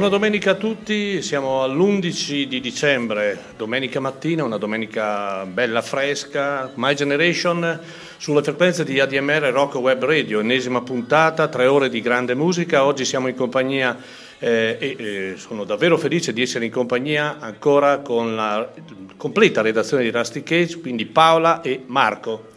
Buona domenica a tutti, siamo all'11 di dicembre, domenica mattina, una domenica bella fresca, My Generation sulle frequenze di ADMR Rock Web Radio, ennesima puntata, tre ore di grande musica, oggi siamo in compagnia eh, e eh, sono davvero felice di essere in compagnia ancora con la completa redazione di Rusty Cage, quindi Paola e Marco.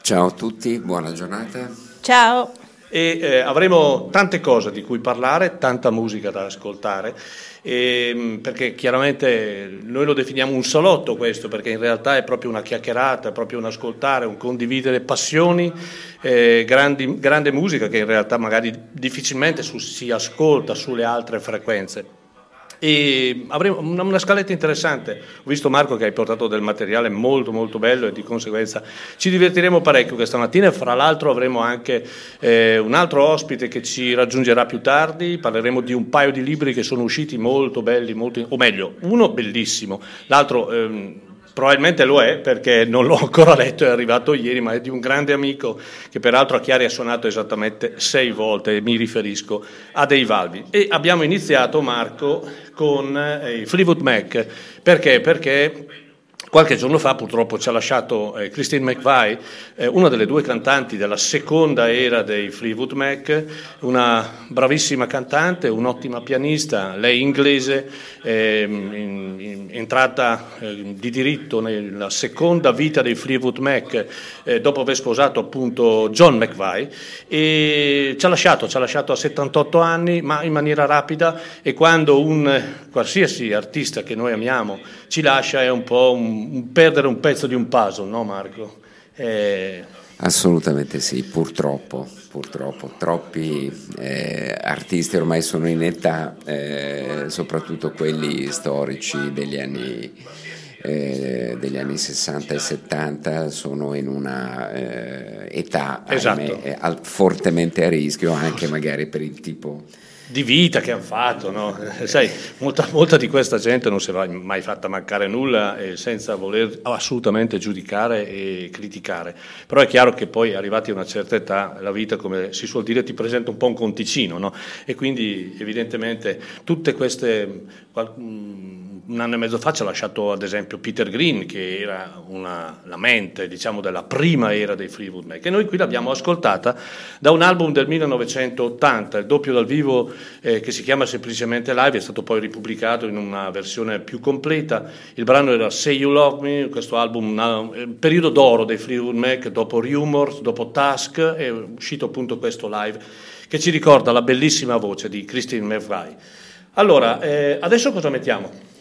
Ciao a tutti, buona giornata. Ciao e eh, avremo tante cose di cui parlare, tanta musica da ascoltare, e, perché chiaramente noi lo definiamo un salotto questo, perché in realtà è proprio una chiacchierata, è proprio un ascoltare, un condividere passioni, eh, grandi, grande musica che in realtà magari difficilmente su, si ascolta sulle altre frequenze. E avremo una, scaletta interessante. Ho visto Marco che hai portato del materiale molto molto bello e di conseguenza ci divertiremo parecchio questa mattina. Fra l'altro avremo anche eh, un altro ospite che ci raggiungerà più tardi. Parleremo di un paio di libri che sono usciti molto belli, molto, o meglio, uno bellissimo, l'altro. Ehm, Probabilmente lo è perché non l'ho ancora letto, è arrivato ieri, ma è di un grande amico che peraltro a Chiari ha suonato esattamente sei volte, mi riferisco a dei Valvi. E abbiamo iniziato, Marco, con eh, i Fleetwood Mac. Perché? Perché Qualche giorno fa purtroppo ci ha lasciato eh, Christine McVie, eh, una delle due cantanti della seconda era dei Fleetwood Mac, una bravissima cantante, un'ottima pianista, lei inglese, eh, in, in, entrata eh, di diritto nella seconda vita dei Fleetwood Mac eh, dopo aver sposato appunto John McVie e ci ha lasciato, ci ha lasciato a 78 anni ma in maniera rapida e quando un qualsiasi artista che noi amiamo ci lascia è un po' un, un perdere un pezzo di un puzzle, no Marco? Eh, Assolutamente sì, purtroppo, purtroppo. Troppi eh, artisti ormai sono in età, eh, soprattutto quelli storici degli anni, eh, degli anni 60 e 70, sono in una eh, età esatto. ahimè, eh, fortemente a rischio, anche magari per il tipo di vita che hanno fatto, no? Sai, molta, molta, di questa gente non si è mai fatta mancare nulla eh, senza voler assolutamente giudicare e criticare, però è chiaro che poi arrivati a una certa età la vita, come si suol dire, ti presenta un po' un conticino, no? E quindi evidentemente tutte queste un anno e mezzo fa ci ha lasciato ad esempio Peter Green, che era una, la mente diciamo, della prima era dei Freewood Mac, e noi qui l'abbiamo ascoltata da un album del 1980, il doppio dal vivo eh, che si chiama semplicemente Live, è stato poi ripubblicato in una versione più completa. Il brano era Say You Love Me, questo album, un periodo d'oro dei Freewood Mac, dopo Rumors, dopo Task, è uscito appunto questo live che ci ricorda la bellissima voce di Christine McVie. Allora, eh, adesso cosa mettiamo?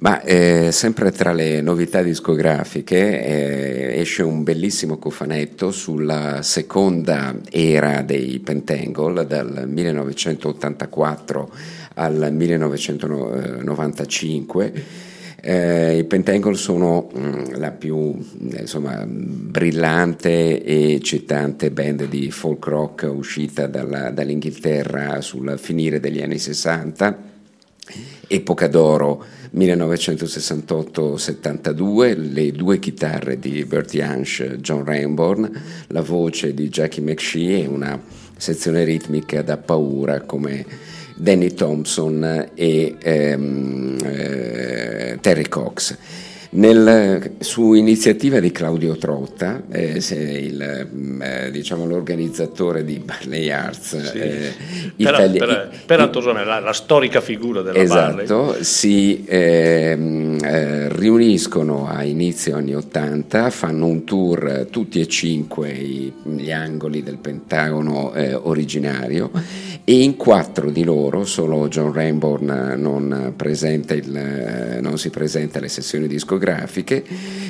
Ma eh, sempre tra le novità discografiche eh, esce un bellissimo cofanetto sulla seconda era dei Pentangle dal 1984 al 1995. Eh, I Pentangle sono mh, mm, la più insomma, brillante e eccitante band di folk rock uscita dalla, dall'Inghilterra sul finire degli anni 60, epoca d'oro 1968-72, le due chitarre di Bertie Hansch, John Rainbourne, la voce di Jackie McShee e una sezione ritmica da paura come Danny Thompson e ehm, eh, Terry Cox. Nel, su iniziativa di Claudio Trotta, eh, il, mm, eh, diciamo, l'organizzatore di Barley Arts sì. eh, Itali- per, per, Antosone, la, la, storica figura della esatto, Barley. si ehm, eh, riuniscono a inizio anni 80, fanno un tour tutti e cinque i, gli angoli del Pentagono eh, originario e in quattro di loro, solo John Rainbourne non, il, eh, non si presenta alle sessioni discografiche, discografiche,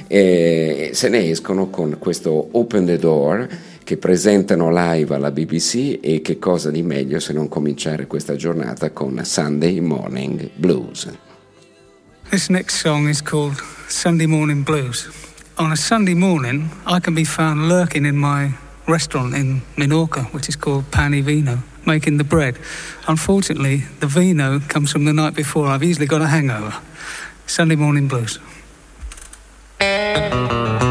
eh, se ne escono con questo Open the Door che presentano live alla BBC e che cosa di meglio se non cominciare questa giornata con Sunday Morning Blues. This next song is called Sunday Morning Blues. On a Sunday morning, I can be found lurking in my restaurant in Minorca, which is called Pani Vino, making the bread. Unfortunately, the vino comes from the night before. I've easily got a hangover. Sunday Morning Blues. Thank you.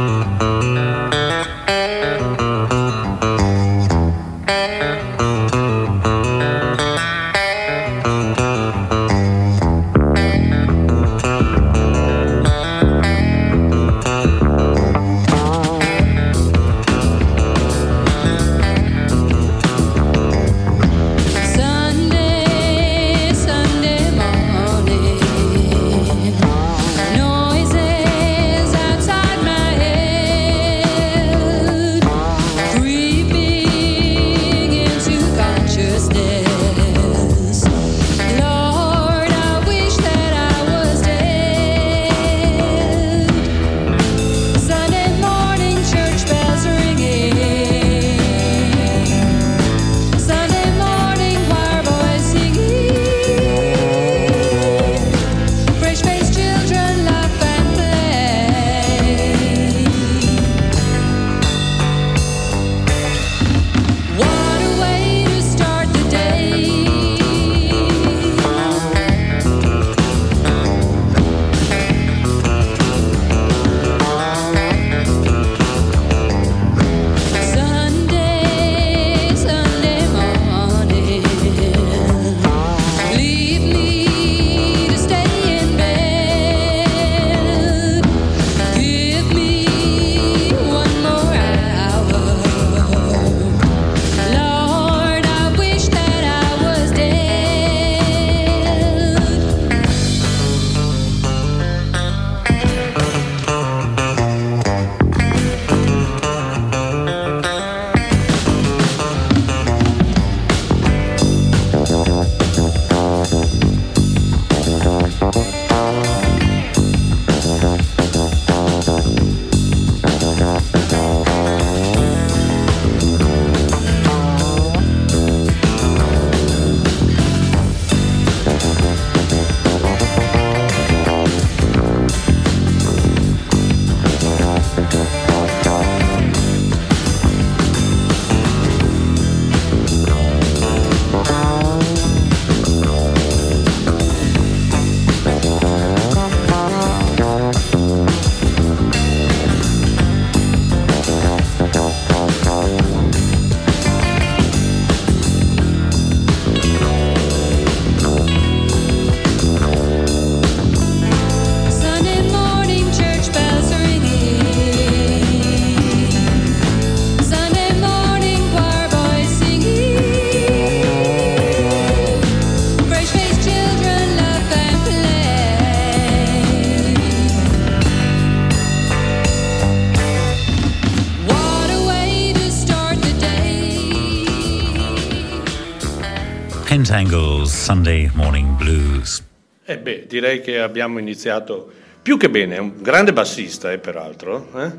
Beh, direi che abbiamo iniziato più che bene, è un grande bassista, eh, peraltro. Eh?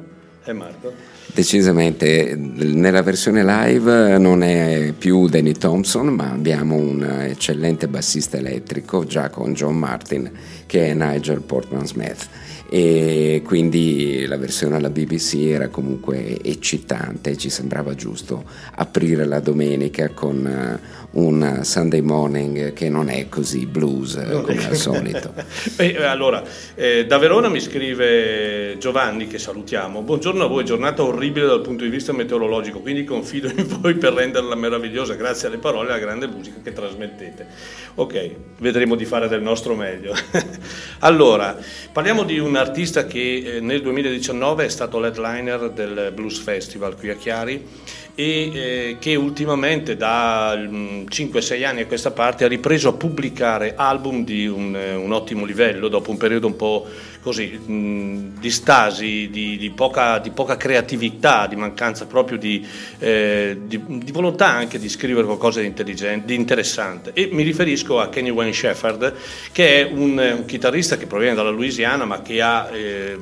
Eh Marco? Decisamente, nella versione live non è più Danny Thompson, ma abbiamo un eccellente bassista elettrico, già con John Martin, che è Nigel Portman Smith e quindi la versione alla BBC era comunque eccitante, ci sembrava giusto aprire la domenica con eh, un Sunday morning che non è così blues eh, come al solito. Beh, allora, eh, da Verona mi scrive Giovanni, che salutiamo. Buongiorno a voi, giornata orribile dal punto di vista meteorologico, quindi confido in voi per renderla meravigliosa grazie alle parole e alla grande musica che trasmettete. Ok, vedremo di fare del nostro meglio. allora, parliamo di un artista che eh, nel 2019 è stato l'headliner del Blues Festival qui a Chiari e eh, che ultimamente da 5-6 mm, anni a questa parte ha ripreso a pubblicare album di un, eh, un ottimo livello dopo un periodo un po' così mh, mm, di stasi, di, di, poca, di, poca, creatività, di mancanza proprio di, eh, di volontà anche di scrivere qualcosa di, interessante. E mi riferisco a Kenny Wayne Shepherd, che è un, un chitarrista che proviene dalla Louisiana, ma che ha, eh,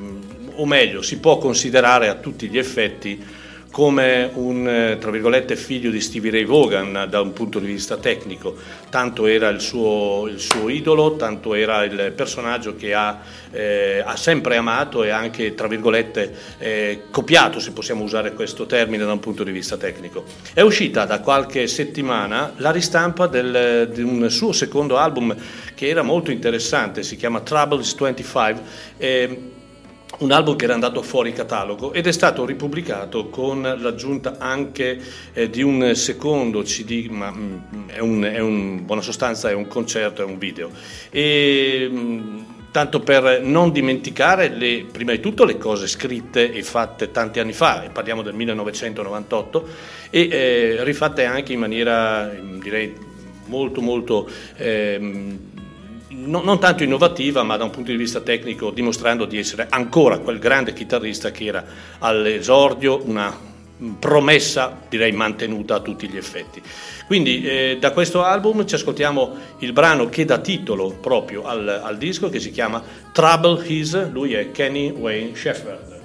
o meglio, si può considerare a tutti gli effetti come un eh, tra virgolette, figlio di Stevie Ray Vaughan da un punto di vista tecnico, tanto era il suo, il suo idolo, tanto era il personaggio che ha, eh, ha sempre amato e anche tra virgolette, eh, copiato, se possiamo usare questo termine da un punto di vista tecnico. È uscita da qualche settimana la ristampa del, di un suo secondo album che era molto interessante, si chiama Troubles 25. Eh, un album che era andato fuori catalogo ed è stato ripubblicato con l'aggiunta anche eh, di un secondo CD, ma mh, mm, è, un, è un, buona sostanza è un concerto, è un video. E, mh, mm, tanto per non dimenticare le, prima di tutto le cose scritte e fatte tanti anni fa, e parliamo del 1998, e eh, rifatte anche in maniera direi molto molto... Eh, non, non, tanto innovativa, ma da un punto di vista tecnico dimostrando di essere ancora quel grande chitarrista che era all'esordio, una promessa direi mantenuta a tutti gli effetti. Quindi eh, da questo album ci ascoltiamo il brano che dà titolo proprio al, al disco che si chiama Trouble His, lui è Kenny Wayne Shepherd.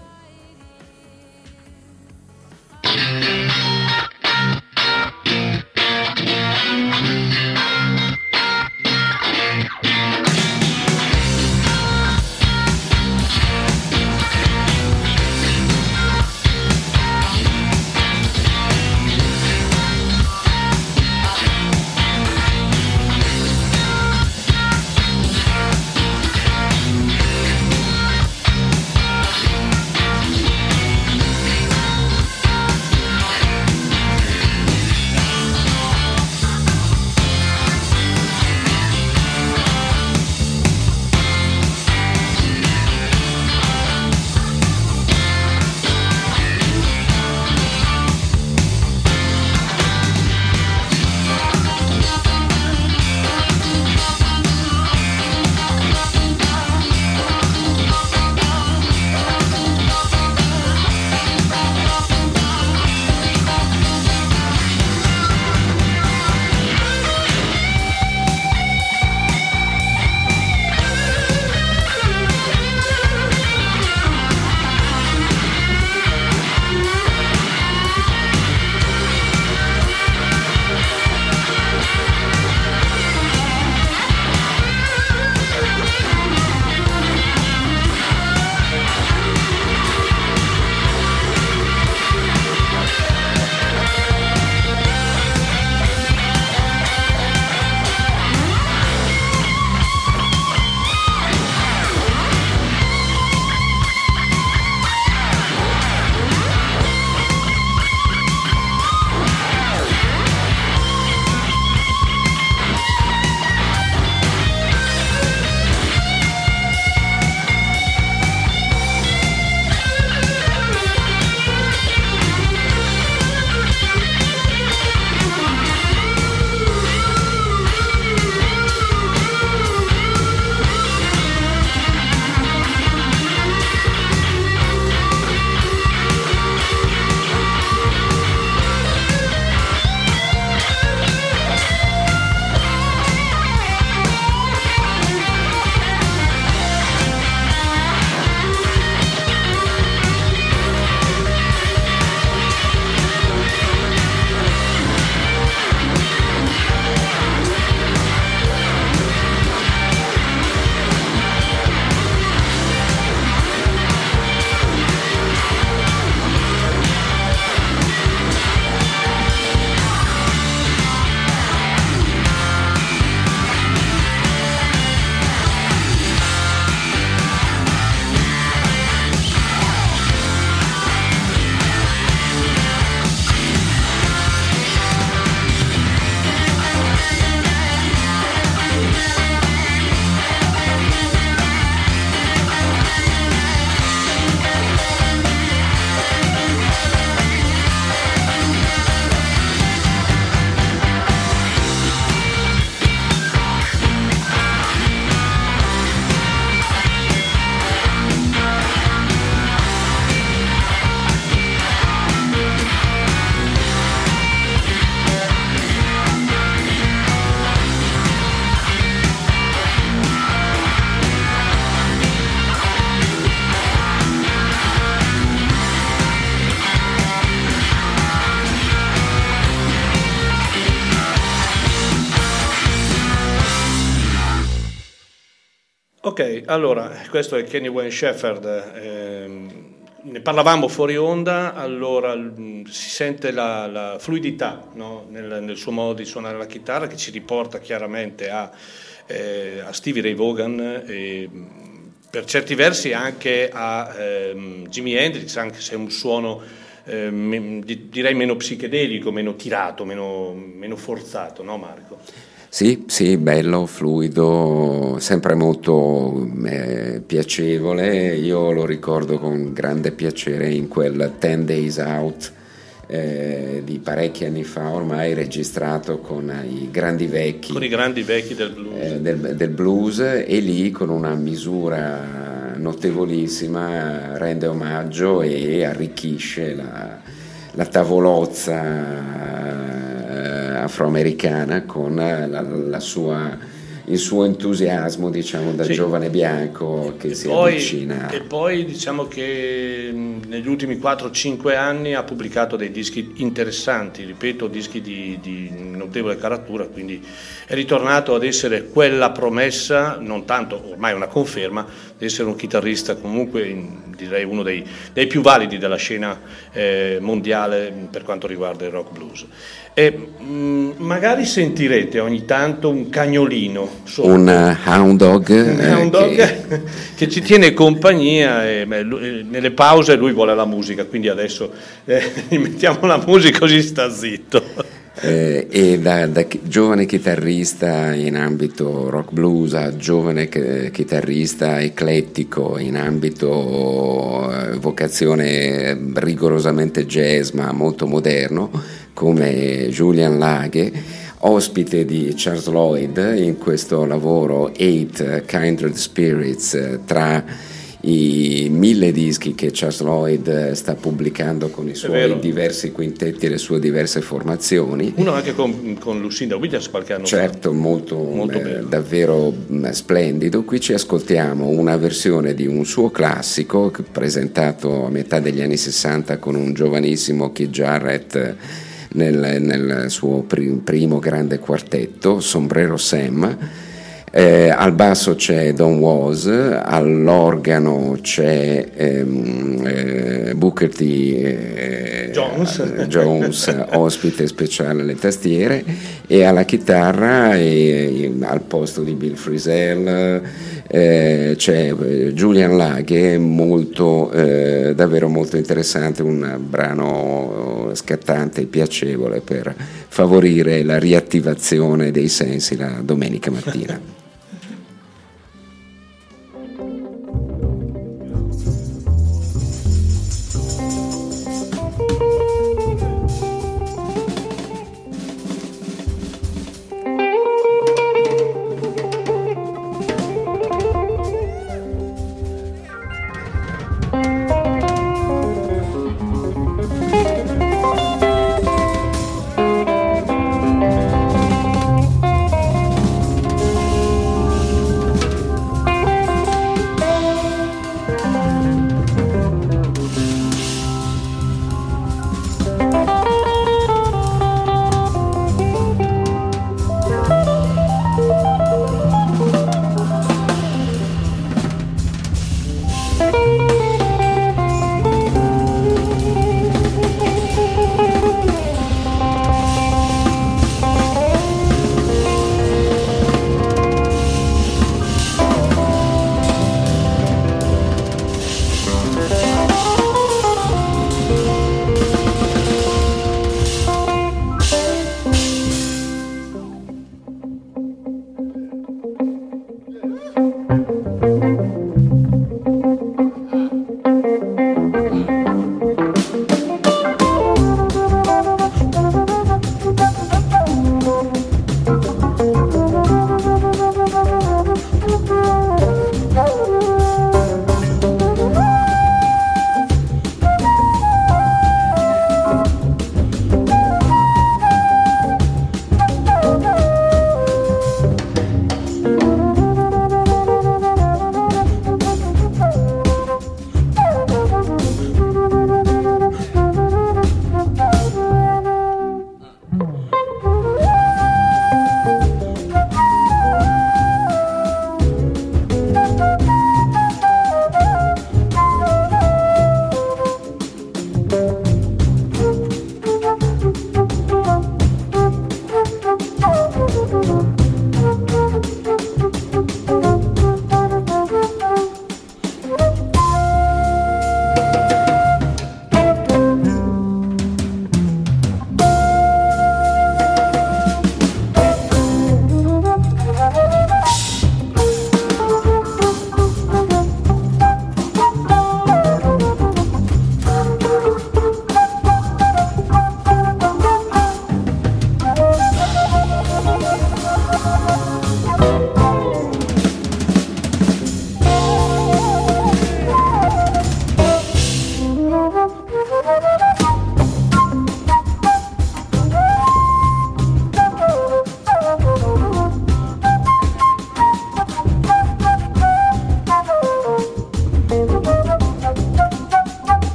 Ok, allora, questo è Kenny Wayne Shepherd. Ehm, ne parlavamo fuori onda, allora si sente la, la fluidità no? nel, nel, suo modo di suonare la chitarra che ci riporta chiaramente a, eh, a Stevie Ray Vaughan e per certi versi anche a ehm, Jimi Hendrix, anche se è un suono eh, direi meno psichedelico, meno tirato, meno, meno forzato, no Marco? Sì, sì, bello, fluido, sempre molto eh, piacevole. Io lo ricordo con grande piacere in quel Ten Days Out eh, di parecchi anni fa, ormai registrato con i grandi vecchi. Con i grandi vecchi del blues. Eh, del, del blues e lì con una misura notevolissima rende omaggio e arricchisce la, la tavolozza afroamericana con la, la sua, il suo entusiasmo diciamo, da sì. giovane bianco che e si poi, avvicina. E poi diciamo che negli ultimi 4-5 anni ha pubblicato dei dischi interessanti, ripeto, dischi di, di notevole caratura, quindi è ritornato ad essere quella promessa, non tanto ormai una conferma, di essere un chitarrista comunque direi uno dei, dei più validi della scena eh, mondiale per quanto riguarda il rock blues. E, mh, mm, magari sentirete ogni tanto un cagnolino. Sotto. Un uh, hound dog. Un eh, hound dog che... che... ci tiene compagnia e beh, lui, nelle pause lui vuole la musica, quindi adesso eh, mettiamo la musica così sta zitto. Eh, e da, da, giovane chitarrista in ambito rock blues a giovane chitarrista eclettico in ambito eh, vocazione rigorosamente jazz ma molto moderno come Julian Laghe, ospite di Charles Lloyd in questo lavoro Eight Kindred Spirits tra i mille dischi che Charles Lloyd sta pubblicando con i suoi diversi quintetti e le sue diverse formazioni. Uno anche con, con Lucinda Williams qualche anno certo, fa. Molto, molto eh, davvero mm, splendido. Qui ci ascoltiamo una versione di un suo classico presentato a metà degli anni 60 con un giovanissimo Keith Jarrett nel, nel suo primo grande quartetto, Sombrero Sam. Eh, al basso c'è Don Was, all'organo c'è ehm, eh, Booker T. Eh, Jones. Jones ospite speciale alle tastiere, e alla chitarra al posto di Bill Frisell eh, c'è eh, Julian Laghe, molto, eh, davvero molto interessante, un brano scattante e piacevole per favorire la riattivazione dei sensi la domenica mattina.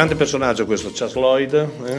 Grande personaggio questo, Charles Lloyd. Eh?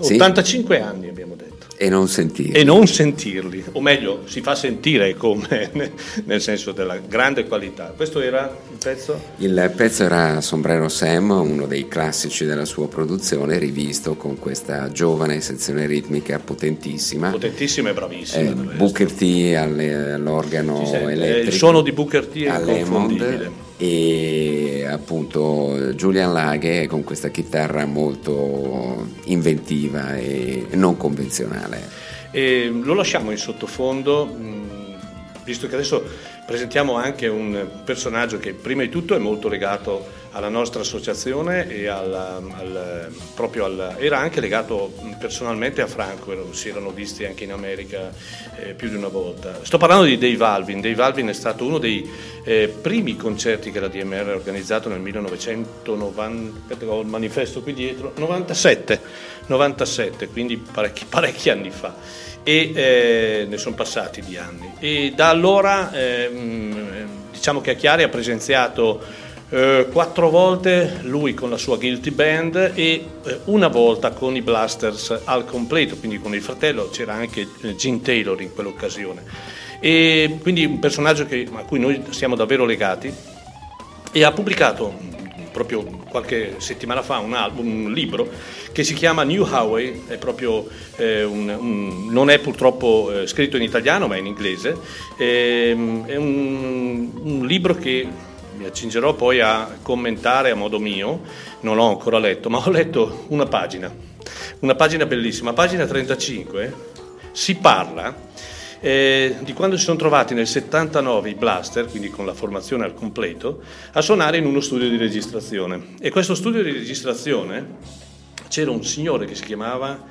Sì. 85 anni abbiamo detto. E non sentirli. E non sentirli, o meglio, si fa sentire come, nel senso della grande qualità. Questo era il pezzo? Il pezzo era Sombrero Sam, uno dei classici della sua produzione, rivisto con questa giovane sezione ritmica potentissima. Potentissima e bravissima. Eh, Booker T all'organo sente, elettrico. il suono di Booker T è inconfondibile. e appunto Julian Laghe con questa chitarra molto inventiva e non convenzionale. E lo lasciamo in sottofondo, mh, visto che adesso presentiamo anche un personaggio che prima di tutto è molto legato alla nostra associazione e alla- al- proprio al- era anche legato mh, personalmente a Franco, si erano visti anche in America eh, più di una volta. Sto parlando di Dave Alvin, Dave Alvin è stato uno dei eh, primi concerti che la DMR ha organizzato nel 1990, aspetta, ho il manifesto qui dietro, 97, 97 quindi parecchi, parecchi anni fa. E eh, ne sono passati di anni. E da allora ehm, diciamo che a Chiari ha presenziato eh, quattro volte lui con la sua Guilty Band e eh, una volta con i Blasters al completo, quindi con il fratello c'era anche eh, Gene Taylor in quell'occasione e quindi un personaggio che- a cui noi siamo davvero legati e ha pubblicato mh, proprio qualche settimana fa un, album, un libro che si chiama New Highway, è proprio, eh, un- un- non è purtroppo eh, scritto in italiano ma in inglese, Ehm, è un libro che mi accingerò poi a commentare a modo mio, non l'ho ancora letto, ma ho letto una pagina, una pagina bellissima, pagina 35, si parla eh, di quando si sono trovati nel 79 i Blaster, quindi con la formazione al completo, a suonare in uno studio di registrazione. E questo studio di registrazione c'era un signore che si chiamava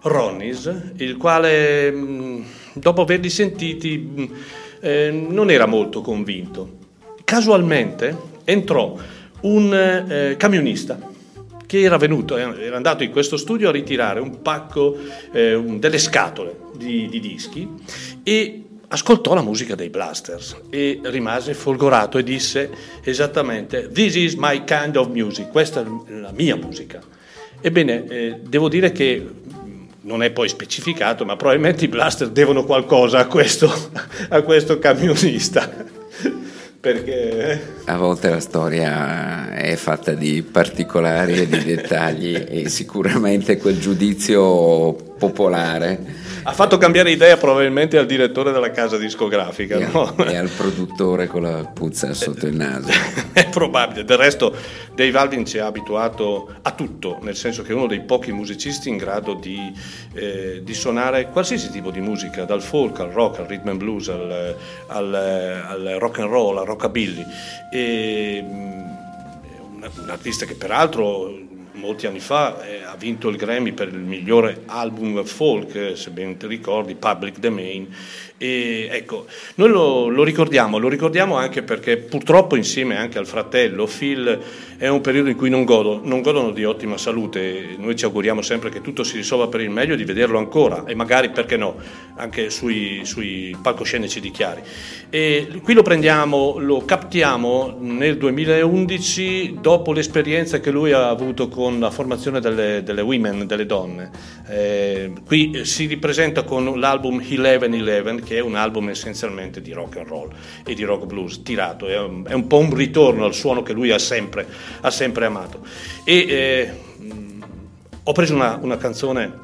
Ronnis, il quale mh, dopo averli sentiti mh, eh, non era molto convinto. Casualmente entrò un eh, camionista che era venuto, era andato in questo studio a ritirare un pacco, eh, delle scatole di, di dischi e ascoltò la musica dei Blasters e rimase folgorato e disse esattamente This is my kind of music, questa è la mia musica. Ebbene, eh, devo dire che mh, non è poi specificato, ma probabilmente i Blaster devono qualcosa a questo, a questo camionista. Perché? A volte la storia è fatta di particolari e di dettagli e sicuramente quel giudizio popolare ha fatto cambiare idea probabilmente al direttore della casa discografica. e, no? e al produttore con la puzza sotto il naso. È probabile, del resto Dave Alvin ci ha abituato a tutto, nel senso che è uno dei pochi musicisti in grado di, eh, di suonare qualsiasi tipo di musica, dal folk al rock, al rhythm and blues, al, al- al rock and roll, al rockabilly. E, mm, un artista che peraltro molti anni fa eh, ha vinto il Grammy per il migliore album folk, eh, se ben ti ricordi, Public Domain. E ecco, noi lo, lo ricordiamo, lo ricordiamo anche perché purtroppo insieme anche al fratello Phil è un periodo in cui non, godo- non godono di ottima salute. Noi ci auguriamo sempre che tutto si risolva per il meglio e di vederlo ancora e magari, perché no, anche sui, sui palcoscenici di Chiari. E qui lo prendiamo, lo captiamo nel 2011 dopo l'esperienza che lui ha avuto con la formazione delle, delle women, delle donne. Eh, qui si ripresenta con l'album 1111 che è un album essenzialmente di rock and roll e di rock blues tirato, è un, è un po' un ritorno al suono che lui ha sempre, ha sempre amato. E eh, ho preso una, una canzone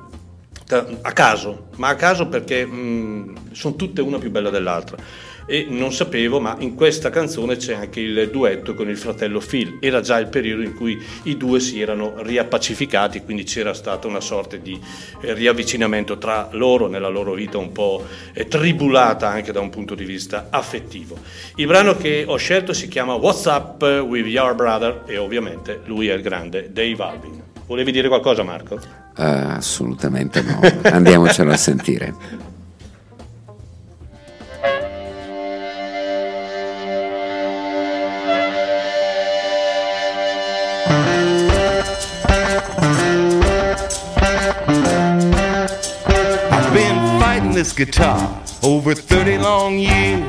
a caso, ma a caso perché mh, sono tutte una più bella dell'altra. E non sapevo, ma in questa canzone c'è anche il duetto con il fratello Phil. Era già il periodo in cui i due si erano riappacificati, quindi c'era stata una sorta di eh, riavvicinamento tra loro nella loro vita un po' eh, tribulata anche da un punto di vista affettivo. Il brano che ho scelto si chiama What's Up with Your Brother e ovviamente lui è il grande Dave Alvin. Volevi dire qualcosa Marco? Eh, assolutamente no, andiamocelo a sentire. This guitar over 30 long years.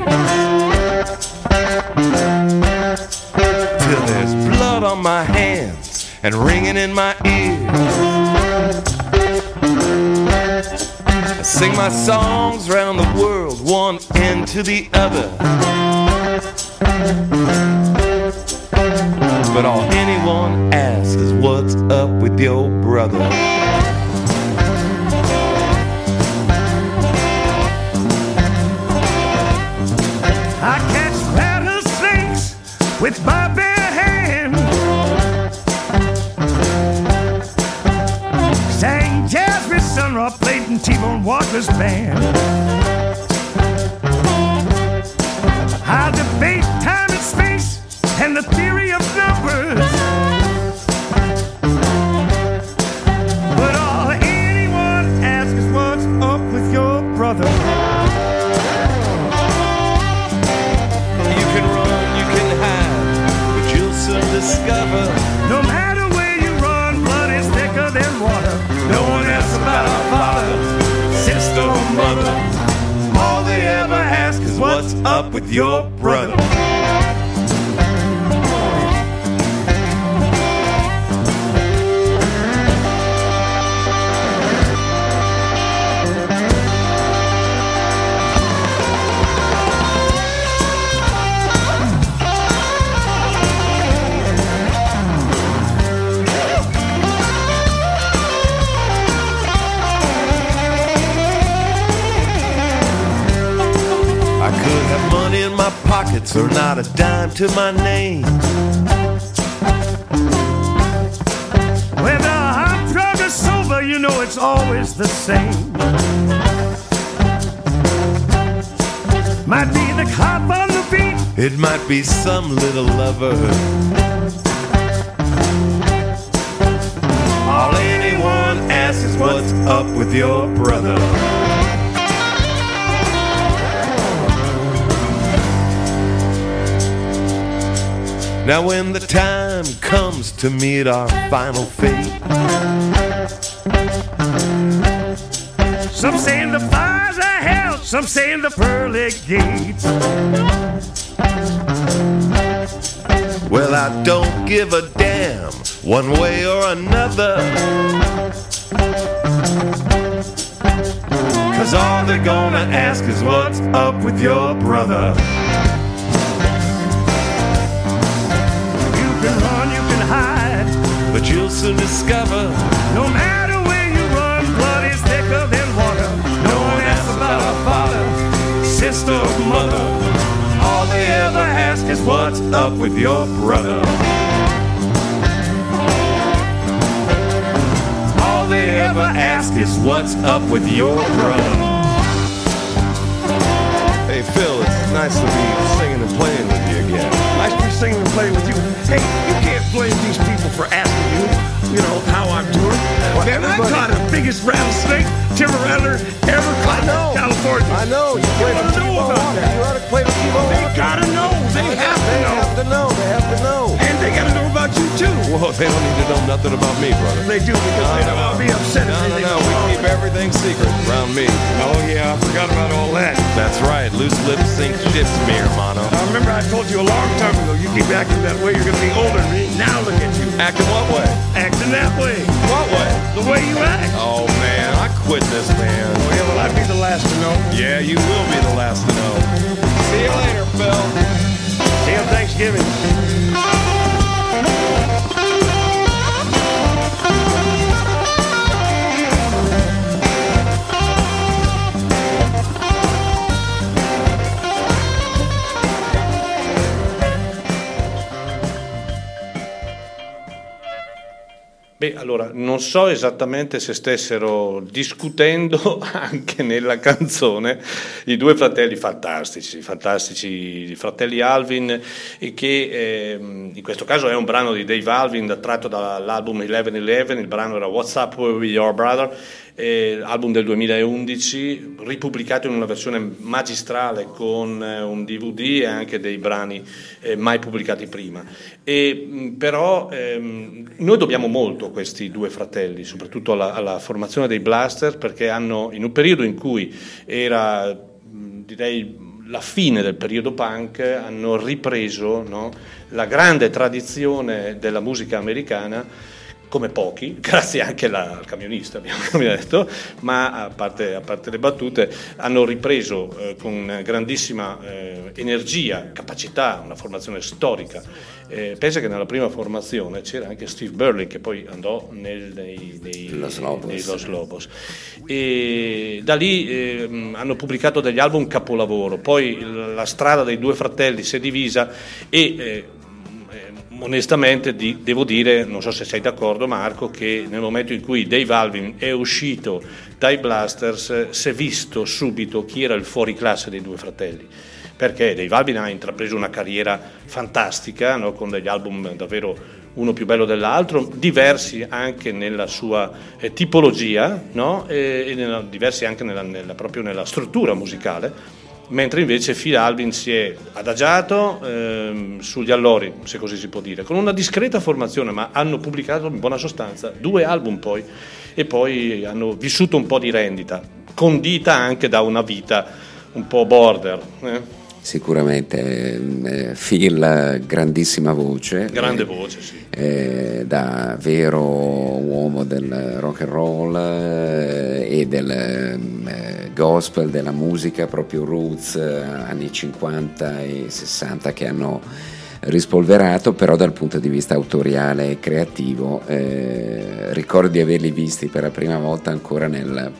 Till there's blood on my hands and ringing in my ears. I sing my songs round the world, one end to the other. But all anyone asks is what's up with your brother. With my bare hand. Sang jazz with Sun Ra played in T-Bone Walker's band. I debate time and space and the theory of numbers. Up with your brother. Pockets or not a dime to my name. Whether I'm drunk or sober, you know it's always the same. Might be the cop on the beat, It might be some little lover. All anyone asks is what's up with your brother. Now, when the time comes to meet our final fate, some saying the fires are hell, some saying the pearly gates. well, I don't give a damn one way or another. Cause all they're gonna ask is what's up with your brother. But you'll soon discover No matter where you run, blood is thicker than water. No one asks about our father, sister, or mother. all they ever ask is what's up with your brother. All they ever ask is what's up with your brother. Hey Phil, it's nice to be singing and playing with you again. Nice to be singing and playing with you. Hey, you blame these people for asking you, you know, how I'm doing. Man, I caught the biggest rattlesnake timber rattler ever caught in California. I know. You played wanna know T-Bone about that. You ought to play with T-Bone They gotta know. They have to They know. have to know. They have to know. About you too. Whoa, they don't need to know nothing about me, brother. They do because they know I'll be upset if No, no, no, we keep everything secret around me. Oh yeah, I forgot about all that. That's right, loose lips sink ships, me hermano. I remember I told you a long time ago, you keep acting that way, you're gonna be older than me. Now look at you, Acting what way? acting that way. What way? The way you act. Oh man, I quit this man. Oh yeah, well I'd be the last to know. Yeah, you will be the last to know. See you later, Phil. See you on Thanksgiving. Beh, allora, non so esattamente se stessero discutendo anche nella canzone i due fratelli fantastici, fantastici fratelli Alvin, che ehm, in questo caso è un brano di Dave Alvin tratto dall'album 1111, il brano era What's Up with Your Brother, eh, album del 2011, ripubblicato in una versione magistrale con eh, un DVD e anche dei brani eh, mai pubblicati prima. E, mh, però ehm, noi dobbiamo molto a questi due fratelli, soprattutto alla, alla formazione dei Blaster, perché hanno, in un periodo in cui era, mh, direi, la fine del periodo punk, hanno ripreso no, la grande tradizione della musica americana come pochi, grazie anche alla- al camionista, abbiamo detto, ma a parte, a parte le battute, hanno ripreso eh, con grandissima eh, energia, capacità, una formazione storica. Eh, pensa che nella prima formazione c'era anche Steve Burley che poi andò nel- nei, nei- Los Lobos. nei Los Lobos. E da lì ehm, hanno pubblicato degli album capolavoro, poi la strada dei due fratelli si è divisa e eh, onestamente di- devo dire, non so se sei d'accordo Marco, che nel momento in cui Dave Alvin è uscito dai Blasters eh, si è visto subito chi era il fuoriclasse dei due fratelli. Perché Dave Alvin ha intrapreso una carriera fantastica, no? con degli album davvero uno più bello dell'altro, diversi anche nella sua eh, tipologia, no? e, e nella- diversi anche nella, nella- proprio nella struttura musicale, mentre invece Phil Albin si è adagiato ehm, sugli allori, se così si può dire, con una discreta formazione, ma hanno pubblicato in buona sostanza due album poi e poi hanno vissuto un po' di rendita, condita anche da una vita un po' border. eh. Sicuramente ehm, eh, Phil, grandissima voce. Grande eh, voce, sì. eh, da vero uomo del rock and roll eh, e del ehm, eh, gospel, della musica proprio roots, eh, anni 50 e 60 che hanno rispolverato, però dal punto di vista autoriale e creativo ricordo di averli visti per la prima volta ancora nel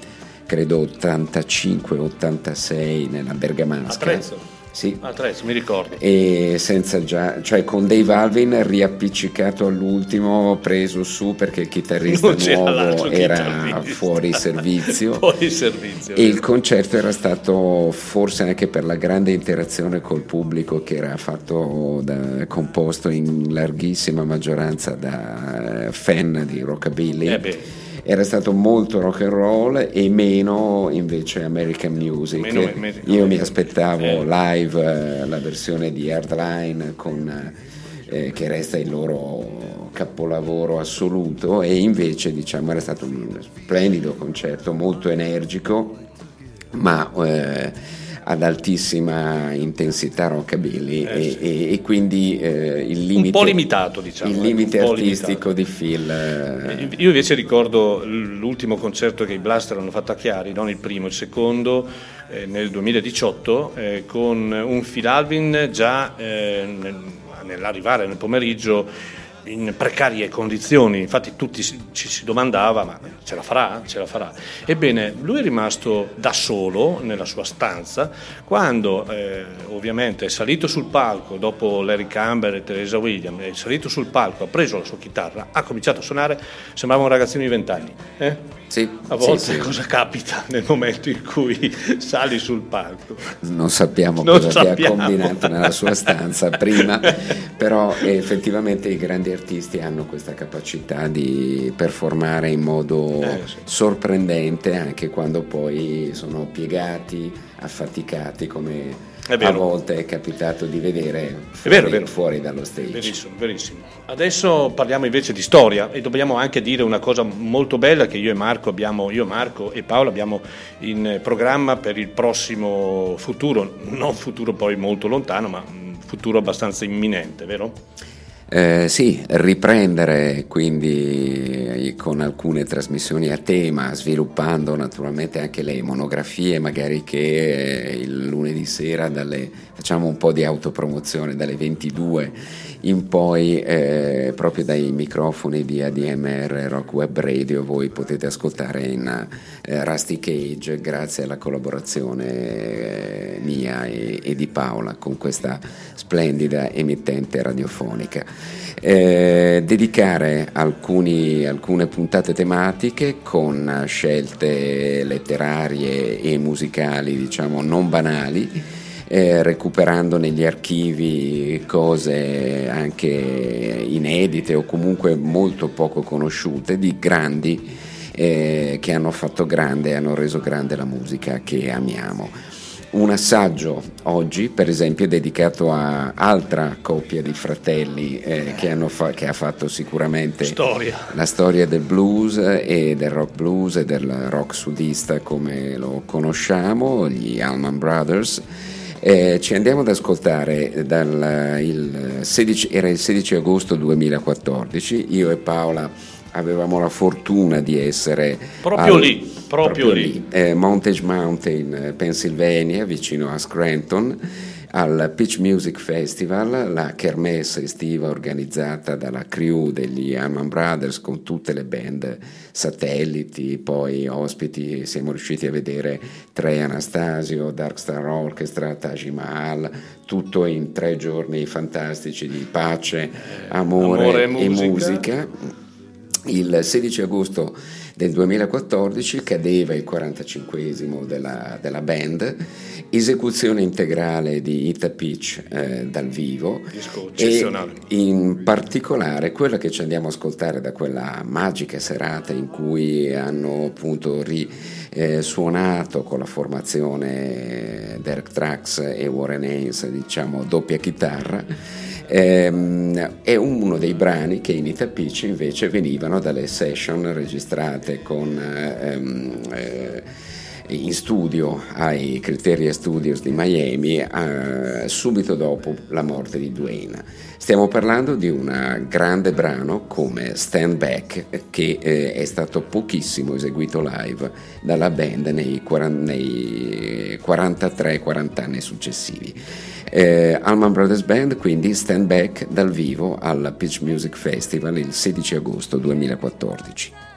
credo 85-86 nella Bergamasca. A Trezzo. Sì, A Trezzo, mi ricordo. e senza già, cioè con Dave Alvin riappiccicato all'ultimo, preso su perché il chitarrista nuovo era chitarrista. fuori servizio. Fuori servizio. E il concerto era stato forse anche per la grande interazione col pubblico che era fatto da- composto in larghissima maggioranza da eh, fan di rockabilly. Eh. Era stato molto rock and roll e meno invece American music. Meno American Io mi aspettavo Eh. live eh, la versione di Hardline con, eh, che resta il loro capolavoro assoluto e invece diciamo era stato un splendido concerto, molto energico ma eh, ad altissima intensità rockabilly Eh, e, sì. e- e quindi eh, il limite, po' limitato, diciamo, il limite un artistico limitato. di Phil eh, Io invece ricordo l'ultimo concerto che i Blaster hanno fatto a Chiari, non il primo, il secondo, eh, nel 2018, eh, con un Phil Alvin già eh, nel- nell'arrivare nel pomeriggio in precarie condizioni, infatti tutti ci si domandava ma ce la farà? Ce la farà? Ebbene, lui è rimasto da solo nella sua stanza quando eh, ovviamente è salito sul palco dopo Larry Campbell e Teresa Williams, è salito sul palco, ha preso la sua chitarra, ha cominciato a suonare, sembrava un ragazzino di vent'anni. Eh? Sì, A volte sì. cosa capita nel momento in cui sali sul palco? non sappiamo Non cosa abbia sappiamo. combinato nella sua stanza prima, però effettivamente i grandi artisti hanno questa capacità di performare in modo Eh, sì. sorprendente anche quando poi sono piegati, affaticati come a volte è capitato di vedere fuori, vero, vero. fuori dallo stage. Verissimo, verissimo. Adesso parliamo invece di storia e dobbiamo anche dire una cosa molto bella che io e Marco abbiamo, io Marco e Paolo abbiamo in programma per il prossimo futuro, non futuro poi molto lontano, ma futuro abbastanza imminente, vero? Eh, sì, riprendere quindi eh, con alcune trasmissioni a tema, sviluppando naturalmente anche le monografie, magari che eh, il lunedì sera dalle, facciamo un po' di autopromozione dalle 22 in poi, eh, proprio dai microfoni di ADMR Rock Web Radio, voi potete ascoltare in eh, Rusty Cage grazie alla collaborazione eh, mia e, e di Paola con questa splendida emittente radiofonica. Eh, dedicare alcuni- alcune puntate tematiche con scelte letterarie e musicali, diciamo, non banali, eh, recuperando negli archivi cose anche inedite o comunque molto poco conosciute di grandi eh, che hanno fatto grande e hanno reso grande la musica che amiamo. Un assaggio oggi, per esempio, è dedicato a altra coppia di fratelli eh, che, hanno fa- che ha fatto sicuramente Storia. la storia del blues e del rock blues e del rock sudista come lo conosciamo, gli Allman Brothers. Eh, ci andiamo ad ascoltare dal il 16, era il 16 agosto 2014, io e Paola avevamo la fortuna di essere Proprio al- lì, proprio lì. eh, Montage Mountain, eh, Pennsylvania, vicino a Scranton, al Pitch Music Festival, la kermesse estiva organizzata dalla crew degli Allman Brothers con tutte le band satelliti, poi ospiti, siamo riusciti a vedere Trey Anastasio, Dark Star Orchestra, Taj Mahal, tutto in tre giorni fantastici di pace, amore, amore e e musica. musica. Il 16 agosto del 2014 cadeva il 45esimo della, della band, esecuzione integrale di Ita Pitch eh, dal vivo e in particolare quella che ci andiamo a ascoltare da quella magica serata in cui hanno appunto ri, eh, con la formazione Derek Trax e Warren Haynes, diciamo doppia chitarra. Ehm, è uno dei brani che in Itapici invece venivano dalle session registrate con, ehm, eh, in studio ai Criteria Studios di Miami eh, subito dopo la morte di Dwayne. Stiamo parlando di un grande brano come Stand Back che eh, è stato pochissimo eseguito live dalla band nei, 40 nei 43-40 anni successivi. Eh, Allman Brothers Band quindi Stand Back dal vivo al Pitch Music Festival il 16 agosto 2014.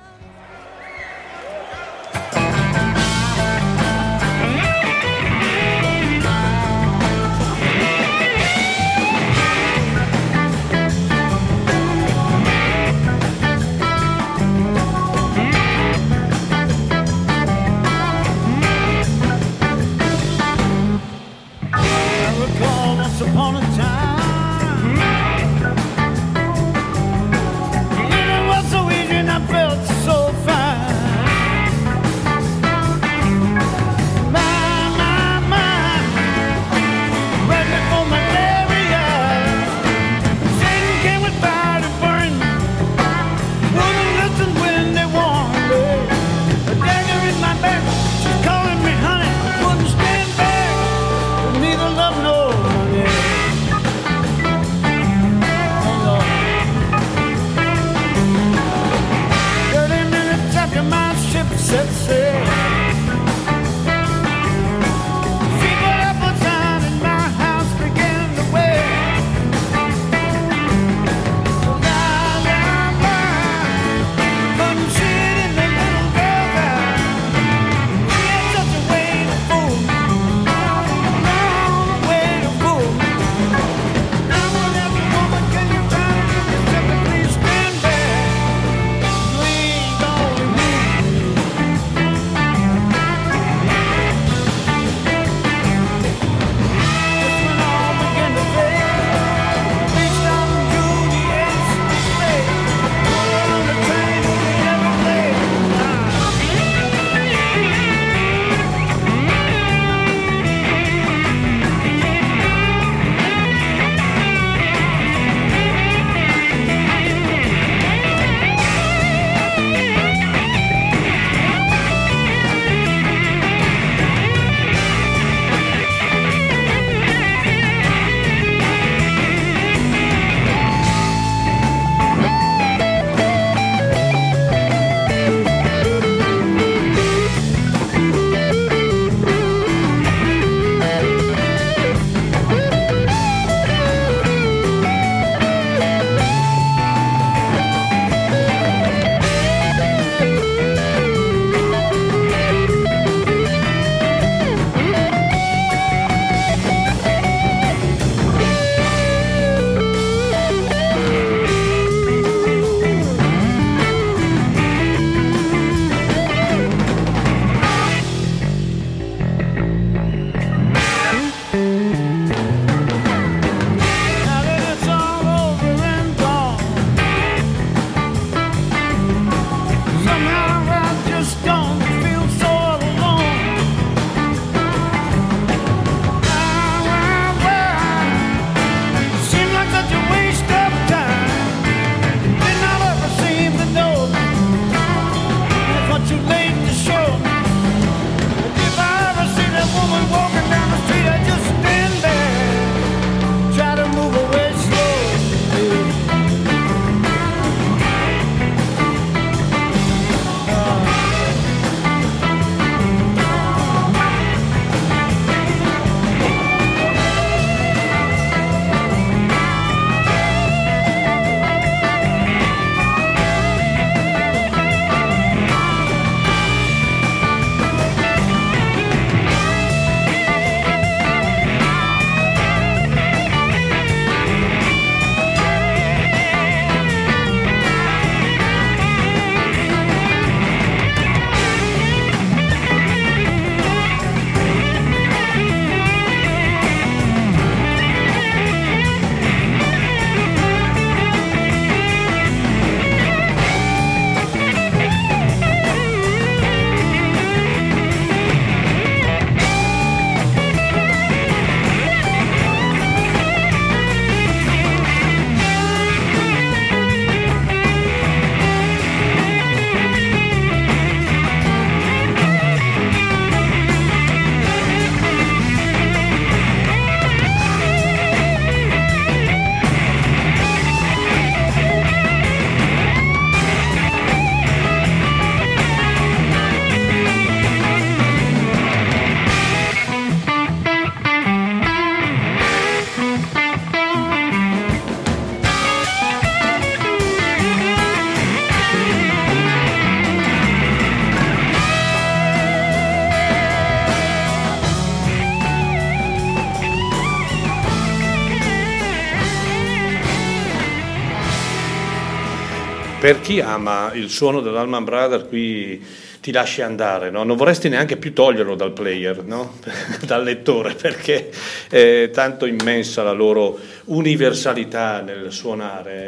Chi ama il suono dell'Alman Brother qui ti lasci andare, no? non vorresti neanche più toglierlo dal player, no? dal lettore, perché è tanto immensa la loro universalità nel suonare.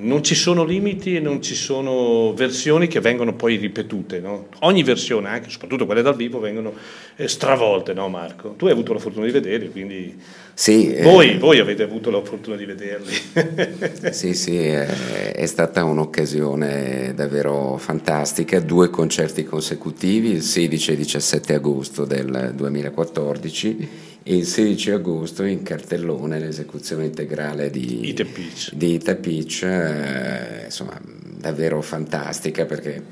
Non ci sono limiti e non ci sono versioni che vengono poi ripetute. No? Ogni versione, anche soprattutto quelle dal vivo, vengono eh, stravolte, no Marco? Tu hai avuto la fortuna di vederli, quindi sì, voi, eh, voi avete avuto la fortuna di vederli. sì, sì, è, è stata un'occasione davvero fantastica, due concerti consecutivi, il 16 e 17 agosto del 2014 e il 16 agosto in cartellone l'esecuzione integrale di Ita Peach, di Ita Peach eh, insomma davvero fantastica perché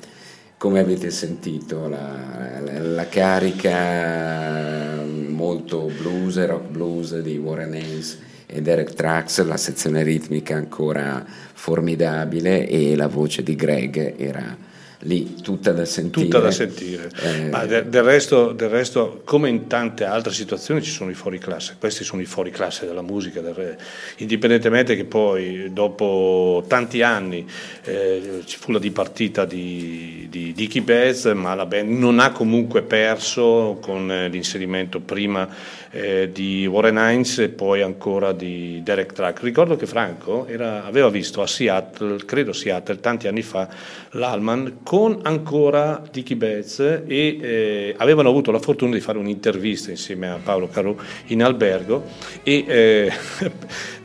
come avete sentito la, la, la carica molto blues rock blues di Warren Hayes e Derek Trax, la sezione ritmica ancora formidabile e la voce di Greg era lì tutta da sentire. Tutta da sentire. Eh, Ma del, del, resto, del, resto, come in tante altre situazioni, ci sono i fuori classe. Questi sono i fuori classe della musica, del, indipendentemente che poi dopo tanti anni eh, ci fu la dipartita di, di Dicky Bez, ma la band non ha comunque perso con l'inserimento prima eh, di Warren Hines e poi ancora di Derek Track. Ricordo che Franco era, aveva visto a Seattle, credo Seattle, tanti anni fa, l'Alman con ancora Dicky Betts e eh, avevano avuto la fortuna di fare un'intervista insieme a Paolo Carò in albergo e eh,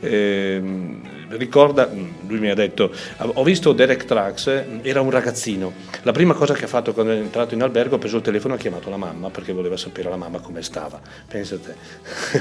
ehm, ricorda, lui mi ha detto, ho visto Derek Trax, era un ragazzino, la prima cosa che ha fatto quando è entrato in albergo ha preso il telefono e ha chiamato la mamma perché voleva sapere la mamma come stava, pensate,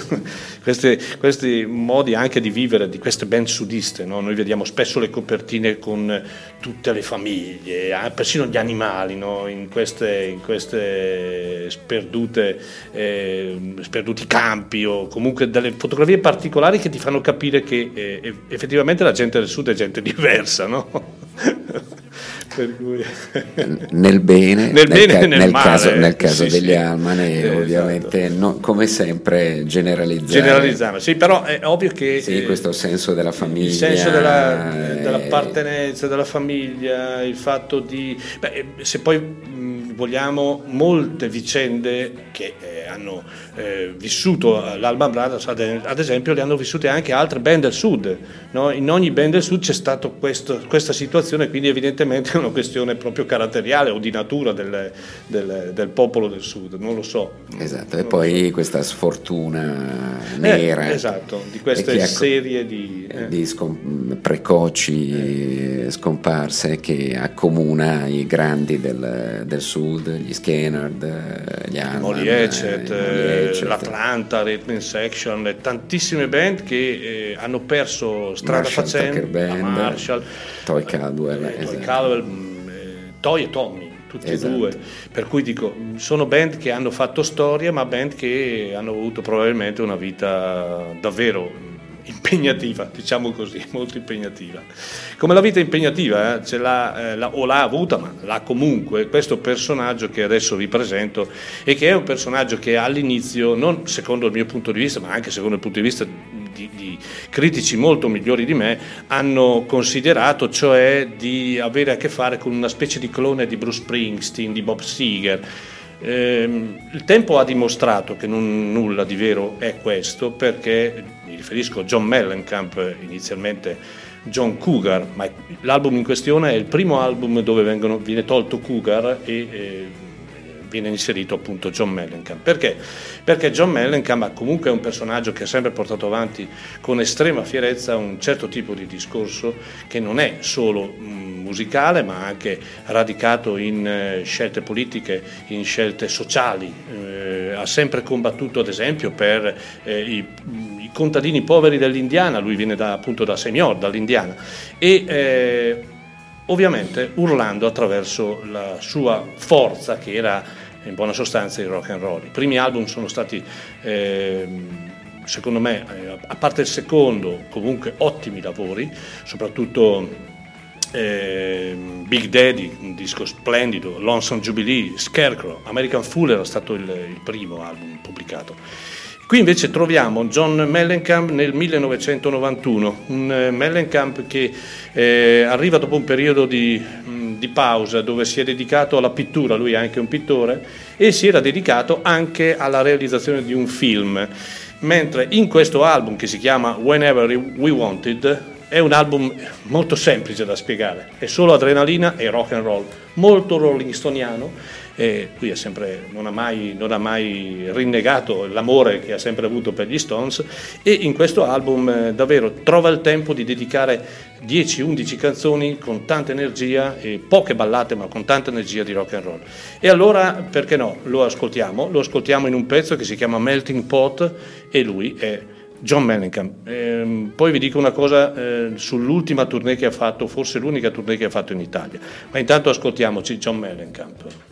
questi, questi, modi anche di vivere di queste band sudiste, no? noi vediamo spesso le copertine con tutte le famiglie, ah, persino gli animali no? in, queste, in, queste, sperdute, eh, sperduti campi o comunque delle fotografie particolari che ti fanno capire che eh, effettivamente la gente del sud è gente diversa, no? Cui... nel bene, nel, bene ca- nel, nel male, caso, nel caso sì, degli sì. Almane, eh, ovviamente, esatto. no, come sempre, generalizzare. Generalizzare, sì, però è ovvio che. Sì, questo senso della famiglia. Il senso della, eh, dell'appartenenza, della famiglia, il fatto di. Beh, se poi mh, vogliamo, molte vicende che eh, hanno eh, vissuto l'Alban Brothers, ad, esempio, le hanno vissute anche altre band del sud. No? In ogni band del sud c'è stata questa situazione, quindi evidentemente è una questione proprio caratteriale o di natura del, del, del popolo del sud, non lo so. Esatto, e poi so. questa sfortuna nera. Eh, esatto, di queste serie di, eh. di scom- precoci eh. scomparse che accomuna i grandi del, del sud, gli Skennard, gli Alman, Molly Echet, l'Atlanta, Rhythm Section, tantissime band che eh, hanno perso strada Marshall, facendo, Band, Marshall, Toy Caldwell, eh, esatto. Toy, Caldwell Toy e Tommy tutti esatto. e due, per cui dico, sono band che hanno fatto storia, ma band che hanno avuto probabilmente una vita davvero impegnativa, diciamo così, molto impegnativa. Come la vita impegnativa eh, ce l'ha, eh, la, o l'ha avuta, ma l'ha comunque questo personaggio che adesso vi presento e che è un personaggio che all'inizio, non secondo il mio punto di vista, ma anche secondo il punto di vista di, di critici molto migliori di me, hanno considerato, cioè di avere a che fare con una specie di clone di Bruce Springsteen, di Bob Seger. Eh, il tempo ha dimostrato che non, nulla di vero è questo perché mi riferisco a John Mellencamp inizialmente John Cougar ma l'album in questione è il primo album dove vengono, viene tolto Cougar e eh, viene inserito appunto John Mellencamp. Perché? Perché John Mellencamp comunque è un personaggio che ha sempre portato avanti con estrema fierezza un certo tipo di discorso che non è solo musicale ma anche radicato in eh, scelte politiche, in scelte sociali. Eh, ha sempre combattuto ad esempio per eh, i, i, contadini poveri dell'Indiana, lui viene da, appunto da Senior, dall'Indiana. E, eh, ovviamente urlando attraverso la sua forza che era in buona sostanza il rock and roll. I primi album sono stati, eh, secondo me, eh, a parte il secondo, comunque ottimi lavori, soprattutto eh, Big Daddy, un disco splendido, Lonesome Jubilee, Scarecrow, American Fool era stato il, il primo album pubblicato Qui invece troviamo John Mellencamp nel 1991, un eh, Mellencamp che eh, arriva dopo un periodo di, mh, di pausa dove si è dedicato alla pittura, lui è anche un pittore, e si era dedicato anche alla realizzazione di un film. Mentre in questo album che si chiama Whenever We Wanted è un album molto semplice da spiegare, è solo adrenalina e rock and roll, molto rolling e lui sempre, non, ha mai, non, ha mai, rinnegato l'amore che ha sempre avuto per gli Stones e in questo album eh, davvero trova il tempo di dedicare 10-11 canzoni con tanta energia poche ballate ma con tanta energia di rock and roll. E allora perché no? Lo ascoltiamo, lo ascoltiamo in un pezzo che si chiama Melting Pot e lui è John Mellencamp. Eh, poi vi dico una cosa eh, sull'ultima tournée che ha fatto, forse l'unica tournée che ha fatto in Italia, ma intanto ascoltiamoci John Mellencamp.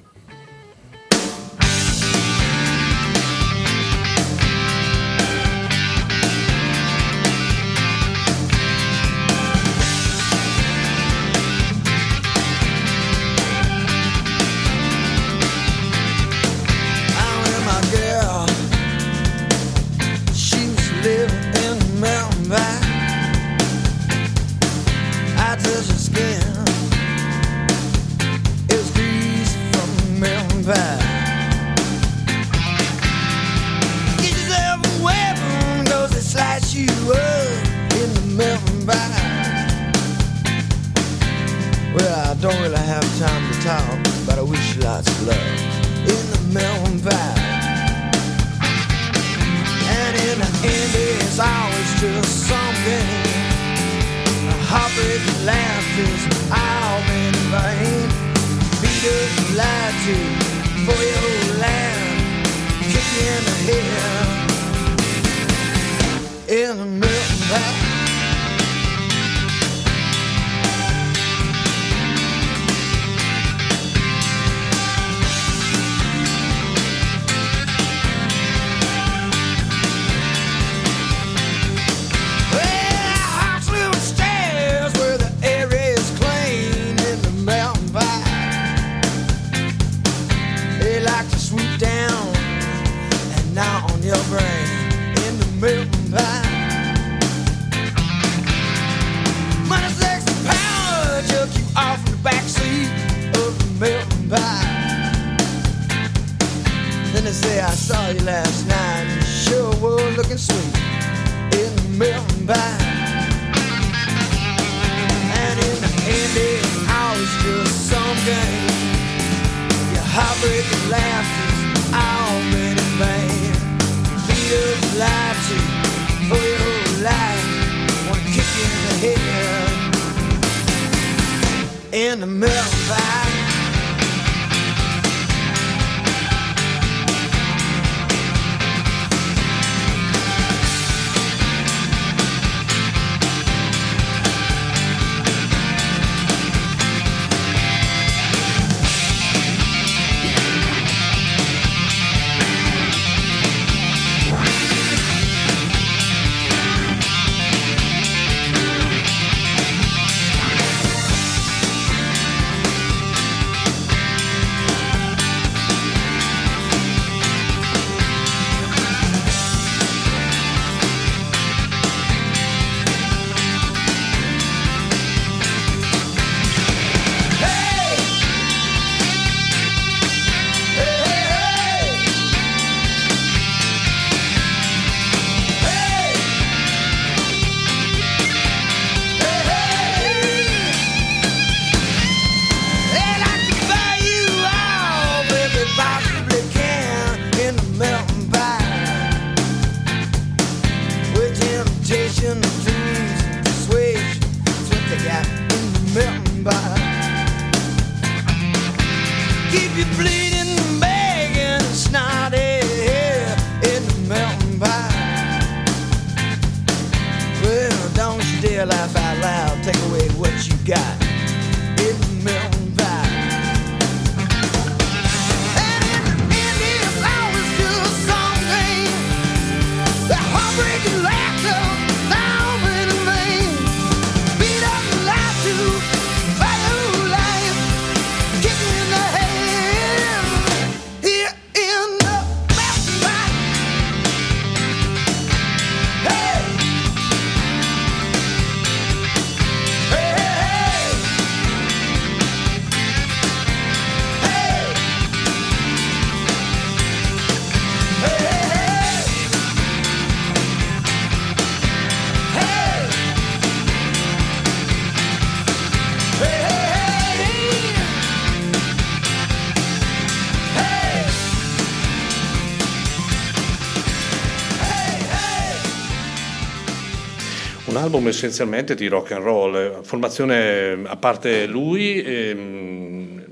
Album essenzialmente di rock and roll, formazione a parte lui, ehm,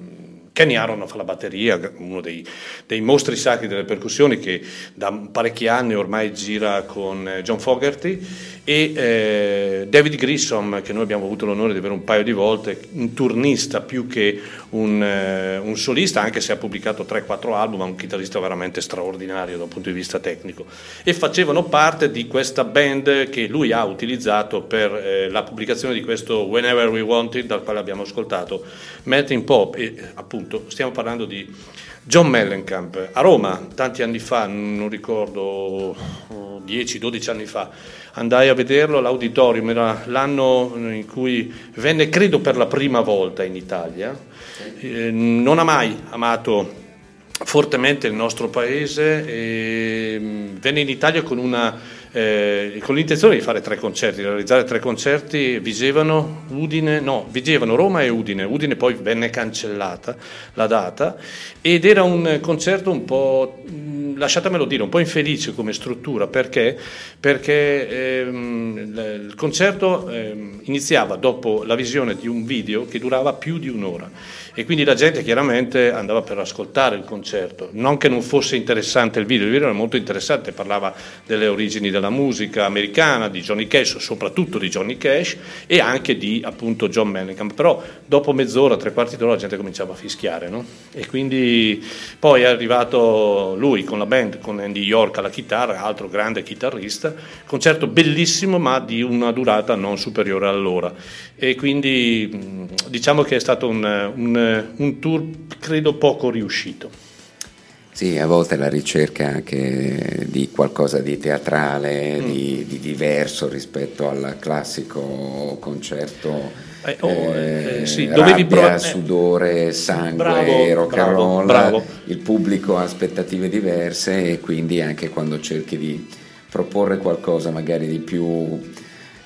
Kenny Aaron fa la batteria, uno dei, dei, mostri sacri delle percussioni che da parecchi anni ormai gira con eh, John Fogerty e eh, David Grissom che noi abbiamo avuto l'onore di avere un paio di volte, un turnista più che un, eh, un solista, anche se ha pubblicato 3-4 album, ma un chitarrista veramente straordinario dal punto di vista tecnico. E facevano parte di questa band che lui ha utilizzato per eh, la pubblicazione di questo Whenever We Wanted dal quale abbiamo ascoltato Melting Pop e appunto stiamo parlando di John Mellencamp a Roma tanti anni fa, non ricordo 10-12 anni fa, andai a vederlo all'auditorium, era l'anno in cui venne credo per la prima volta in Italia, eh, non ha mai amato fortemente il nostro paese e mm, venne in Italia con una eh, con l'intenzione di fare tre concerti, realizzare tre concerti, Vigevano, Udine, no, Vigevano, Roma e Udine. Udine poi venne cancellata la data ed era un concerto un po', lasciatemelo dire, un po' infelice come struttura. Perché, perché ehm, il concerto ehm, iniziava dopo la visione di un video che durava più di un'ora e quindi la gente chiaramente andava per ascoltare il concerto, non che non fosse interessante il video, il video era molto interessante, parlava delle origini della musica americana, di Johnny Cash, soprattutto di Johnny Cash e anche di appunto John Mellencamp, però dopo mezz'ora, tre quarti d'ora la gente cominciava a fischiare no? e quindi poi è arrivato lui con la band, con Andy York alla chitarra, altro grande chitarrista, concerto bellissimo ma di una durata non superiore all'ora. E quindi diciamo che è stato un, un un tour credo poco riuscito. Sì, a volte la ricerca anche di qualcosa di teatrale, mm. di, di, diverso rispetto al classico concerto. Eh, oh, eh, sì, rabbia, prov- eh, sudore, sangue, bravo, rock and roll, bravo. il pubblico ha aspettative diverse e quindi anche quando cerchi di proporre qualcosa magari di più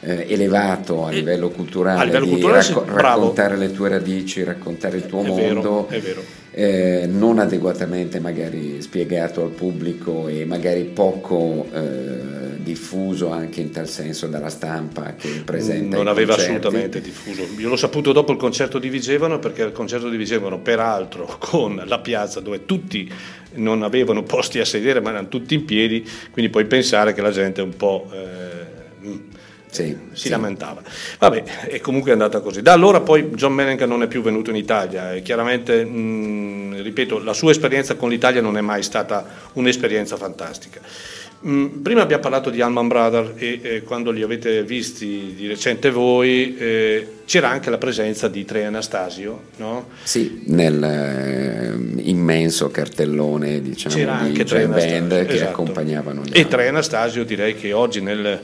eh, elevato a livello culturale, a livello culturale racco- raccontare le tue radici, raccontare il tuo è mondo, vero, eh, non adeguatamente magari spiegato al pubblico e magari poco eh, diffuso anche in tal senso dalla stampa che presenta. Non aveva assolutamente diffuso. Io l'ho saputo dopo il concerto di Vigevano perché il concerto di Vigevano, peraltro con la piazza dove tutti non avevano posti a sedere ma erano tutti in piedi, quindi puoi pensare che la gente un po' eh, sì, si sì. lamentava. Vabbè, è comunque andata così. Da allora poi John Mellencamp non è più venuto in Italia e chiaramente, mh, ripeto, la sua esperienza con l'Italia non è mai stata un'esperienza fantastica. Mh, prima abbiamo parlato di Alman Brothers e eh, quando li avete visti di recente voi eh, c'era anche la presenza di Tre Anastasio, no? Sì, nel eh, immenso cartellone diciamo, c'era di anche Tre band esatto. che accompagnavano gli E. Tre Anastasio direi che oggi nel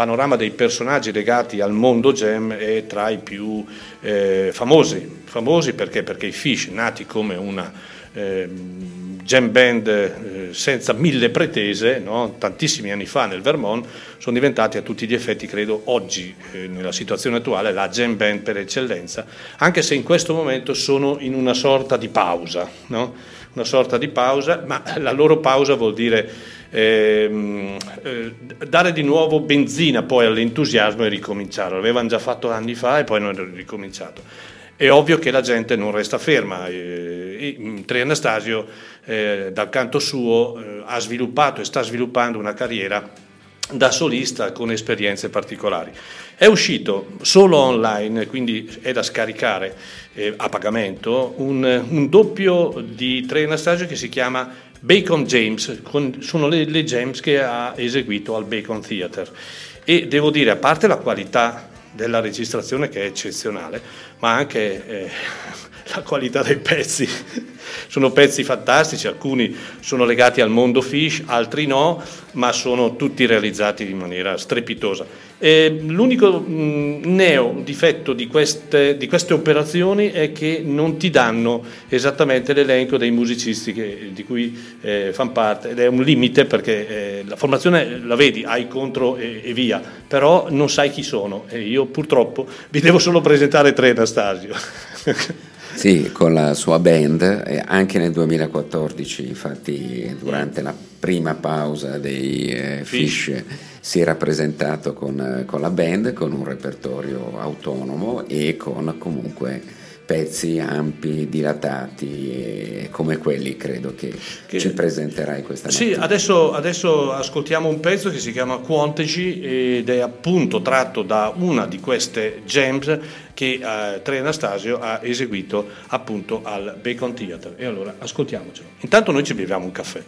panorama dei personaggi legati al mondo jam è tra i più eh, famosi. Famosi perché? Perché i Fish, nati come una eh, jam band eh, senza mille pretese, no? tantissimi anni fa nel Vermont, sono diventati a tutti gli effetti, credo, oggi, eh, nella situazione attuale, la jam band per eccellenza, anche se in questo momento sono in una sorta di pausa, no? una sorta di pausa, ma la loro pausa vuol dire ehm, eh, dare di nuovo benzina poi all'entusiasmo e ricominciare. L'avevano già fatto anni fa e poi non hanno ricominciato. È ovvio che la gente non resta ferma. Eh, Tri Anastasio, eh, dal canto suo, eh, ha sviluppato e sta sviluppando una carriera da solista con esperienze particolari. È uscito solo online, quindi è da scaricare eh, a pagamento, un, un doppio di Tre Anastasio che si chiama Bacon James, con, sono le, le James che ha eseguito al Bacon Theatre e devo dire, a parte la qualità della registrazione che è eccezionale, ma anche eh, la qualità dei pezzi. sono pezzi fantastici, alcuni sono legati al mondo fish, altri no, ma sono tutti realizzati in maniera strepitosa. E l'unico mh, neo difetto di queste, di queste, operazioni è che non ti danno esattamente l'elenco dei musicisti che, di cui eh, fanno parte ed è un limite perché eh, la formazione la vedi, hai contro e, e, via, però non sai chi sono e io purtroppo vi devo solo presentare tre Anastasio. Sì, con la sua band, anche nel 2014, infatti durante la prima pausa dei eh, Fish, si era presentato con, eh, con la band, con un repertorio autonomo e con comunque pezzi ampi, dilatati, e come quelli credo che, Che- ci presenterai questa Sì, mattina. adesso, adesso ascoltiamo un pezzo che si chiama Quantici ed è appunto tratto da una di queste jams che eh, Tre Anastasio ha eseguito appunto al Bacon Theatre. E allora ascoltiamocelo. Intanto noi ci beviamo un caffè.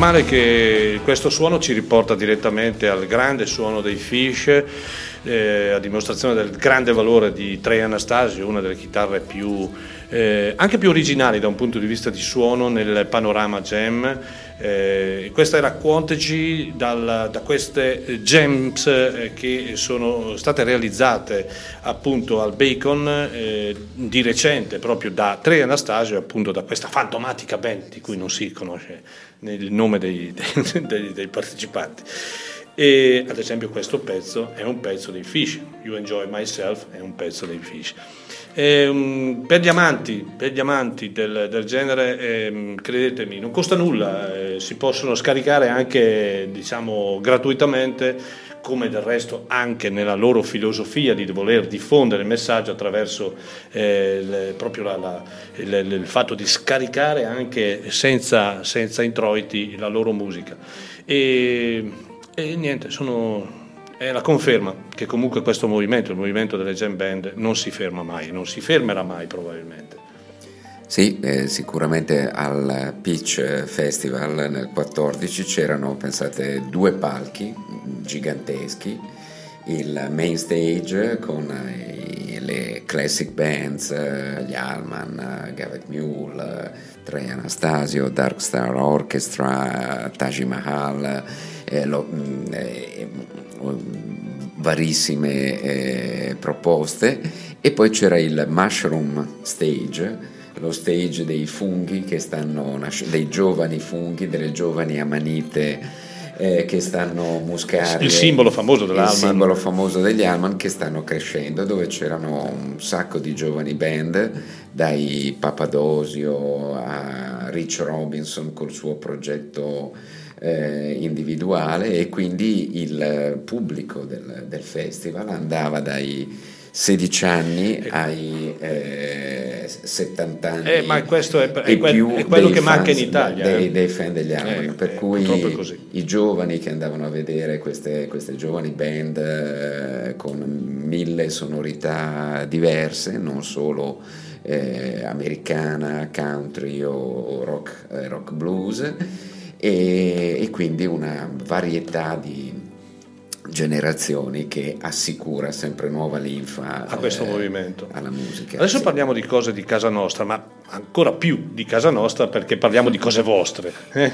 Normale che questo suono ci riporta direttamente al grande suono dei Fish, eh, a dimostrazione del grande valore di Trey Anastasio, una delle chitarre più, eh, anche più originali da un punto di vista di suono nel panorama jam. Eh, questa era Quantity dal, da queste gems eh, che sono state realizzate appunto al Bacon eh, di recente proprio da Trey Anastasio appunto da questa fantomatica band di cui non si conosce il nome dei, dei, dei, dei partecipanti. E ad esempio questo pezzo è un pezzo dei Fish, You Enjoy Myself è un pezzo dei Fish. E, um, per gli amanti, per gli amanti del, del genere, eh, credetemi, non costa nulla, eh, si possono scaricare anche diciamo, gratuitamente, come del resto anche nella loro filosofia di voler diffondere il messaggio attraverso eh, le, proprio la, la, il, il, fatto di scaricare anche senza, senza introiti la loro musica. E, e niente, sono è la conferma che comunque questo movimento, il movimento delle jam band, non si ferma mai, non si fermerà mai probabilmente. Sì, eh, sicuramente al Pitch Festival nel 14 c'erano, pensate, due palchi giganteschi, il main stage con i, le classic bands, eh, gli Allman, Gavet Mule, Trey Anastasio, Dark Star Orchestra, Taj Mahal, eh, lo, eh, varissime eh, proposte e poi c'era il Mushroom Stage, lo stage dei funghi che stanno dei giovani funghi, delle giovani amanite eh, che stanno muscari. Il simbolo famoso dell'Alman. Il simbolo famoso degli Alman che stanno crescendo, dove c'erano un sacco di giovani band, dai Papadosio a Rich Robinson col suo progetto eh, individuale e quindi il pubblico del, del, festival andava dai 16 anni ai eh, 70 anni eh, ma questo è, è, quel, è quello che manca in Italia dei, eh. dei fan degli Alman eh, per cui i giovani che andavano a vedere queste, queste giovani band eh, con mille sonorità diverse non solo eh, americana, country o rock, rock blues e, e quindi una varietà di generazioni che assicura sempre nuova linfa a questo eh, movimento alla musica. Adesso sì. parliamo di cose di casa nostra, ma ancora più di casa nostra perché parliamo di cose vostre. Eh?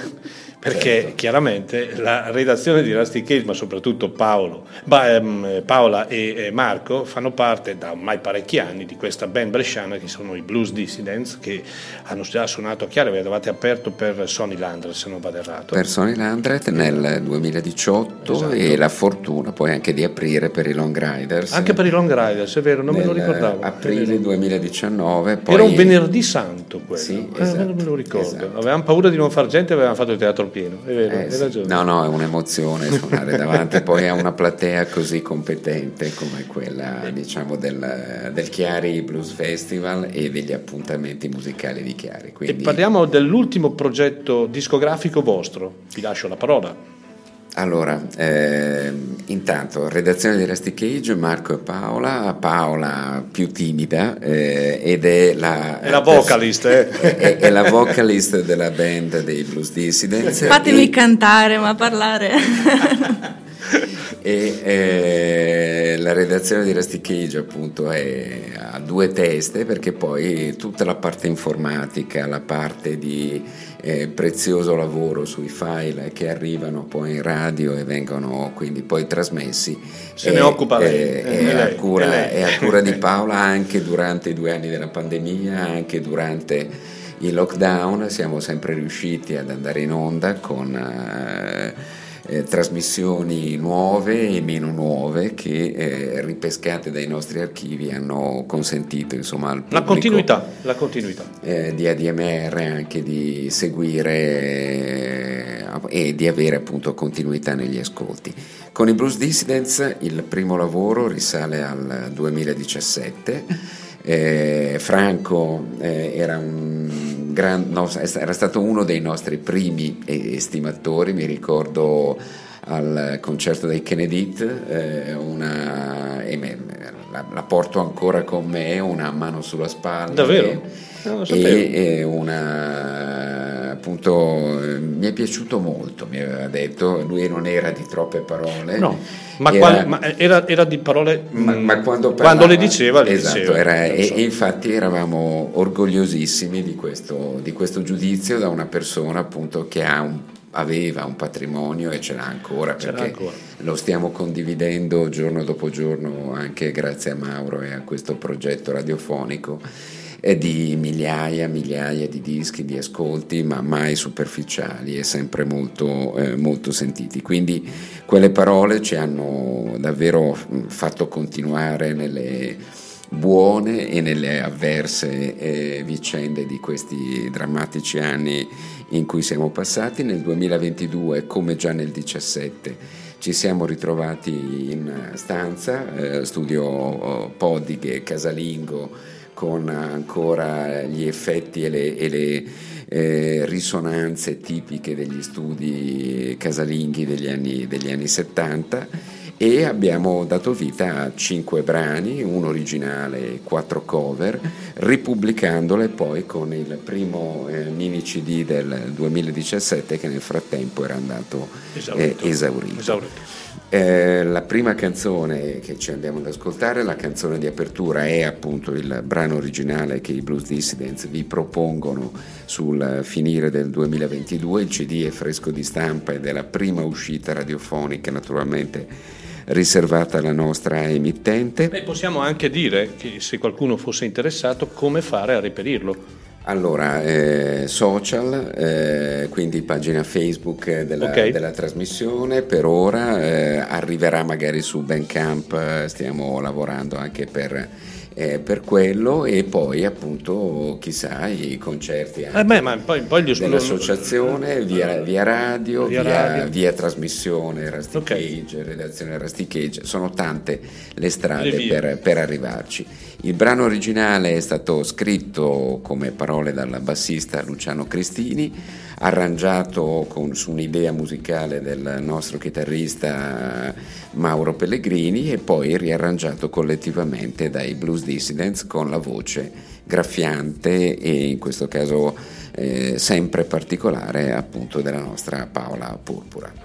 Perché certo. chiaramente la redazione di Rusty Cage, ma soprattutto Paolo, bah, Paola e Marco, fanno parte da ormai parecchi anni di questa band bresciana che sono i Blues Dissidents che hanno già suonato a Chiara, avevate aperto per Sony Landret se non vado errato. Per Sony Landret nel 2018 esatto. e la fortuna poi anche di aprire per i Long Riders. Anche per i Long Riders, è vero, non me lo ricordavo. Aprile 2019. Poi... Era un venerdì santo quello, sì, eh, esatto, non me lo ricordo. Esatto. Avevamo paura di non far gente e avevamo fatto il teatro pieno, è vero, eh, sì. No, no, è un'emozione suonare davanti poi a una platea così competente come quella diciamo del, del, Chiari Blues Festival e degli appuntamenti musicali di Chiari. Quindi... E parliamo dell'ultimo progetto discografico vostro, vi lascio la parola. Allora, eh, intanto, redazione di Rusty Cage, Marco e Paola, Paola più timida eh, ed è la, è la vocalist, eh. è, è, la vocalist della band dei Blues Dissidents. Fatemi e, cantare, ma parlare. e eh, la redazione di Cage appunto è a due teste perché poi tutta la parte informatica, la parte di eh, prezioso lavoro sui file che arrivano poi in radio e vengono quindi poi trasmessi se ne occupa lei, è, è, a cura, è, a cura, di Paola anche durante i due anni della pandemia anche durante il lockdown. Siamo sempre riusciti ad andare in onda con eh, eh, trasmissioni nuove e meno nuove che eh, ripescate dai nostri archivi hanno consentito insomma al la continuità, la continuità. Eh, di ADMR anche di seguire e di avere appunto continuità negli ascolti. Con i Blues Dissidents il primo lavoro risale al 2017. Eh, Franco eh, era un gran, no, era stato uno dei nostri primi estimatori, mi ricordo al concerto dei Kennedy, eh, una, me, la, la, porto ancora con me, una mano sulla spalla. Davvero? E, e una appunto eh, mi è piaciuto molto, mi aveva detto, lui non era di troppe parole. No, ma, era, qual- ma era, era di parole ma- mm, ma quando, quando parlava- le diceva, le esatto, diceva. era- e, so. e infatti eravamo orgogliosissimi di questo, di questo giudizio da una persona appunto che ha un- aveva un patrimonio e ce l'ha ancora Ce l'ha perché ancora. lo stiamo condividendo giorno dopo giorno anche grazie a Mauro e a questo progetto radiofonico e di migliaia, migliaia di dischi, di ascolti, ma mai superficiali e sempre molto, eh, molto sentiti. Quindi quelle parole ci hanno davvero mh, fatto continuare nelle buone e nelle avverse eh, vicende di questi drammatici anni in cui siamo passati. Nel 2022, come già nel 2017, ci siamo ritrovati in stanza, eh, studio Podighe, casalingo, con ancora gli effetti e le, e le, eh, risonanze tipiche degli studi casalinghi degli anni, degli anni 70 e abbiamo dato vita a cinque brani, un originale e quattro cover, ripubblicandole poi con il primo eh, mini CD del 2017 che nel frattempo era andato Esaurito. eh, esaurito. Esaurito. Eh, la prima canzone che ci andiamo ad ascoltare, la canzone di apertura, è appunto il brano originale che i Blues Dissidents vi propongono sul finire del 2022. Il CD è fresco di stampa ed è la prima uscita radiofonica, naturalmente riservata alla nostra emittente. Beh, possiamo anche dire che se qualcuno fosse interessato come fare a reperirlo. Allora, eh, social, eh, quindi pagina Facebook della, Ok. della trasmissione, per ora eh, arriverà magari su Bandcamp, stiamo lavorando anche per, eh, per quello e poi appunto chissà i concerti anche Eh beh, ma poi, poi gli dell'associazione, via, via radio, Via via, radio. via trasmissione, Rusty Ok. Cage, redazione Rusty Cage, sono tante le strade Le per, per arrivarci. Il brano originale è stato scritto come parole dal bassista Luciano Cristini, arrangiato con, su un'idea musicale del nostro chitarrista Mauro Pellegrini e poi riarrangiato collettivamente dai Blues Dissidents con la voce graffiante e in questo caso eh, sempre particolare appunto della nostra Paola Purpura.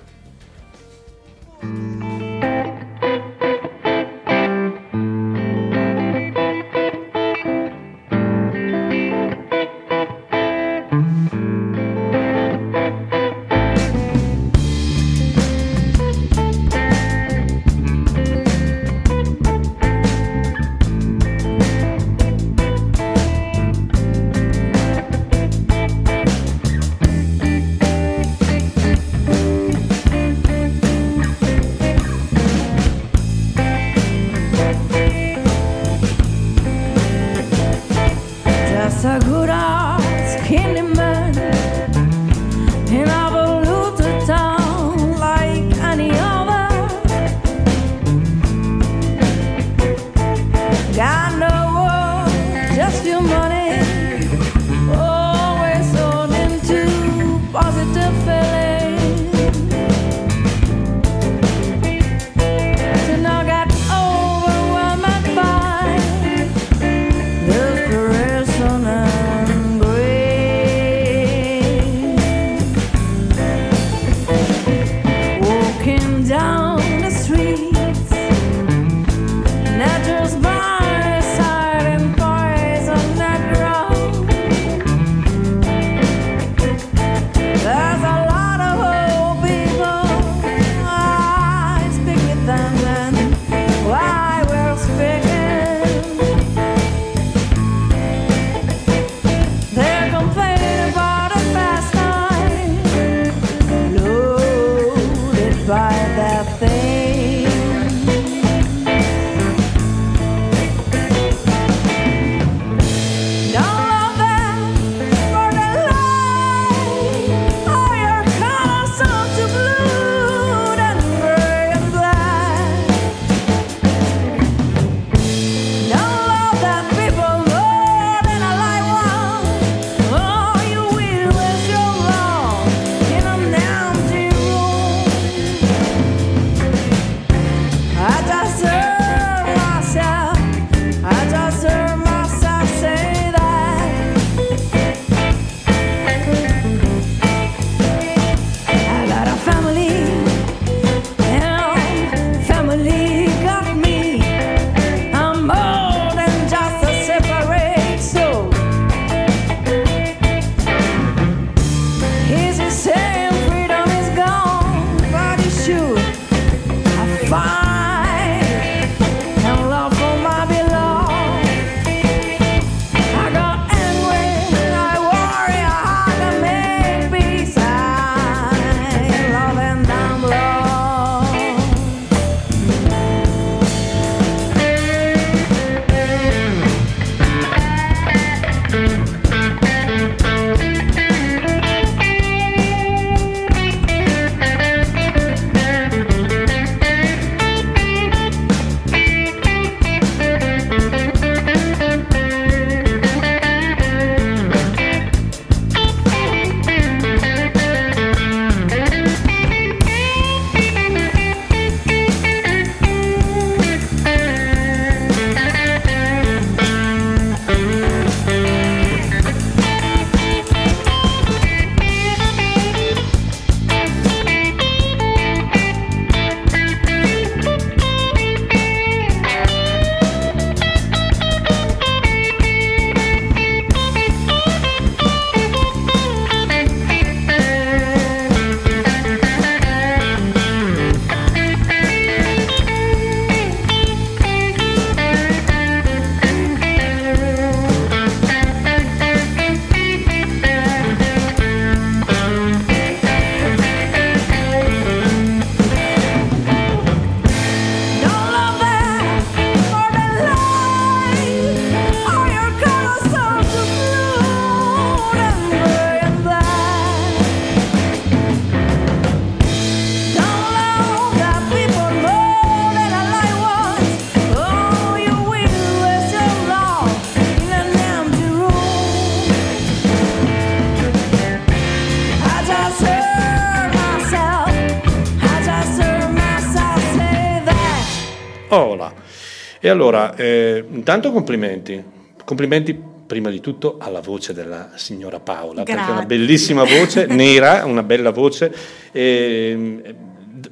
Allora, eh, intanto complimenti. Complimenti prima di tutto alla voce della signora Paola, perché è una Grazie. bellissima voce, nera, una bella voce. E, eh,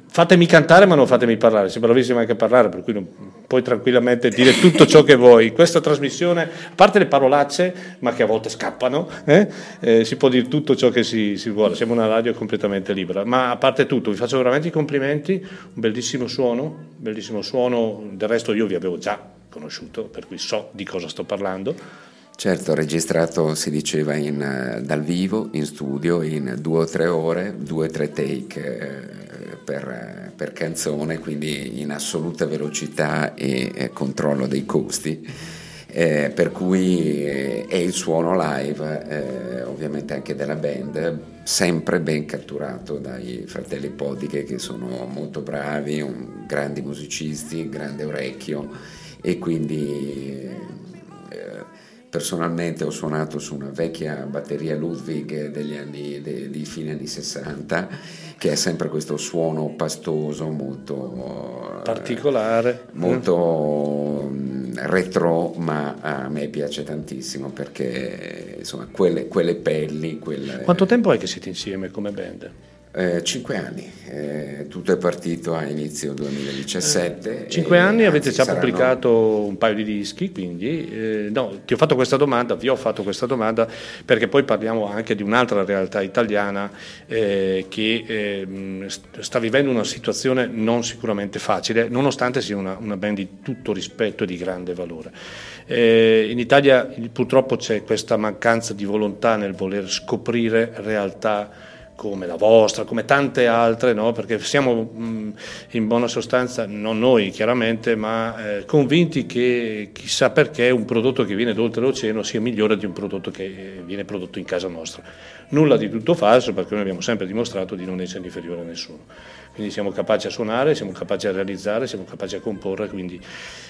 fatemi cantare ma non fatemi parlare, sei bravissima anche a parlare, per cui non- puoi tranquillamente dire tutto ciò che vuoi. Questa trasmissione, a parte le parolacce, ma che a volte scappano, eh, eh, si può dire tutto ciò che si, si vuole, siamo una radio completamente libera. Ma a parte tutto, vi faccio veramente i complimenti, un bellissimo suono, bellissimo suono, del resto io vi avevo già conosciuto, per cui so di cosa sto parlando. Certo, registrato si diceva in, eh, dal vivo, in studio, in due o tre ore, due o tre take eh, per, eh, per canzone, quindi in assoluta velocità e eh, controllo dei costi. Eh, per cui eh, è il suono live, eh, ovviamente anche della band, sempre ben catturato dai fratelli Podiche che sono molto bravi, un- grandi musicisti, grande orecchio e quindi personalmente ho suonato su una vecchia batteria Ludwig degli anni, de- di fine anni 60 che ha sempre questo suono pastoso molto eh, Particolare. molto mm, retro ma a me piace tantissimo perché insomma quelle, quelle pelli quelle, Quanto tempo è che siete insieme come band? Eh, cinque anni, eh, tutto è partito a inizio 2017. Cinque e anni avete già saranno- pubblicato un paio di dischi, quindi eh, no, ti ho fatto questa domanda, vi ho fatto questa domanda perché poi parliamo anche di un'altra realtà italiana eh, che ehm, st- sta vivendo una situazione non sicuramente facile, nonostante sia una, una band di tutto rispetto e di grande valore. Eh, in Italia purtroppo c'è questa mancanza di volontà nel voler scoprire realtà come la vostra, come tante altre, no? perché siamo mh, in buona sostanza, non noi chiaramente, ma eh, convinti che chissà perché un prodotto che viene d'oltreoceano sia migliore di un prodotto che eh, viene prodotto in casa nostra. Nulla di tutto falso perché noi abbiamo sempre dimostrato di non essere inferiore a nessuno. Quindi siamo capaci a suonare, siamo capaci a realizzare, siamo capaci a comporre, quindi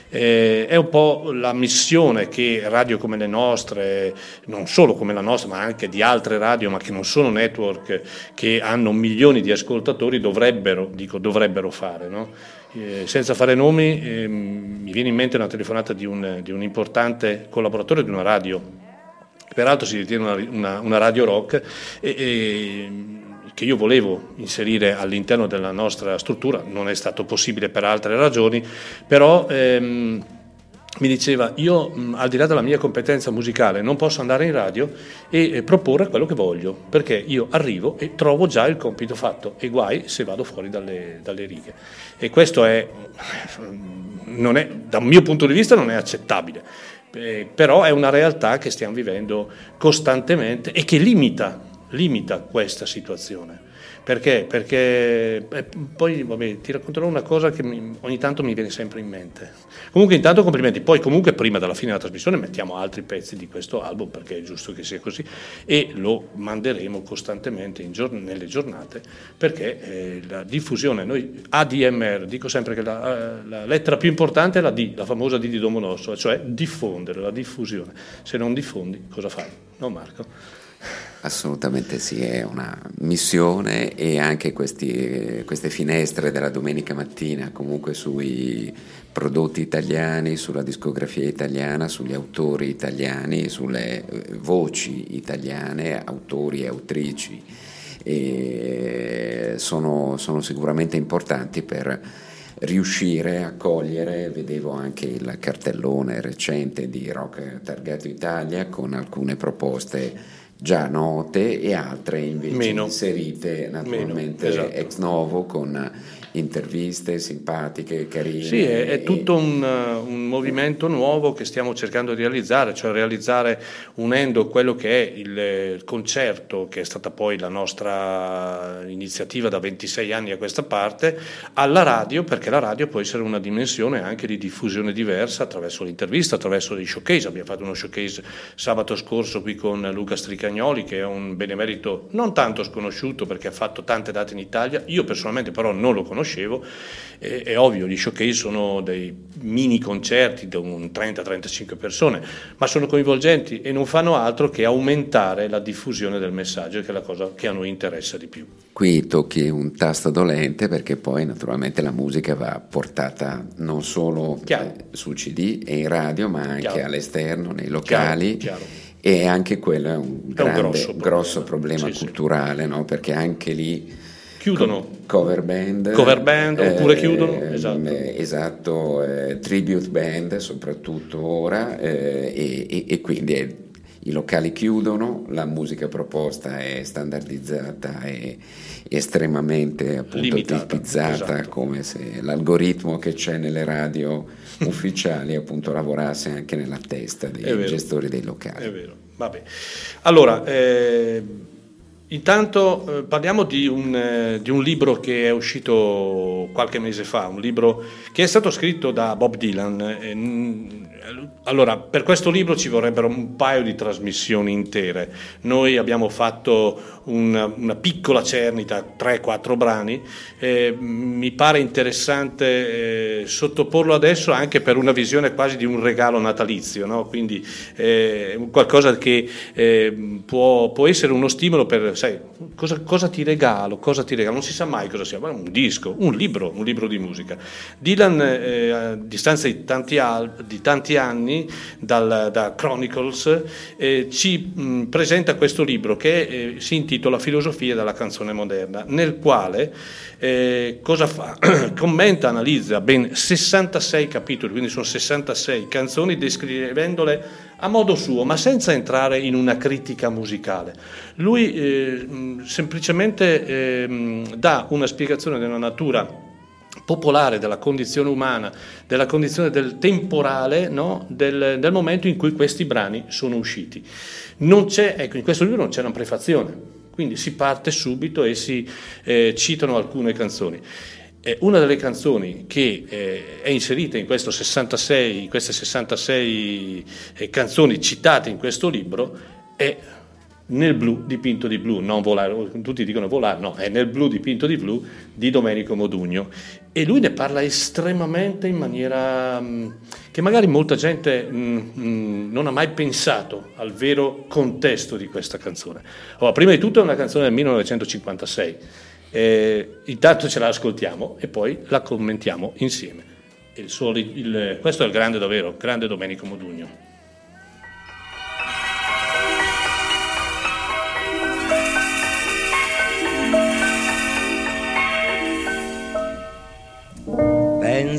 eh, è un po' la missione che radio come le nostre, non solo come la nostra, ma anche di altre radio, ma che non sono network che hanno milioni di ascoltatori, dovrebbero, dico, dovrebbero fare. no? Eh, senza fare nomi, ehm, mi viene in mente una telefonata di un, di un importante collaboratore di una radio, peraltro si ritiene una, una- una radio rock, e- e, che io volevo inserire all'interno della nostra struttura, non è stato possibile per altre ragioni, però ehm, mi diceva io al di là della mia competenza musicale non posso andare in radio e eh, proporre quello che voglio, perché io arrivo e trovo già il compito fatto e guai se vado fuori dalle, dalle righe. E questo è, è, da un mio punto di vista non è accettabile. Eh, però è una realtà che stiamo vivendo costantemente e che limita, limita questa situazione. Perché? Perché eh, poi vabbè, ti racconterò una cosa che mi- ogni tanto mi viene sempre in mente. Comunque intanto complimenti, poi comunque prima della fine della trasmissione mettiamo altri pezzi di questo album perché è giusto che sia così e lo manderemo costantemente in giorn- nelle giornate perché eh, la diffusione, noi ADMR, dico sempre che la, la lettera più importante è la D, la famosa D di Domodossola, cioè diffondere, la diffusione. Se non diffondi cosa fai? No Marco? Assolutamente sì, è una missione e anche questi- queste finestre della domenica mattina comunque sui prodotti italiani, sulla discografia italiana, sugli autori italiani, sulle eh, voci italiane, autori e autrici, e sono, sono sicuramente importanti per riuscire a cogliere, vedevo anche il cartellone recente di Rock Targato Italia con alcune proposte già note e altre invece Meno. inserite naturalmente Meno, esatto. ex novo con interviste simpatiche, carine. Sì, è, è tutto un, uh, un movimento nuovo che stiamo cercando di realizzare, cioè realizzare unendo quello che è il, eh, il concerto, che è stata poi la nostra iniziativa da 26 anni a questa parte, alla radio, perché la radio può essere una dimensione anche di diffusione diversa attraverso l'intervista, attraverso dei showcase. Abbiamo fatto uno showcase sabato scorso qui con Luca Stricagnoli, che è un benemerito non tanto sconosciuto perché ha fatto tante date in Italia, io personalmente però non lo conosco conoscevo. E- È ovvio, gli showcase sono dei mini concerti di un 30-35 persone, ma sono coinvolgenti e non fanno altro che aumentare la diffusione del messaggio, che è la cosa che a noi interessa di più. Qui tocchi un tasto dolente perché poi naturalmente la musica va portata non solo Chiaro. eh, sul CD e in radio, ma anche Chiaro. all'esterno, nei locali. Chiaro, chiaro. E anche quello è un grande, grosso grosso problema. problema, Sì, sì. culturale, no? perché anche lì Chiudono. co- cover band, Cover band, oppure chiudono, eh, esatto. eh, esatto, eh, tribute band soprattutto ora eh, e, e- e quindi è- i locali chiudono, la musica proposta è standardizzata e estremamente appunto Limitata, tipizzata esatto. come se l'algoritmo che c'è nelle radio ufficiali appunto lavorasse anche nella testa dei gestori dei locali. È vero, vabbè. Allora, eh, intanto eh, parliamo di un, eh, di un libro che è uscito qualche mese fa, un libro che è stato scritto da Bob Dylan. Allora, per questo libro ci vorrebbero un paio di trasmissioni intere. Noi abbiamo fatto una, una piccola cernita, 3-4 brani. eh, mi pare interessante eh, sottoporlo adesso anche per una visione quasi di un regalo natalizio, no? quindi eh, qualcosa che eh, può, può essere uno stimolo per, sai, cosa, cosa ti regalo, cosa ti regalo, non si sa mai cosa sia, ma un disco, un libro, un libro di musica. Dylan, eh, a distanza di tanti, al- di tanti anni, dal, da Chronicles, eh, ci mh, presenta questo libro che eh, si intitola Filosofia della canzone moderna, nel quale eh? Commenta, analizza ben 66 capitoli, quindi sono 66 canzoni, descrivendole a modo suo, ma senza entrare in una critica musicale. Lui eh, semplicemente eh, mh, dà una spiegazione della natura popolare della condizione umana, della condizione del temporale, no? del, del momento in cui questi brani sono usciti. Ecco, in questo libro non c'è una prefazione, quindi si parte subito e si eh, citano alcune canzoni. Eh, una delle canzoni che eh, è inserita in, questo 66, in queste 66 eh, canzoni citate in questo libro è nel blu dipinto di blu, non volare, tutti dicono volare, no, è nel blu dipinto di blu di Domenico Modugno e lui ne parla estremamente in maniera mh, che magari molta gente mh, mh, non ha mai pensato al vero contesto di questa canzone. Allora, prima di tutto è una canzone del 1956, eh, intanto ce la ascoltiamo e poi la commentiamo insieme. Il suo- il- questo è il grande davvero, grande Domenico Modugno.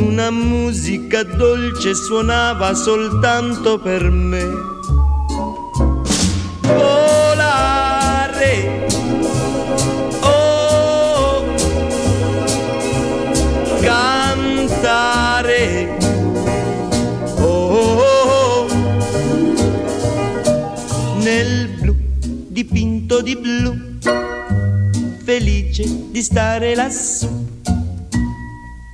Una musica dolce suonava soltanto per me. Volare. Oh, cantare. Oh, nel blu dipinto di blu, felice di stare lassù.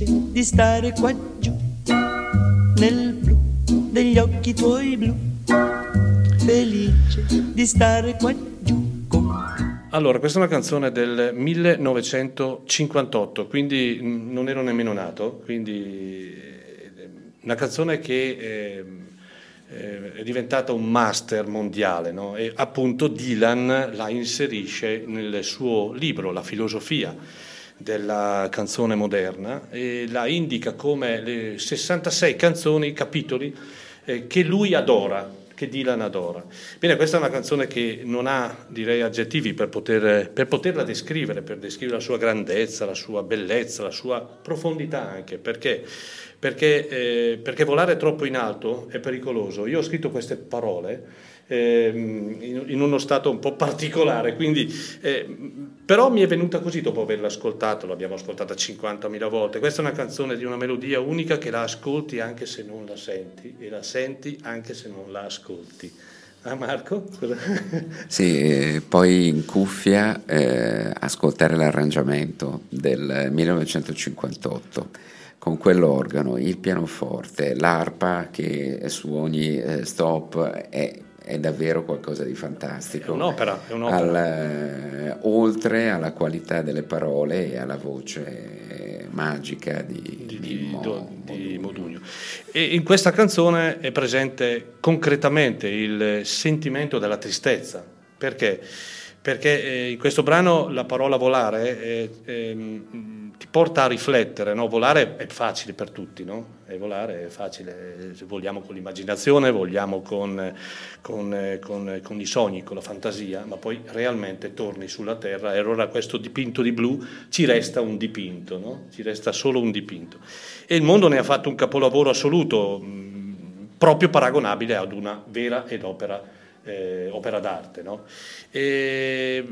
Felice di stare qua giù, nel blu degli occhi tuoi blu, felice di stare qua giù. Allora, questa è una canzone del 1958, quindi non ero nemmeno nato, quindi eh, una canzone che eh, eh, è diventata un master mondiale no? e appunto Dylan la inserisce nel suo libro La filosofia della canzone moderna e la indica come le 66 canzoni, capitoli eh, che lui adora, che Dylan adora. Bene, questa è una canzone che non ha, direi, aggettivi per, poter, per poterla descrivere, per descrivere la sua grandezza, la sua bellezza, la sua profondità anche, perché? Perché, eh, perché volare troppo in alto è pericoloso. Io ho scritto queste parole in, in uno stato un po' particolare, quindi, eh, però mi è venuta così dopo averla ascoltato, l'abbiamo ascoltata 50.000 volte. Questa è una canzone di una melodia unica che la ascolti anche se non la senti e la senti anche se non la ascolti. Ah Marco? Sì, eh, poi in cuffia eh, ascoltare l'arrangiamento del 1958 con quell'organo, il pianoforte, l'arpa che su ogni eh, stop è, è davvero qualcosa di fantastico. È un'opera, è un'opera. Al, eh, oltre alla qualità delle parole e alla voce magica di, di, di, Mo- do- di Modugno. E in questa canzone è presente concretamente il sentimento della tristezza. Perché? Perché eh, in questo brano la parola volare eh, ehm, ti porta a riflettere, no? volare è facile per tutti, no? e volare è facile, vogliamo con l'immaginazione, vogliamo con, con, con, con, i sogni, con la fantasia, ma poi realmente torni sulla terra e allora questo dipinto di blu ci resta un dipinto, no? ci resta solo un dipinto. E il mondo ne ha fatto un capolavoro assoluto, mh, proprio paragonabile ad una vera ed opera eh, opera d'arte. E,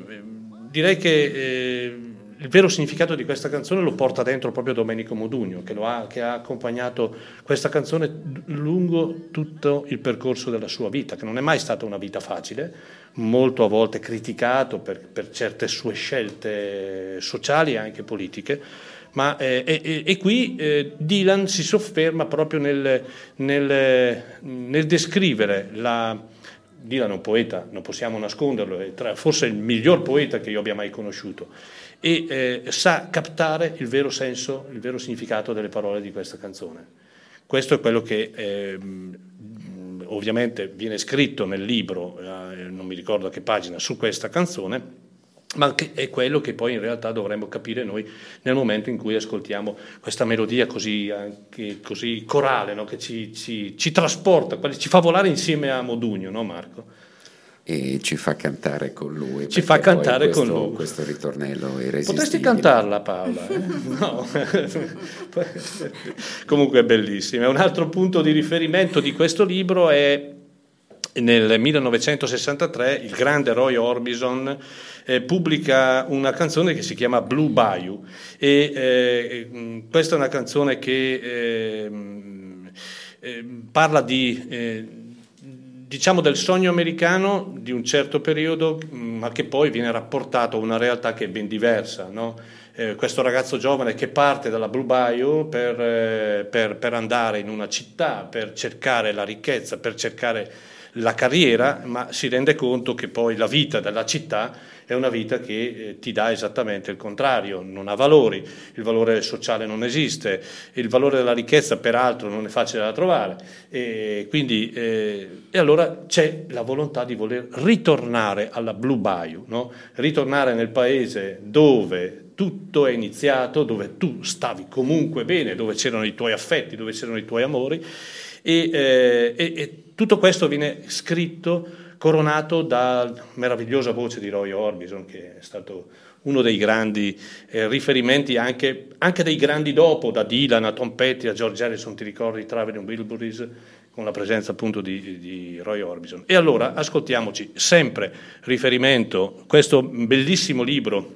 direi che eh, il vero significato di questa canzone lo porta dentro proprio Domenico Modugno, che, ha, che, ha, accompagnato questa canzone lungo tutto il percorso della sua vita, che non è mai stata una vita facile, molto a volte criticato per, per certe sue scelte sociali e anche politiche. Ma, eh, e, e, qui eh, Dylan si sofferma proprio nel, nel, nel descrivere la, Dylan è un poeta, non possiamo nasconderlo, è tra, forse il miglior poeta che io abbia mai conosciuto e eh, sa captare il vero senso, il vero significato delle parole di questa canzone. Questo è quello che eh, ovviamente viene scritto nel libro, eh, non mi ricordo a che pagina, su questa canzone, ma che è quello che poi in realtà dovremmo capire noi nel momento in cui ascoltiamo questa melodia così, così corale, no? che ci, ci, ci, trasporta, ci fa volare insieme a Modugno, no Marco? E ci fa cantare con lui. Ci fa cantare questo, con lui. Questo ritornello irresistibile. Potresti cantarla Paola? Eh? No. Comunque è bellissima. Un altro punto di riferimento di questo libro è nel 1963 il grande Roy Orbison eh, pubblica una canzone che si chiama Blue Bayou e eh, questa è una canzone che eh, parla di eh, diciamo del sogno americano di un certo periodo ma che poi viene rapportato a una realtà che è ben diversa no? eh, questo ragazzo giovane che parte dalla Blue Bayou per, eh, per, per andare in una città per cercare la ricchezza per cercare la carriera, ma si rende conto che poi la vita della città è una vita che eh, ti dà esattamente il contrario, non ha valori, il valore sociale non esiste, il valore della ricchezza peraltro non è facile da trovare e, quindi, eh, e allora c'è la volontà di voler ritornare alla Blue Bayou, no? ritornare nel paese dove tutto è iniziato, dove tu stavi comunque bene, dove c'erano i tuoi affetti, dove c'erano i tuoi amori e, eh, e, tutto questo viene scritto coronato dalla meravigliosa voce di Roy Orbison, che è stato uno dei grandi eh, riferimenti, anche, anche, dei grandi dopo, da Dylan a Tom Petty a George Harrison, ti ricordi Traveling Wilburys, con la presenza appunto di, di, Roy Orbison. E allora ascoltiamoci sempre riferimento, questo bellissimo libro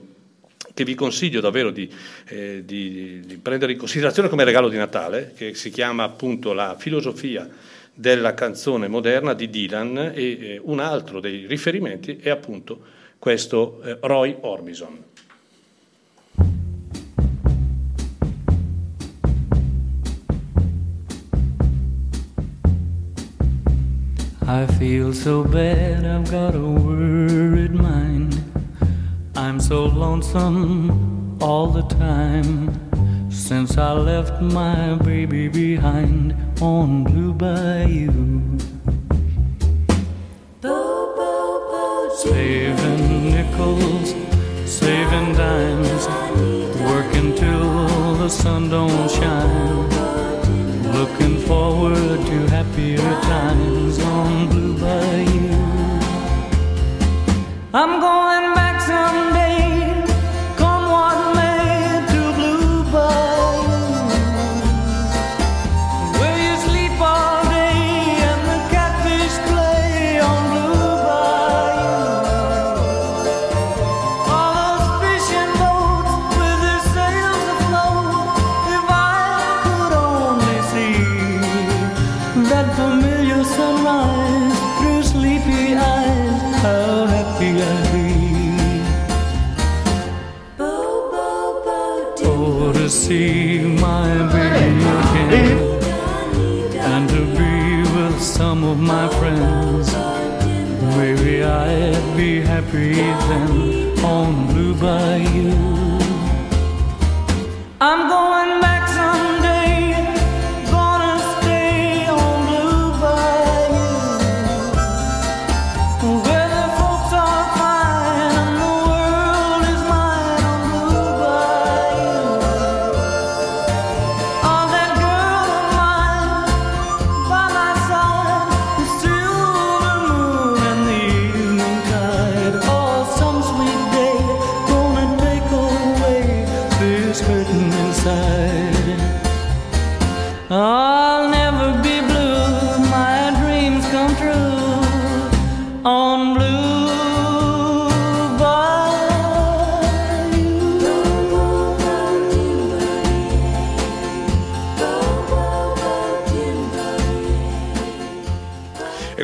che vi consiglio davvero di, eh, di, di prendere in considerazione come regalo di Natale, che si chiama appunto La filosofia della canzone moderna di Dylan e eh, un altro dei riferimenti è appunto questo eh, Roy Orbison. I feel so bad, I've got a worried mind. I'm so lonesome all the time since I left my baby behind on Blue Bayou. Saving nickels, saving dimes, working till the sun don't shine. Looking forward to happier times on Blue Bayou. I'm going back someday,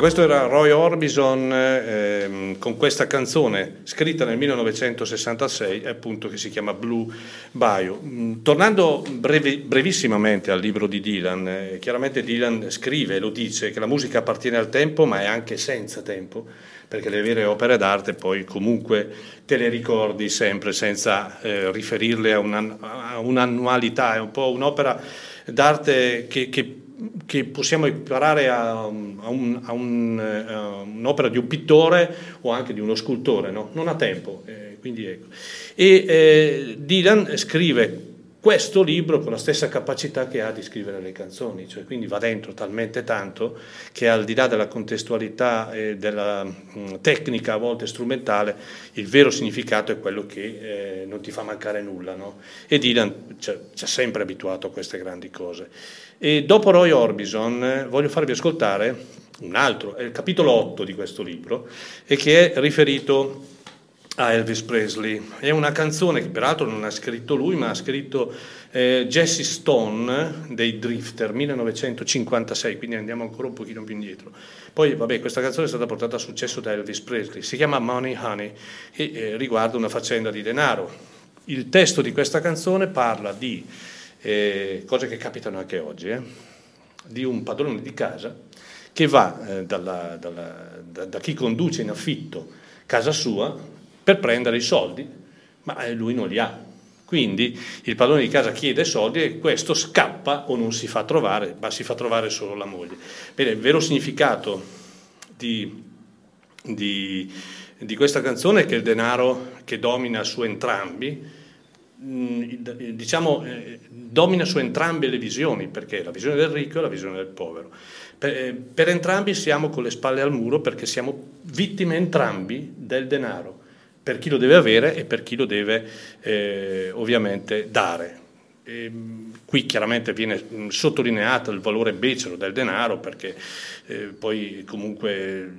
questo era Roy Orbison ehm, con questa canzone scritta nel 1966, appunto che si chiama Blue Bayou. Mm, Tornando brevi- brevissimamente al libro di Dylan, eh, chiaramente Dylan scrive lo dice che la musica appartiene al tempo, ma è anche senza tempo, perché le vere opere d'arte poi comunque te le ricordi sempre senza eh, riferirle a, una- a un'annualità, è un po' un'opera d'arte che, che che possiamo imparare a, a un- a un, eh, a un'opera di un pittore o anche di uno scultore, no? non ha tempo. eh, ecco. E eh, Dylan scrive questo libro con la stessa capacità che ha di scrivere le canzoni, cioè quindi va dentro talmente tanto che al di là della contestualità e della mh, tecnica a volte strumentale, il vero significato è quello che eh, non ti fa mancare nulla. no? E Dylan ci ha- ci ha sempre abituato a queste grandi cose. E dopo Roy Orbison eh, voglio farvi ascoltare un altro, è il capitolo 8 di questo libro, e che è riferito a Elvis Presley. È una canzone che peraltro non ha scritto lui, ma ha scritto eh, Jesse Stone dei Drifter, 1956, quindi andiamo ancora un pochino più indietro. Poi, vabbè, questa canzone è stata portata a successo da Elvis Presley, si chiama Money Honey e eh, riguarda una faccenda di denaro. Il testo di questa canzone parla di eh, cose che capitano anche oggi, eh, di un padrone di casa che va eh, dalla- dalla- da, da chi conduce in affitto casa sua per prendere i soldi, ma eh, lui non li ha. Quindi il padrone di casa chiede soldi e questo scappa o non si fa trovare, ma si fa trovare solo la moglie. Bene, il vero significato di, di- di questa canzone è che il denaro che domina su entrambi, mh, diciamo, eh, domina su entrambe le visioni, perché la visione del ricco e la visione del povero. Per, eh, per entrambi siamo con le spalle al muro perché siamo vittime entrambi del denaro, per chi lo deve avere e per chi lo deve eh, ovviamente dare. E, mh, qui chiaramente viene mh, sottolineato il valore becero del denaro perché eh, poi comunque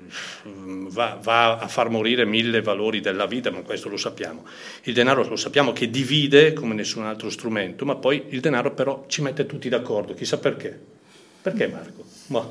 mh, va, va a far morire mille valori della vita, ma questo lo sappiamo. Il denaro lo sappiamo che divide come nessun altro strumento, ma poi il denaro però ci mette tutti d'accordo, chissà perché. Perché Marco? Ma-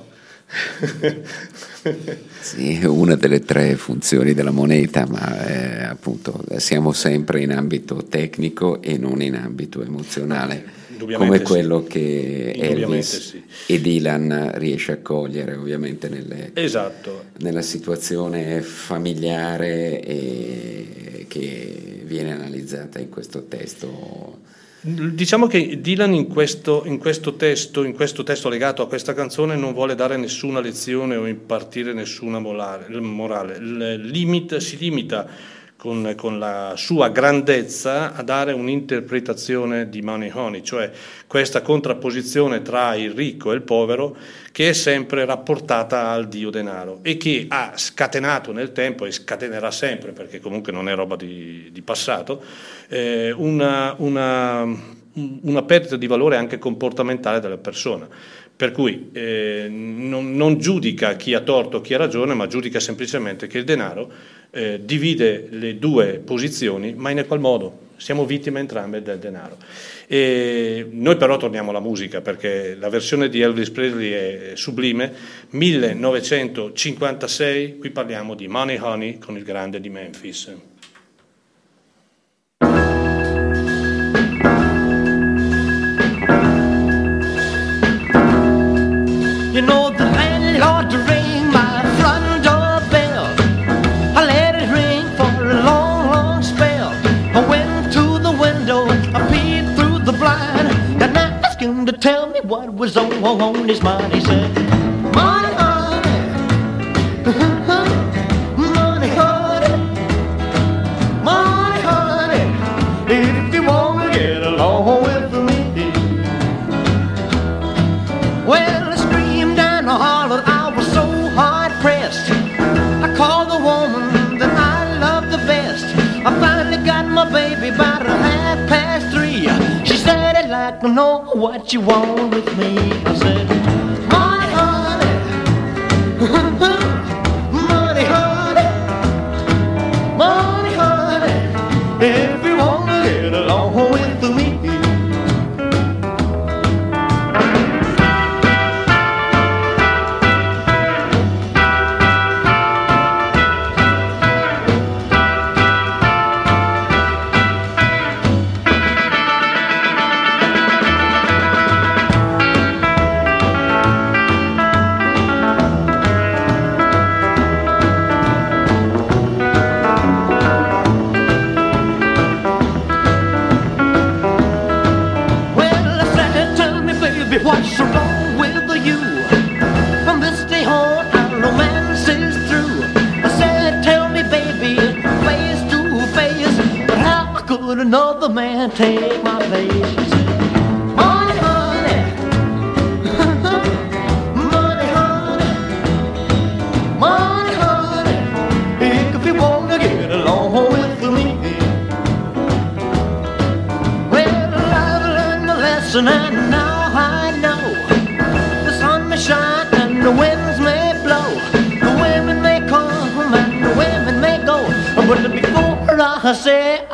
Sì, è una delle tre funzioni della moneta, ma eh, appunto siamo sempre in ambito tecnico e non in ambito emozionale, come sì. quello che Elvis sì. e Dylan riesce a cogliere ovviamente nelle- Esatto. nella situazione familiare e che viene analizzata in questo testo. Diciamo che Dylan in questo, in questo testo, in questo testo legato a questa canzone non vuole dare nessuna lezione o impartire nessuna morale, Il limit- si limita con, con la sua grandezza a dare un'interpretazione di Money Honey, cioè questa contrapposizione tra il ricco e il povero che è sempre rapportata al dio denaro e che ha scatenato nel tempo e scatenerà sempre, perché comunque non è roba di, di passato, eh, una, una, una perdita di valore anche comportamentale della persona. Per cui eh, non, non giudica chi ha torto o chi ha ragione, ma giudica semplicemente che il denaro eh, divide le due posizioni, ma in qual modo? Siamo vittime entrambe del denaro. E noi però torniamo alla musica perché la versione di Elvis Presley è sublime. 1956, qui parliamo di Money Honey con il grande di Memphis. You know the landlord rang my front door bell. I let it ring for a long, long spell. I went to the window, I peeped through the blind, and I asked him to tell me what was on, on his mind. He said, my baby about half past three. She said, I'd like to know what you want with me. I said, Money, honey, man take my place? Money, money, honey, money, honey, if you wanna get along with me. Learned lesson and now I know. The sun may shine and the winds may blow, the women may come and the women may go, but before I say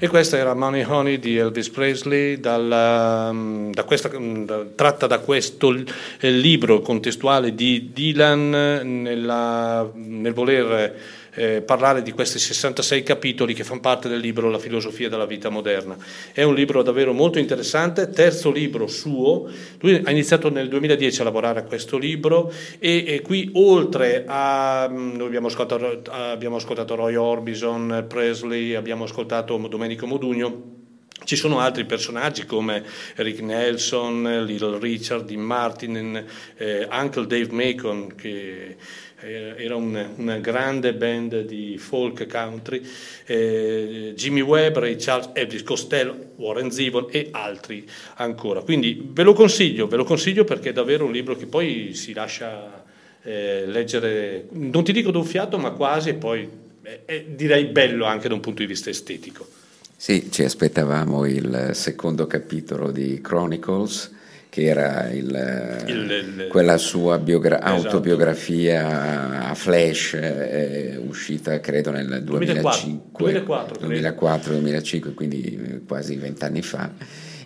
E questa era Money Honey di Elvis Presley, dalla, mm, da questa, mm, da- tratta da questo eh, libro contestuale di Dylan nella- nel voler eh, parlare di questi 66 capitoli che fanno parte del libro La filosofia della vita moderna. È un libro davvero molto interessante, terzo libro suo. Lui ha iniziato nel 2010 a lavorare a questo libro e, e qui oltre a mm, noi abbiamo ascoltato, abbiamo ascoltato Roy Orbison, Presley, abbiamo ascoltato Domenico Modugno. Ci sono altri personaggi come Rick Nelson, Little Richard, Dean Martin, eh, Uncle Dave Macon, che era un- una grande band di folk country, eh, Jimmy Webb, Ray Charles, Elvis Costello, Warren Zevon e altri ancora. Quindi ve lo consiglio, ve lo consiglio perché è davvero un libro che poi si lascia eh, leggere, non ti dico d'un fiato, ma quasi, e poi è- è, direi bello anche da un punto di vista estetico. Sì, ci aspettavamo il secondo capitolo di Chronicles, che era il- Il- il- quella sua biogra- Esatto. autobiografia a flash, eh, uscita credo nel 2005, 2004, credo. 2004-2005, quindi eh, quasi vent'anni fa,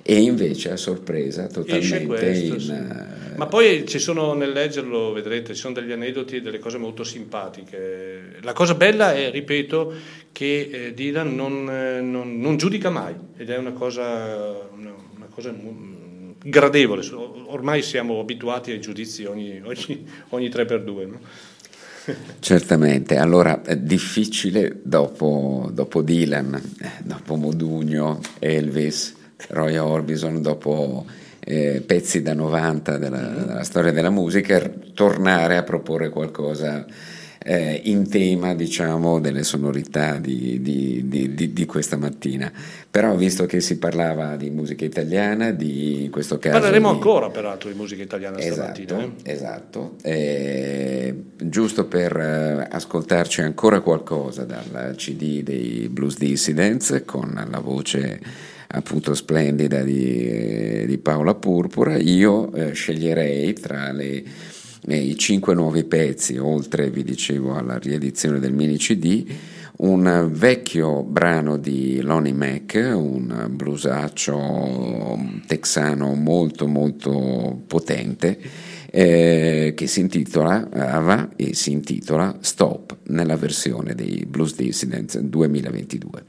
e invece a sorpresa totalmente questo, in... sì. eh, Ma poi ci sono nel leggerlo, vedrete, ci sono degli aneddoti e delle cose molto simpatiche. La cosa bella è, ripeto, che eh, Dylan non, non- non giudica mai ed è una cosa, una, una cosa gradevole. Ormai siamo abituati ai giudizi ogni, ogni, ogni 3x2. No? Certamente, allora è difficile dopo, dopo Dylan, eh, dopo Modugno, Elvis, Roy Orbison, dopo eh, pezzi da 90 della, della storia della musica, tornare a proporre qualcosa eh, in tema, diciamo, delle sonorità di, di- di- di- questa mattina. Però visto che si parlava di musica italiana, di in questo caso... Parleremo ancora peraltro di musica italiana stamattina. Esatto, eh. esatto. Eh, giusto per eh, ascoltarci ancora qualcosa dal CD dei Blues Dissidents con la voce appunto splendida di, eh, di Paola Purpura, io sceglierei tra le- i cinque nuovi pezzi, oltre vi dicevo alla riedizione del mini CD, un vecchio brano di Lonnie Mac, un bluesaccio texano molto molto potente, eh, che si intitola Ava e si intitola Stop nella versione dei Blues Dissidents 2022.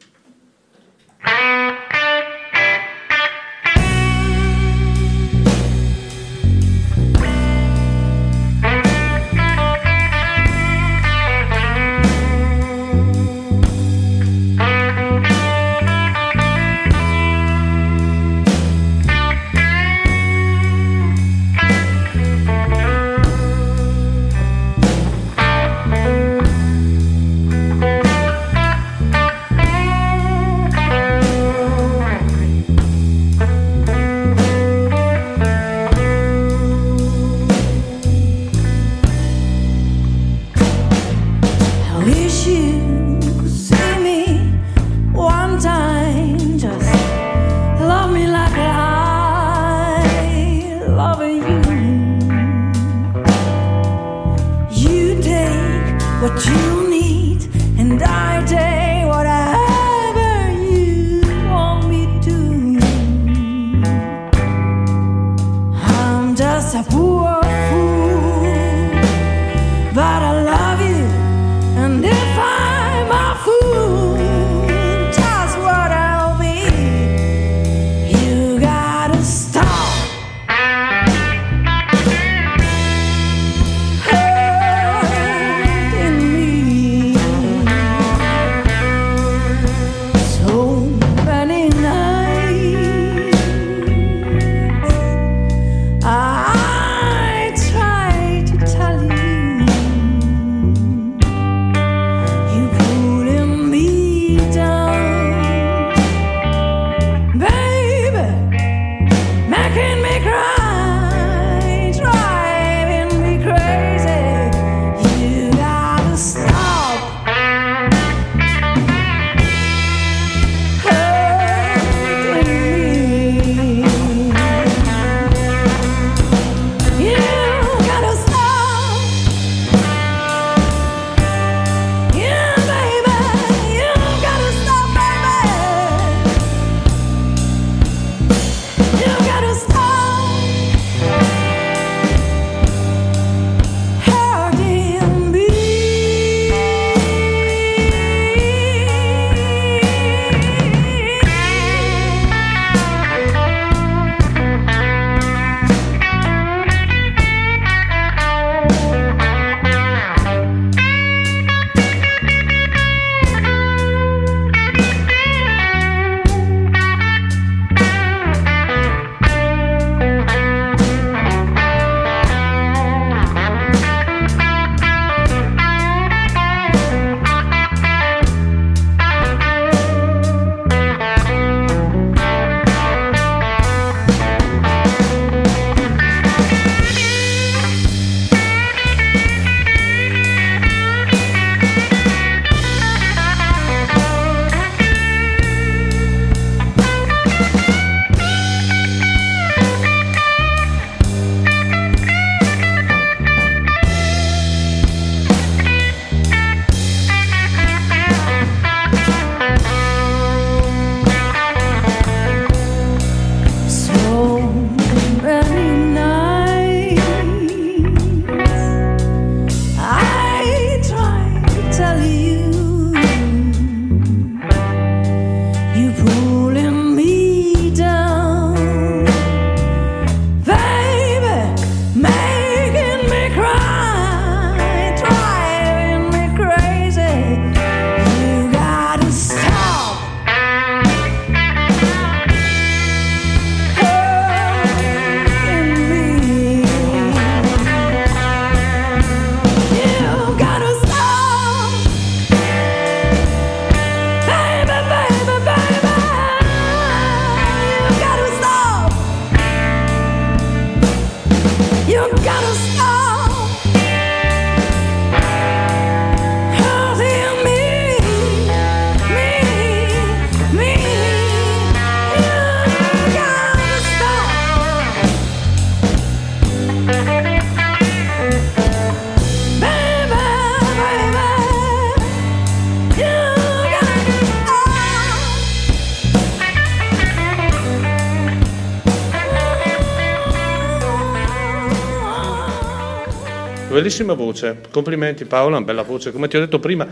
Bellissima voce, complimenti Paola, una bella voce, come ti ho detto prima,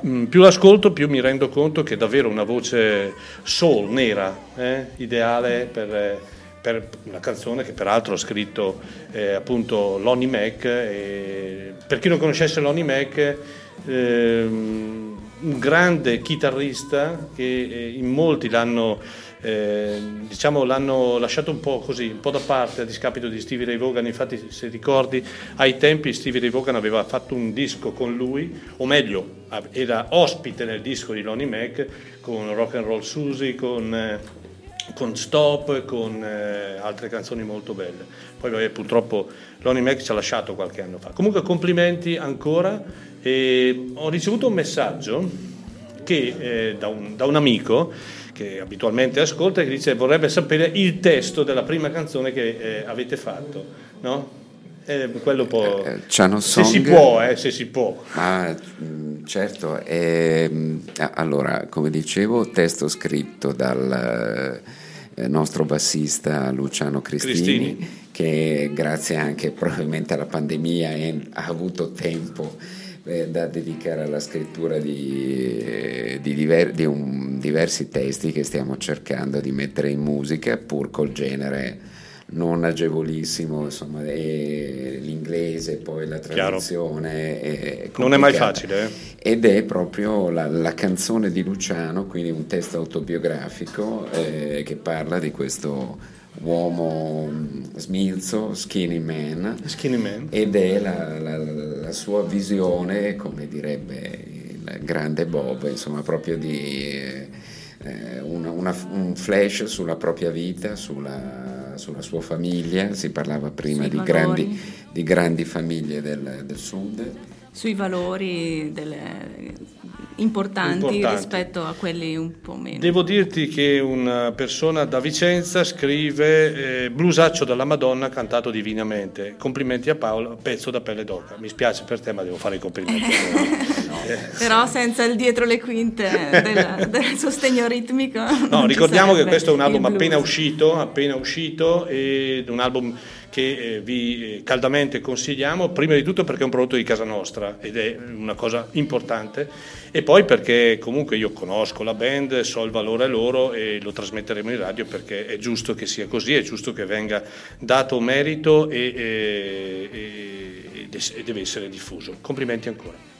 mh, più l'ascolto più mi rendo conto che è davvero una voce soul, nera, eh, ideale per, eh, per una canzone che peraltro ha scritto eh, appunto Lonnie Mac, per chi non conoscesse Lonnie Mac, ehm, un grande chitarrista che eh, in molti l'hanno, eh, diciamo, l'hanno lasciato un po' così, un po' da parte a discapito di Stevie Ray Vaughan. Infatti, se ricordi, ai tempi Stevie Ray Vaughan aveva fatto un disco con lui, o meglio, era ospite nel disco di Lonnie Mac con Rock and Roll Susie, con. eh, con Stop, con eh, altre canzoni molto belle. Poi vabbè, purtroppo Lonnie Mac ci ha lasciato qualche anno fa. Comunque complimenti ancora. E ho ricevuto un messaggio che, da, un, da un amico che abitualmente ascolta che dice vorrebbe sapere il testo della prima canzone che eh, avete fatto. No? Eh, quello può... Channel se si Song- può, eh, se si può. Ah, certo, ehm, allora, come dicevo, testo scritto dal eh, nostro bassista Luciano Cristini, Cristini. che grazie anche probabilmente alla pandemia ha avuto tempo eh, da dedicare alla scrittura di, di diver- di un- diversi testi che stiamo cercando di mettere in musica, pur col genere non agevolissimo, insomma, l'inglese, poi la traduzione. È Non è mai facile, eh? Ed è proprio la, la canzone di Luciano, quindi un testo autobiografico eh, che parla di questo uomo smilzo, skinny man, Skinny Man. ed è la, la- la sua visione, come direbbe il grande Bob, insomma, proprio di eh, una- una- un flash sulla propria vita, sulla, sulla sua famiglia. Si parlava prima di grandi, di grandi famiglie del, del sud. Sui valori delle- importanti, Importanti. rispetto a quelli un po' meno. Devo dirti che una persona da Vicenza scrive eh, Blusaccio dalla Madonna cantato divinamente. Complimenti a Paolo, pezzo da pelle d'oca. Mi spiace per te, ma devo fare i complimenti. lui. Eh, Però senza il dietro le quinte del, del sostegno ritmico. No, ricordiamo che questo è un album appena uscito, appena uscito, ed un album che eh, vi eh, caldamente consigliamo, prima di tutto perché è un prodotto di casa nostra ed è una cosa importante, e poi perché comunque io conosco la band, so il valore loro e lo trasmetteremo in radio perché è giusto che sia così, è giusto che venga dato merito e, e- e- e deve essere diffuso. Complimenti ancora.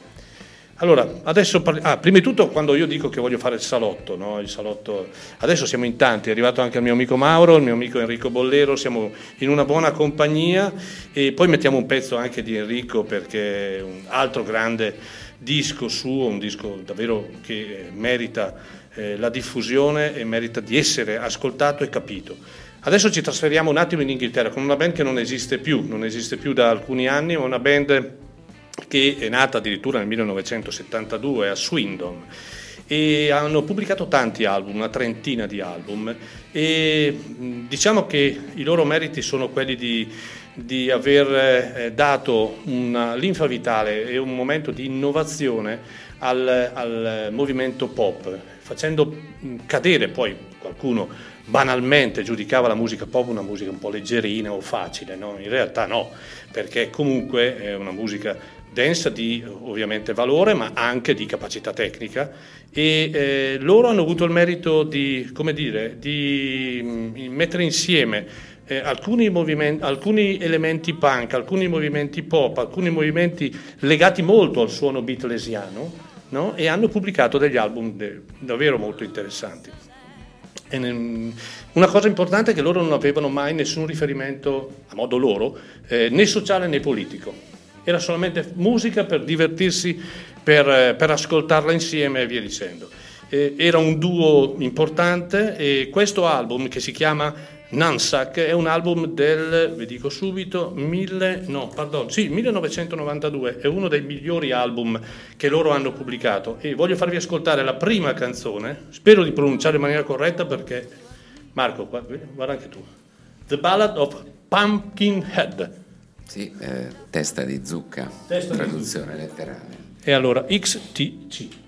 Allora, adesso parli- ah, prima di tutto quando io dico che voglio fare il salotto, no? il salotto, adesso siamo in tanti, è arrivato anche il mio amico Mauro, il mio amico Enrico Bollero, siamo in una buona compagnia e poi mettiamo un pezzo anche di Enrico perché è un altro grande disco suo, un disco davvero che eh, merita eh, la diffusione e merita di essere ascoltato e capito. Adesso ci trasferiamo un attimo in Inghilterra con una band che non esiste più, non esiste più da alcuni anni, ma una band che è nata addirittura nel 1972 a Swindon e hanno pubblicato tanti album, una trentina di album e diciamo che i loro meriti sono quelli di, di aver eh, dato una linfa vitale e un momento di innovazione al, al movimento pop, facendo cadere poi qualcuno banalmente giudicava la musica pop una musica un po' leggerina o facile, no? in realtà no, perché comunque è una musica densa di ovviamente valore ma anche di capacità tecnica e eh, loro hanno avuto il merito di, dire, di mh, mettere insieme eh, alcuni, alcuni elementi punk, alcuni movimenti pop, alcuni movimenti legati molto al suono beatlesiano no? e hanno pubblicato degli album de- davvero molto interessanti. E ne- una cosa importante è che loro non avevano mai nessun riferimento, a modo loro, eh, né sociale né politico. Era solamente musica per divertirsi, per, eh, per ascoltarla insieme e via dicendo. Eh, era un duo importante e questo album che si chiama Nansak è un album del, vi dico subito, mille, no, pardon, sì, 1992, è uno dei migliori album che loro hanno pubblicato e voglio farvi ascoltare la prima canzone, spero di pronunciare in maniera corretta perché, Marco, guarda, anche tu, The Ballad of Pumpkinhead. Sì, eh, testa di zucca, Testa di traduzione letterale. E allora XTC.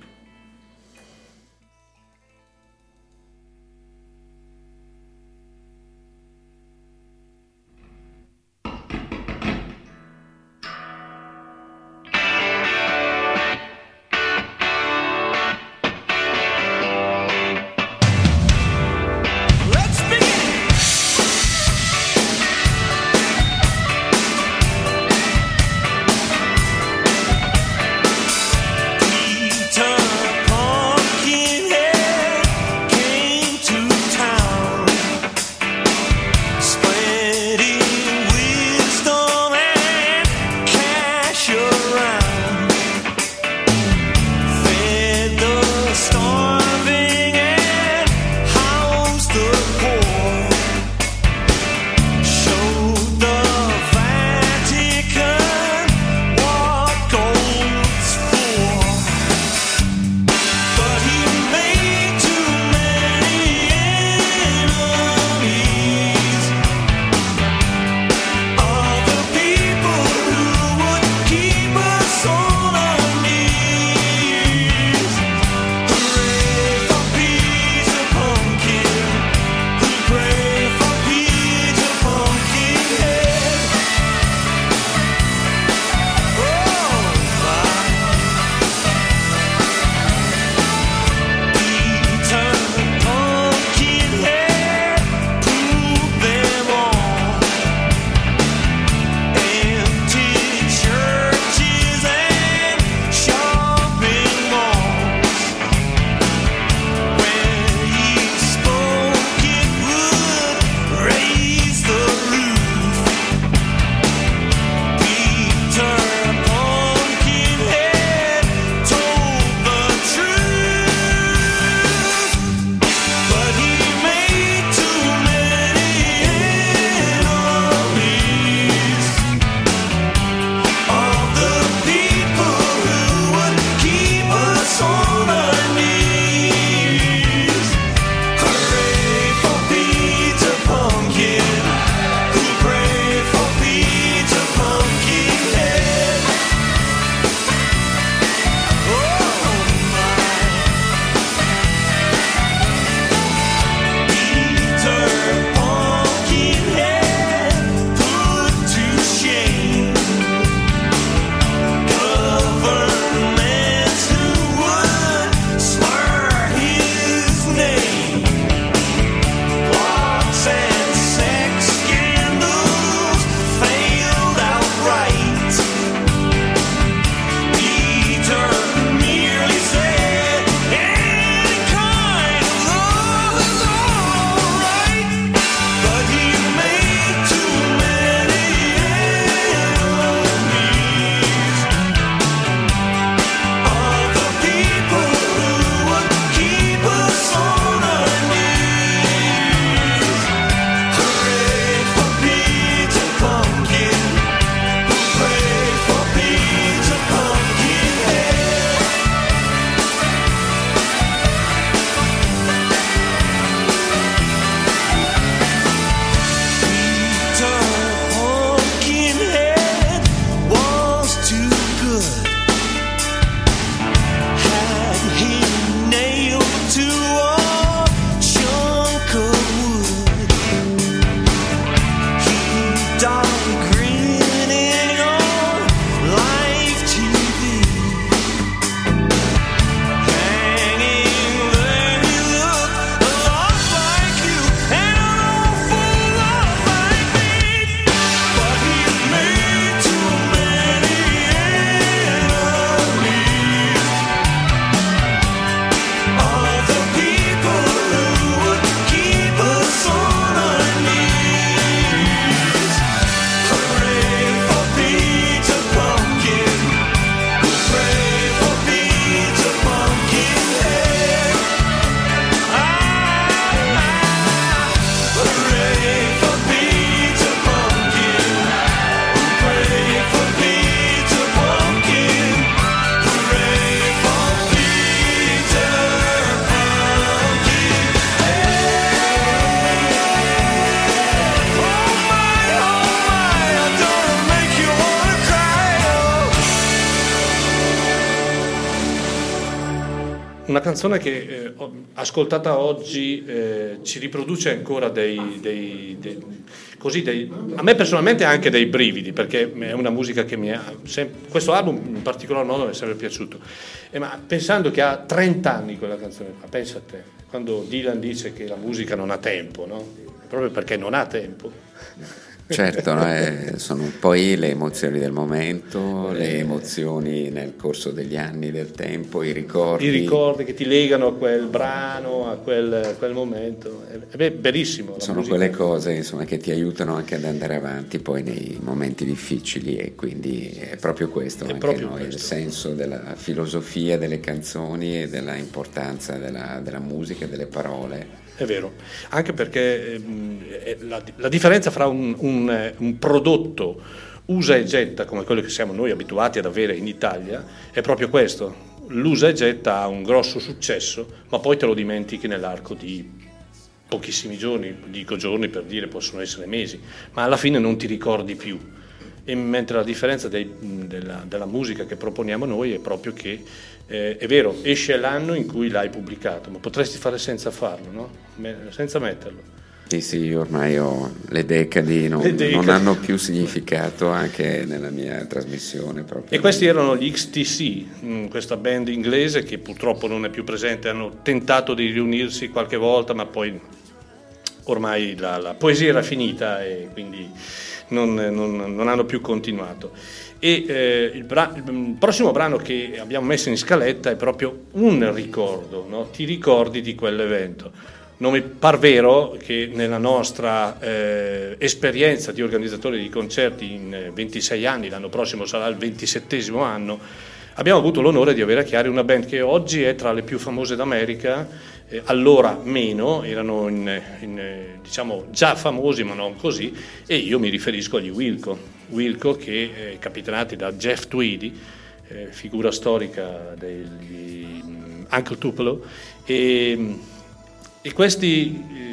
Una canzone che eh, ascoltata oggi eh, ci riproduce ancora dei, dei- dei- così dei- a me personalmente anche dei brividi perché è una musica che mi ha questo album in particolar modo mi è sempre piaciuto Eh, ma pensando che ha 30 anni quella canzone qua pensa a te quando Dylan dice che la musica non ha tempo no? Proprio perché non ha tempo Certo, no, eh, sono poi le emozioni del momento, le emozioni nel corso degli anni, del tempo, i ricordi. i ricordi che ti legano a quel brano a quel, a quel momento è, è bellissimo Sono musica. quelle cose insomma, che ti aiutano anche ad andare avanti poi nei momenti difficili e quindi è proprio questo anche proprio no, il questo. senso della filosofia delle canzoni e della importanza della, della musica e delle parole. È vero, anche perché ehm, la, la differenza fra un, un, eh, un prodotto usa e getta come quello che siamo noi abituati ad avere in Italia è proprio questo. L'usa e getta ha un grosso successo, ma poi te lo dimentichi nell'arco di pochissimi giorni, dico giorni per dire possono essere mesi, ma alla fine non ti ricordi più. E mentre la differenza dei- della, della musica che proponiamo noi è proprio che eh, è vero, esce l'anno in cui l'hai pubblicato, ma potresti fare senza farlo, no? Me- senza metterlo. Sì, sì, ormai ho le decadi, non, Le decadi. non hanno più significato anche nella mia trasmissione. Proprio. E questi erano gli XTC, mh, questa band inglese che purtroppo non è più presente, hanno tentato di riunirsi qualche volta, ma poi ormai la, la poesia era finita e quindi non, non- non hanno più continuato. E eh, il, bra- il prossimo brano che abbiamo messo in scaletta è proprio un ricordo, no? ti ricordi di quell'evento. Non mi par vero che nella nostra eh, esperienza di organizzatori di concerti in eh, 26 anni, l'anno prossimo sarà il 27 anno, abbiamo avuto l'onore di avere a Chiari una band che oggi è tra le più famose d'America, eh, allora meno, erano in, in, eh, diciamo già famosi ma non così, e io mi riferisco agli Wilco, Wilco che eh, capitanati da Jeff Tweedy, eh, figura storica degli mm, Uncle Tupelo, e, e questi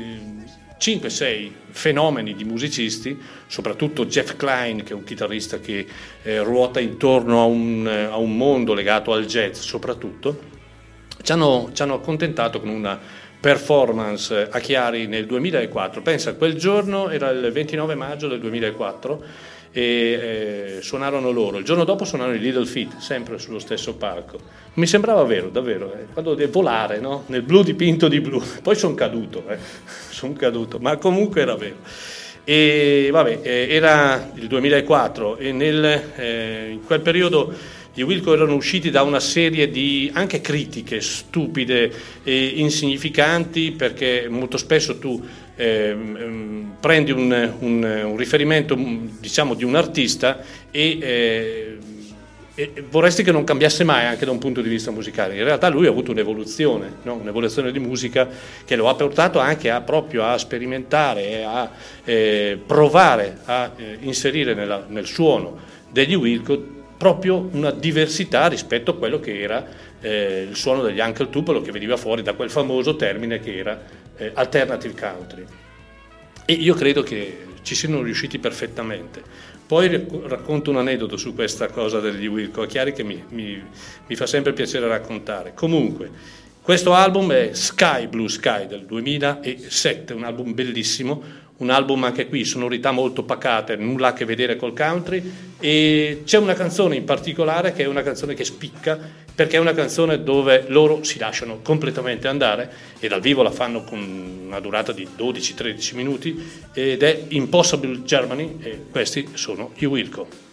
5-6 fenomeni di musicisti, soprattutto Jeff Klein, che è un chitarrista che eh, ruota intorno a un, eh, a un mondo legato al jazz soprattutto, ci hanno, ci hanno accontentato con una performance a Chiari nel 2004. Pensa, quel giorno era il 29 maggio del 2004 e eh, suonarono loro. Il giorno dopo suonarono i Little Feet, sempre sullo stesso palco. Mi sembrava vero, davvero, eh, quando devi volare no? nel blu dipinto di blu. Poi sono caduto, eh, sono caduto, ma comunque era vero. E vabbè, eh, era il 2004 e nel, eh, in quel periodo gli Wilco erano usciti da una serie di anche critiche stupide e insignificanti perché molto spesso tu ehm, prendi un, un- un riferimento mm, diciamo di un artista e, eh, e vorresti che non cambiasse mai anche da un punto di vista musicale. In realtà lui ha avuto un'evoluzione, no? un'evoluzione di musica che lo ha portato anche a, proprio a sperimentare a eh, provare a eh, inserire nella- nel suono degli Wilco proprio una diversità rispetto a quello che era eh, il suono degli Uncle Tupelo che veniva fuori da quel famoso termine che era eh, alternative country. E io credo che ci siano riusciti perfettamente. Poi rac- racconto un aneddoto su questa cosa degli Wilco, è chiaro che mi, mi- mi fa sempre piacere raccontare. Comunque, questo album è Sky Blue Sky del 2007, un album bellissimo, un album anche qui, sonorità molto pacate, nulla a che vedere col country e c'è una canzone in particolare che è una canzone che spicca perché è una canzone dove loro si lasciano completamente andare e dal vivo la fanno con una durata di 12-13 minuti ed è Impossible Germany e questi sono i Wilco.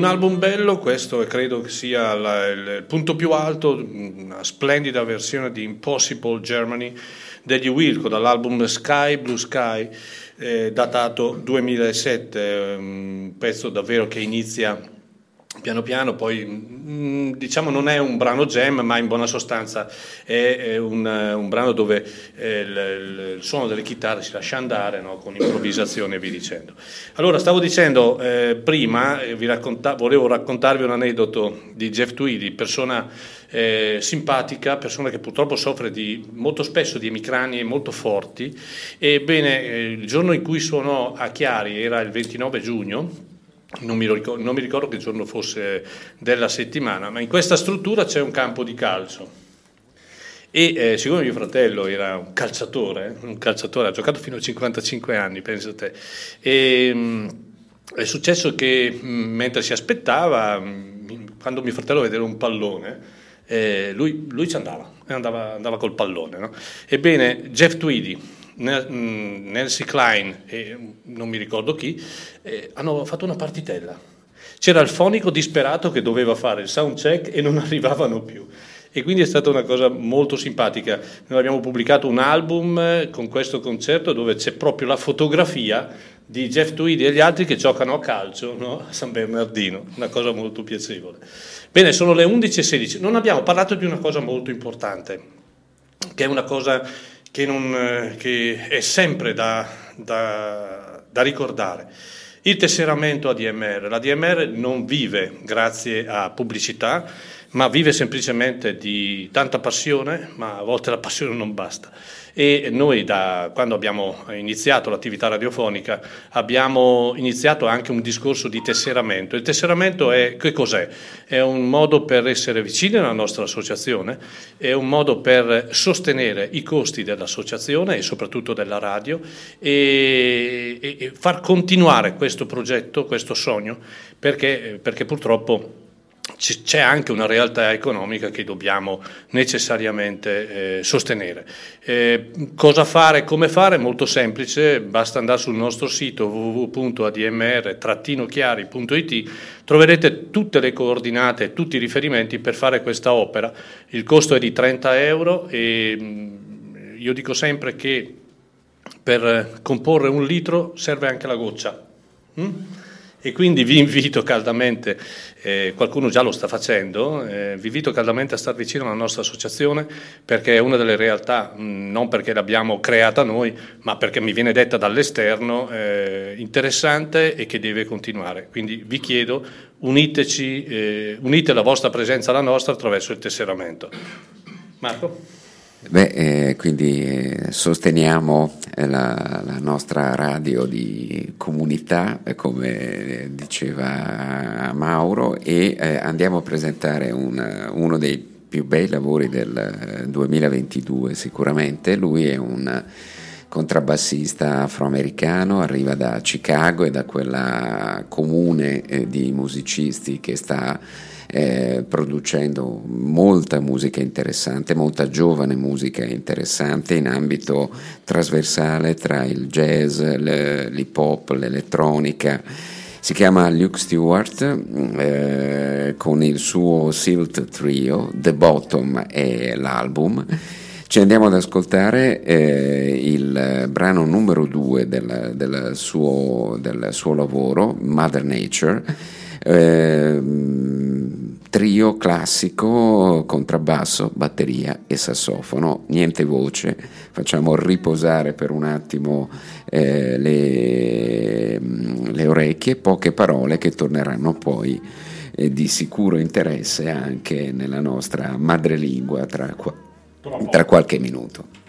Un album bello, questo credo che sia la- il punto più alto, una splendida versione di Impossible Germany degli Wilco dall'album Sky Blue Sky, eh, datato 2007, un pezzo davvero che inizia piano piano, poi diciamo non è un brano jam, ma in buona sostanza è, un, un brano dove eh, il, il- suono delle chitarre si lascia andare no? con improvvisazione e via dicendo. Allora, stavo dicendo eh, prima, eh, racconta- volevo raccontarvi un aneddoto di Jeff Tweedy, persona eh, simpatica, persona che purtroppo soffre di, molto spesso di emicranie molto forti. Ebbene, eh, il giorno in cui suonò a Chiari era il 29 giugno, non mi, ricordo, non mi ricordo che giorno fosse della settimana, ma in questa struttura c'è un campo di calcio. E eh, siccome mio fratello era un calciatore, un calciatore, ha giocato fino a 55 anni, pensa te, e, mh, è successo che mh, mentre si aspettava, mh, quando mio fratello vedeva un pallone, eh, lui, lui ci andava, andava, andava col pallone. no? Ebbene, Jeff Tweedy, Nancy Klein e non mi ricordo chi, eh, hanno fatto una partitella. C'era il fonico disperato che doveva fare il sound check e non arrivavano più. E quindi è stata una cosa molto simpatica. Noi abbiamo pubblicato un album eh, con questo concerto dove c'è proprio la fotografia di Jeff Tweedy e gli altri che giocano a calcio no? a San Bernardino, una cosa molto piacevole. Bene, sono le 11.16. Non abbiamo parlato di una cosa molto importante, che è una cosa che, non, eh, che è sempre da, da- da ricordare. Il tesseramento ADMR. La DMR non vive grazie a pubblicità, ma vive semplicemente di tanta passione, ma a volte la passione non basta. E noi da quando abbiamo iniziato l'attività radiofonica abbiamo iniziato anche un discorso di tesseramento. Il tesseramento è che cos'è? È un modo per essere vicini alla nostra associazione, è un modo per sostenere i costi dell'associazione e soprattutto della radio e, e- e far continuare questo progetto, questo sogno, perché, perché purtroppo c'è anche una realtà economica che dobbiamo necessariamente eh, sostenere. Eh, cosa fare, come fare? Molto semplice, basta andare sul nostro sito www.admr-chiari.it, troverete tutte le coordinate, tutti i riferimenti per fare questa opera. Il costo è di 30 euro e mh, io dico sempre che per comporre un litro serve anche la goccia. Mm? E quindi vi invito caldamente, eh, qualcuno già lo sta facendo, eh, vi invito caldamente a stare vicino alla nostra associazione perché è una delle realtà, mh, non perché l'abbiamo creata noi, ma perché mi viene detta dall'esterno, eh, interessante e che deve continuare. Quindi vi chiedo, uniteci, eh, unite la vostra presenza alla nostra attraverso il tesseramento. Marco? Beh, eh, quindi eh, sosteniamo eh, la, la nostra radio di comunità, eh, come diceva Mauro, e eh, andiamo a presentare un- uno dei più bei lavori del eh, 2022 sicuramente. Lui è un contrabbassista afroamericano, arriva da Chicago e da quella comune eh, di musicisti che sta eh, producendo molta musica interessante, molta giovane musica interessante in ambito trasversale tra il jazz, l'hip hop, l'elettronica. Si chiama Luke Stewart eh, con il suo Silt Trio, The Bottom è l'album. Ci andiamo ad ascoltare eh, il brano numero due del, del suo, del suo lavoro, Mother Nature, ehm, trio classico, contrabbasso, batteria e sassofono, niente voce, facciamo riposare per un attimo eh, le, le orecchie, poche parole che torneranno poi eh, di sicuro interesse anche nella nostra madrelingua tra, tra qualche minuto.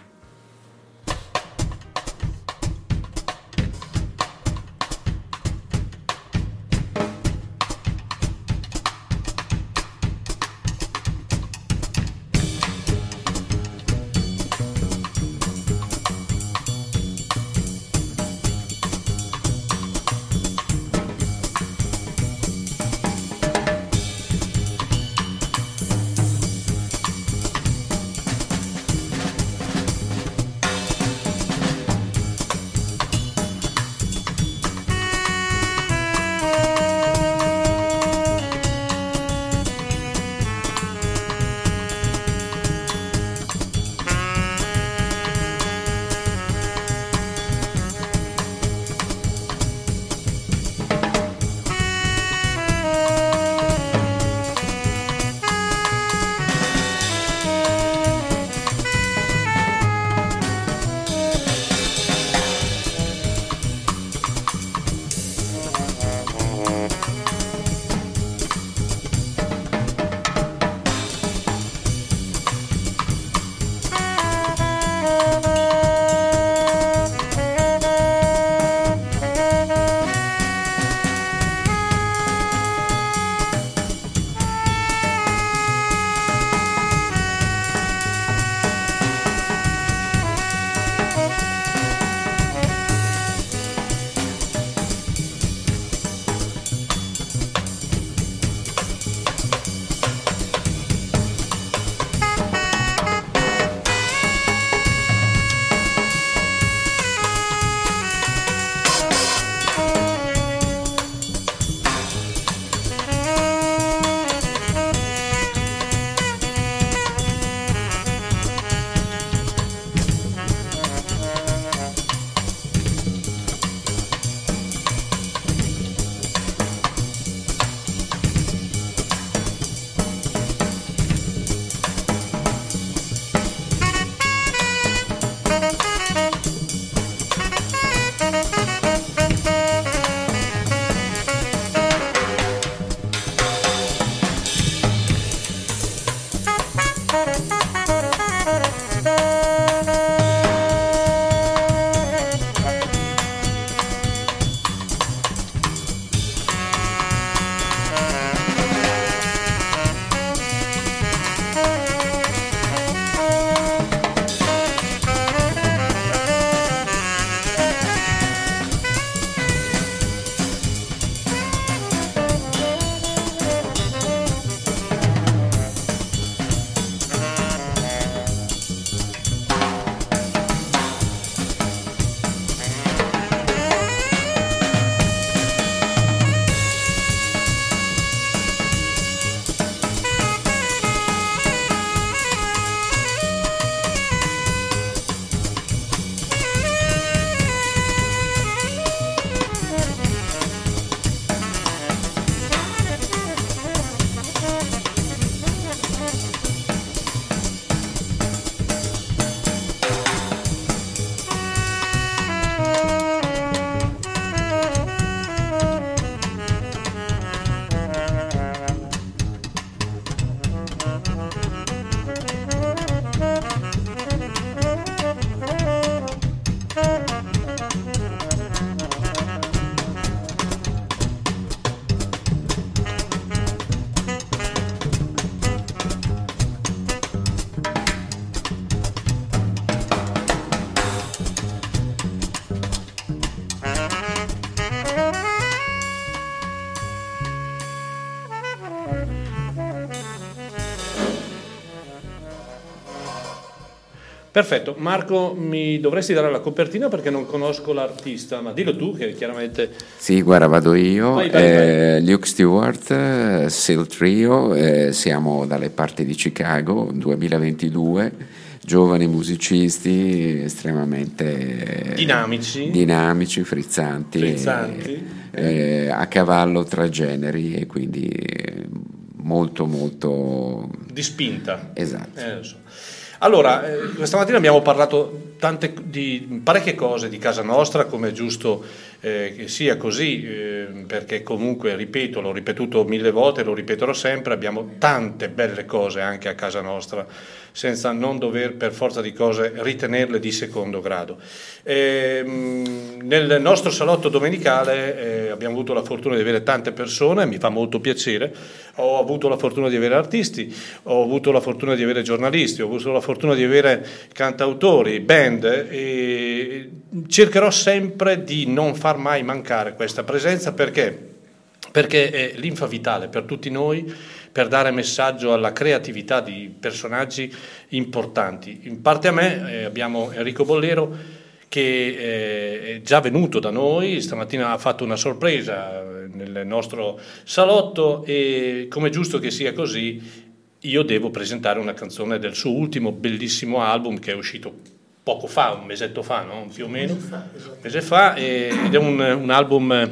Perfetto, Marco, mi dovresti dare la copertina perché non conosco l'artista, ma dillo tu che chiaramente... Sì, guarda, vado io. Vai, vai, Eh, Luke Stewart, eh, Seal Trio, eh, siamo dalle parti di Chicago, 2022, giovani musicisti estremamente Dinamici. dinamici, frizzanti, Frizzanti. eh, a cavallo tra generi e quindi eh, molto molto Di spinta. esatto. Eh. Allora, eh, questa mattina abbiamo parlato tante, di parecchie cose di casa nostra, come è giusto eh, che sia così, eh, perché comunque, ripeto, l'ho ripetuto mille volte, lo ripeterò sempre, abbiamo tante belle cose anche a casa nostra, senza non dover per forza di cose ritenerle di secondo grado. Ehm, nel nostro salotto domenicale eh, abbiamo avuto la fortuna di avere tante persone, mi fa molto piacere, ho avuto la fortuna di avere artisti, ho avuto la fortuna di avere giornalisti, ho avuto la fortuna di avere cantautori, band e cercherò sempre di non far mai mancare questa presenza perché perché è linfa vitale per tutti noi per dare messaggio alla creatività di personaggi importanti. In parte a me eh, abbiamo Enrico Bollero che eh, è già venuto da noi, stamattina ha fatto una sorpresa eh, nel nostro salotto e come giusto che sia così io devo presentare una canzone del suo ultimo bellissimo album che è uscito poco fa, un mesetto fa, no? più o meno, un mese fa, e- ed è un, un album eh,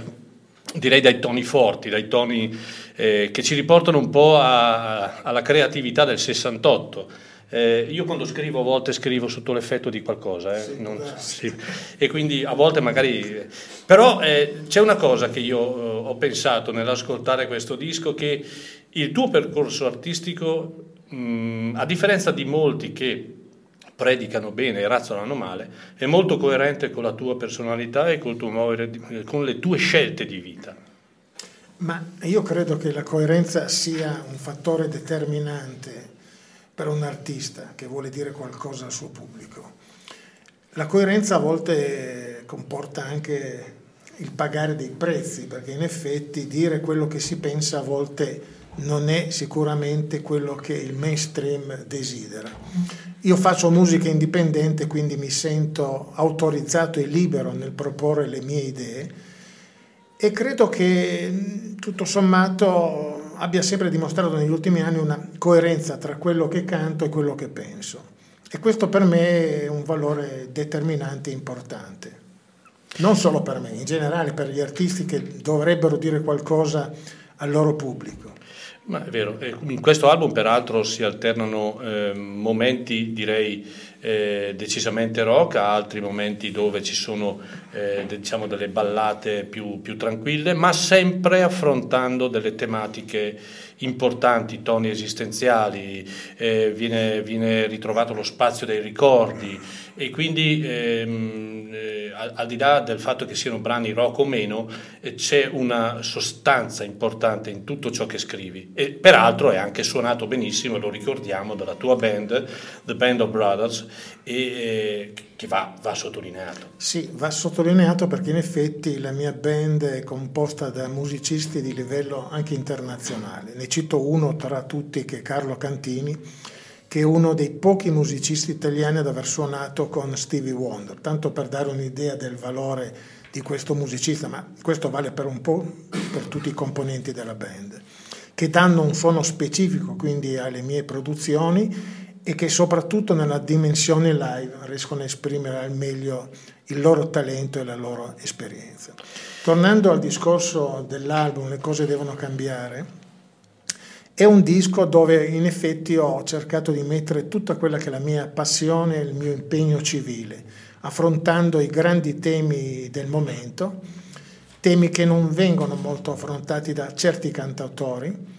direi dai toni forti, dai toni eh, che ci riportano un po' a- alla creatività del 68. Eh, io quando scrivo a volte scrivo sotto l'effetto di qualcosa, eh, non- sì. e quindi a volte magari... Però eh, c'è una cosa che io eh, ho pensato nell'ascoltare questo disco, che il tuo percorso artistico, mh, a differenza di molti che predicano bene e razzolano male, è molto coerente con la tua personalità e di- con le tue scelte di vita. Ma io credo che la coerenza sia un fattore determinante per un artista che vuole dire qualcosa al suo pubblico. La coerenza a volte comporta anche il pagare dei prezzi, perché in effetti dire quello che si pensa a volte non è sicuramente quello che il mainstream desidera. Io faccio musica indipendente, quindi mi sento autorizzato e libero nel proporre le mie idee e credo che mh, tutto sommato abbia sempre dimostrato negli ultimi anni una coerenza tra quello che canto e quello che penso. E questo per me è un valore determinante e importante. Non solo per me, in generale per gli artisti che dovrebbero dire qualcosa al loro pubblico. Ma è vero, e in questo album peraltro si alternano eh, momenti direi eh, decisamente rock a altri momenti dove ci sono eh, diciamo delle ballate più, più tranquille, ma sempre affrontando delle tematiche importanti, toni esistenziali, eh, viene, viene ritrovato lo spazio dei ricordi e quindi ehm, eh, al, di là del fatto che siano brani rock o meno, eh, c'è una sostanza importante in tutto ciò che scrivi e peraltro è anche suonato benissimo, lo ricordiamo, dalla tua band, The Band of Brothers, e, eh, che va, va sottolineato. Sì, va sottolineato perché in effetti la mia band è composta da musicisti di livello anche internazionale. Ne cito uno tra tutti che è Carlo Cantini, che è uno dei pochi musicisti italiani ad aver suonato con Stevie Wonder, tanto per dare un'idea del valore di questo musicista, ma questo vale per un po' per tutti i componenti della band, che danno un suono specifico quindi alle mie produzioni e che soprattutto nella dimensione live riescono a esprimere al meglio il loro talento e la loro esperienza. Tornando al discorso dell'album Le cose devono cambiare, è un disco dove in effetti ho cercato di mettere tutta quella che è la mia passione e il mio impegno civile, affrontando i grandi temi del momento, temi che non vengono molto affrontati da certi cantautori,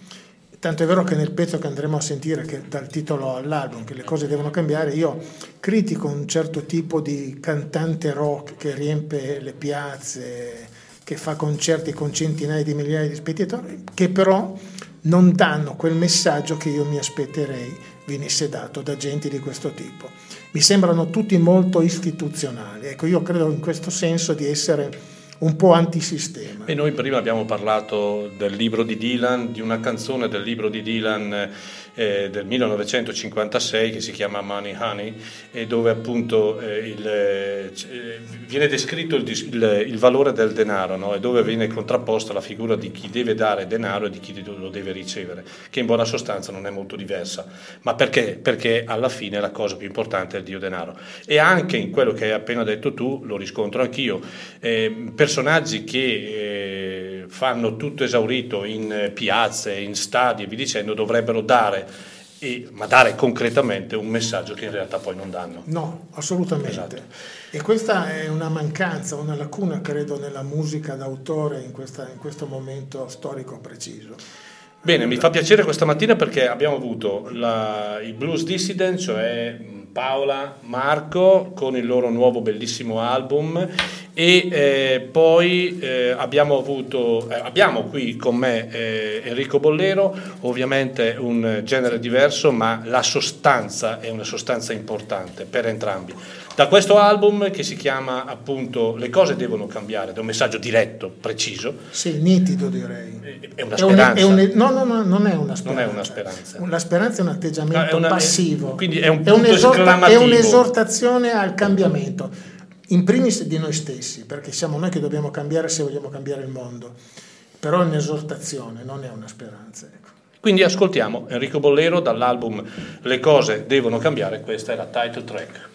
Tanto è vero che nel pezzo che andremo a sentire, che dal titolo all'album, che le cose devono cambiare, io critico un certo tipo di cantante rock che riempie le piazze, che fa concerti con centinaia di migliaia di spettatori, che però non danno quel messaggio che io mi aspetterei venisse dato da gente di questo tipo. Mi sembrano tutti molto istituzionali. Ecco, io credo in questo senso di essere un po' antisistema. E noi prima abbiamo parlato del libro di Dylan, di una canzone del libro di Dylan eh, del 1956 che si chiama Money Honey e dove appunto eh, il, eh, eh, viene descritto il, il- il valore del denaro no? e dove viene contrapposta la figura di chi deve dare denaro e di chi lo deve ricevere, che in buona sostanza non è molto diversa. Ma perché? Perché alla fine la cosa più importante è il dio denaro. E anche in quello che hai appena detto tu, lo riscontro anch'io, eh, personaggi che eh, fanno tutto esaurito in piazze, in stadi e vi dicendo, dovrebbero dare, e- ma dare concretamente un messaggio che in realtà poi non danno. No, assolutamente. Esatto. E questa è una mancanza, una lacuna, credo, nella musica d'autore in, questa- in questo momento storico preciso. Bene, mi fa piacere questa mattina perché abbiamo avuto la- i Blues Dissident, cioè Paola, Marco con il loro nuovo bellissimo album e eh, poi eh, abbiamo avuto eh, abbiamo qui con me eh, Enrico Bollero, ovviamente un genere diverso, ma la sostanza è una sostanza importante per entrambi. Da questo album che si chiama appunto Le cose devono cambiare, ed è un messaggio diretto, preciso, Sì, nitido direi. è una È un- speranza. è un- no, no, no, non è una speranza. Non è una speranza. La speranza è un atteggiamento No, è una- passivo. quindi è un punto un'esorta- esclamativo. è un'esortazione al cambiamento, in primis di noi stessi, perché siamo noi che dobbiamo cambiare se vogliamo cambiare il mondo. Però è un'esortazione, non è una speranza. ecco. Quindi ascoltiamo Enrico Bollero dall'album Le cose devono cambiare, questa è la title track.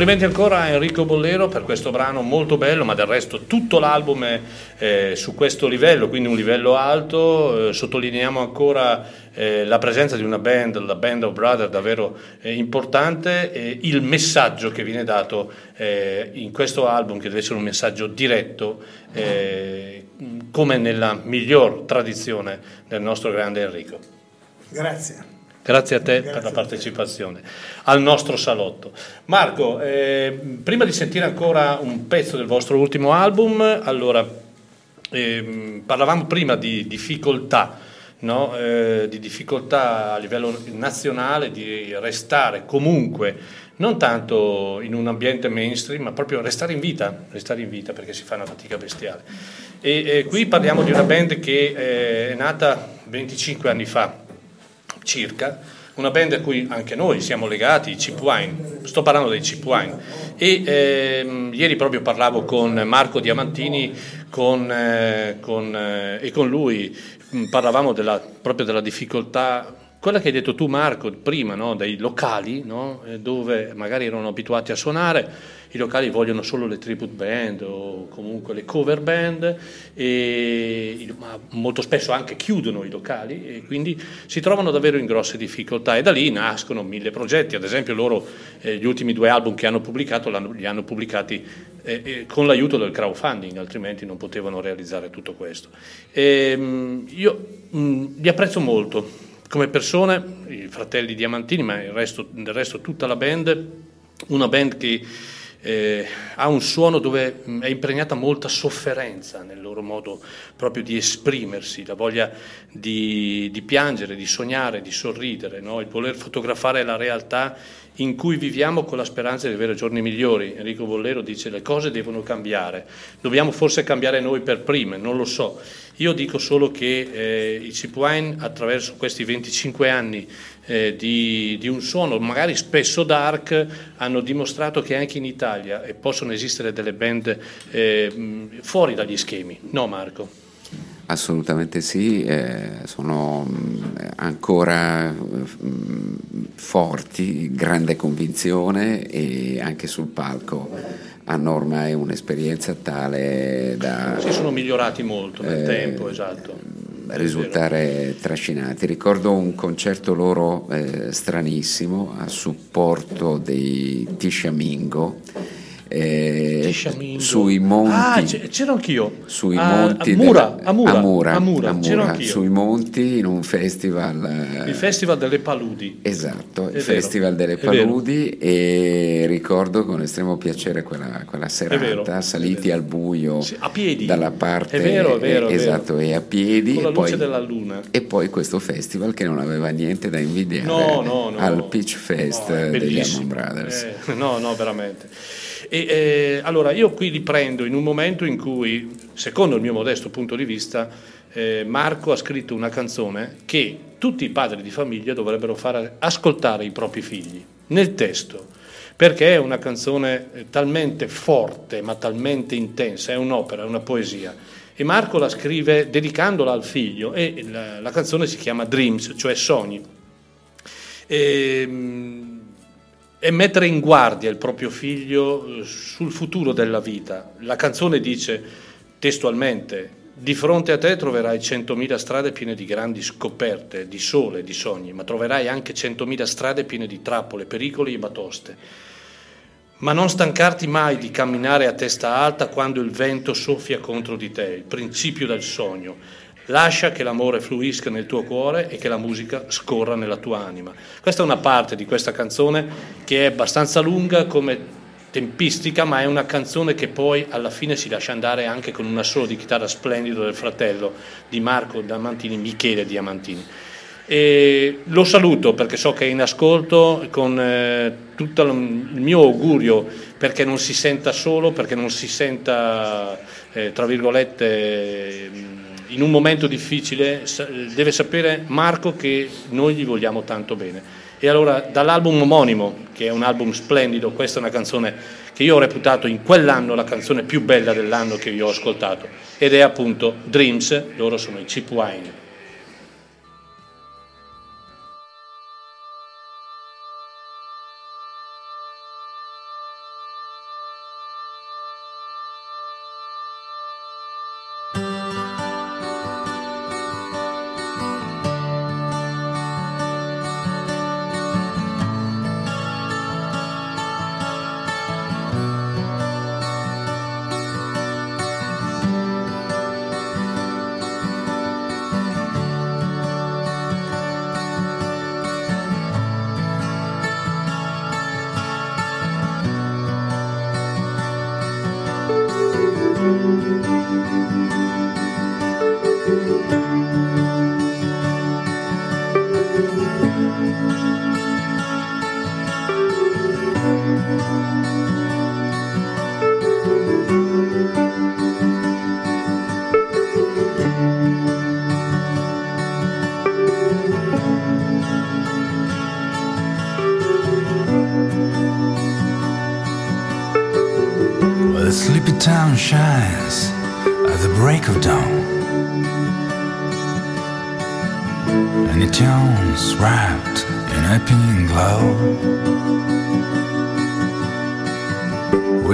Complimenti ancora a Enrico Bollero per questo brano molto bello, ma del resto tutto l'album è eh, su questo livello, quindi un livello alto. Eh, sottolineiamo ancora eh, la presenza di una band, la Band of Brothers, davvero eh, importante, e il messaggio che viene dato eh, in questo album, che deve essere un messaggio diretto, eh, come nella miglior tradizione del nostro grande Enrico. Grazie. Grazie a te per la partecipazione al nostro salotto. Marco, eh, prima di sentire ancora un pezzo del vostro ultimo album, allora ehm, parlavamo prima di difficoltà, no? Eh, di difficoltà a livello nazionale di restare comunque non tanto in un ambiente mainstream, ma proprio restare in vita, restare in vita perché si fa una fatica bestiale. E eh, qui parliamo di una band che eh, è nata 25 anni fa circa, una band a cui anche noi siamo legati, i Chip Wine, sto parlando dei Chip Wine, e ehm, ieri proprio parlavo con Marco Diamantini con, eh, con, eh, e con lui. Mh, parlavamo della, proprio della difficoltà, quella che hai detto tu Marco prima, no? dei locali no? Eh, dove magari erano abituati a suonare, i locali vogliono solo le tribute band o comunque le cover band, e, ma molto spesso anche chiudono i locali e quindi si trovano davvero in grosse difficoltà e da lì nascono mille progetti, ad esempio loro eh, gli ultimi due album che hanno pubblicato li hanno pubblicati eh, eh, con l'aiuto del crowdfunding, altrimenti non potevano realizzare tutto questo. Ehm, io mh, li apprezzo molto come persone, i fratelli Diamantini, ma resto, del resto tutta la band, una band che eh, ha un suono dove è impregnata molta sofferenza nel loro modo proprio di esprimersi, la voglia di, di piangere, di sognare, di sorridere, no? il voler fotografare la realtà in cui viviamo con la speranza di avere giorni migliori. Enrico Bollero dice le cose devono cambiare, dobbiamo forse cambiare noi per prime, non lo so. Io dico solo che eh, i Chip Wine attraverso questi 25 anni eh, di, di un suono magari spesso dark hanno dimostrato che anche in Italia possono esistere delle band eh, fuori dagli schemi. No Marco? Assolutamente sì, eh, sono mh, ancora mh, forti, grande convinzione e anche sul palco hanno ormai un'esperienza tale da Si sono migliorati molto nel Eh, tempo, esatto. risultare trascinati. Ricordo un concerto loro eh, stranissimo a supporto dei Tisciamingo eh, sui monti Ah, c'ero anch'io. sui A- monti a Mura, del- a Mura, a Mura, Mura, Mura, sui monti in un festival eh, Il Festival delle Paludi. Esatto, il È vero, Festival delle è vero. Paludi e ricordo con estremo piacere quella, quella vero, serata, saliti al buio a piedi. dalla parte È vero, è vero, è esatto, e a piedi Con la e poi, luce della luna. e poi questo festival che non aveva niente da invidiare No, no, no. al Pitch Fest è degli. Allman Brothers. Eh, no, no, veramente. E, eh, allora, io qui li prendo in un momento in cui, secondo il mio modesto punto di vista, eh, Marco ha scritto una canzone che tutti i padri di famiglia dovrebbero fare ascoltare ai propri figli, nel testo, perché è una canzone eh, talmente forte, ma talmente intensa, è un'opera, è una poesia. E Marco la scrive dedicandola al figlio e la, la canzone si chiama Dreams, cioè sogni. E, e mettere in guardia il proprio figlio eh, sul futuro della vita. La canzone dice testualmente, di fronte a te troverai centomila strade piene di grandi scoperte, di sole, di sogni, ma troverai anche centomila strade piene di trappole, pericoli e batoste. Ma non stancarti mai di camminare a testa alta quando il vento soffia contro di te, il principio del sogno. Lascia che l'amore fluisca nel tuo cuore e che la musica scorra nella tua anima. Questa è una parte di questa canzone che è abbastanza lunga come tempistica, ma è una canzone che poi alla fine si lascia andare anche con un assolo di chitarra splendido del fratello di Marco Diamantini, Michele Diamantini. E lo saluto perché so che è in ascolto con eh, tutto il mio augurio perché non si senta solo, perché non si senta, eh, tra virgolette, in un momento difficile, deve sapere Marco che noi gli vogliamo tanto bene. E allora dall'album omonimo, che è un album splendido, questa è una canzone che io ho reputato in quell'anno la canzone più bella dell'anno che io ho ascoltato, ed è appunto Dreams, loro sono i Cheap Wine.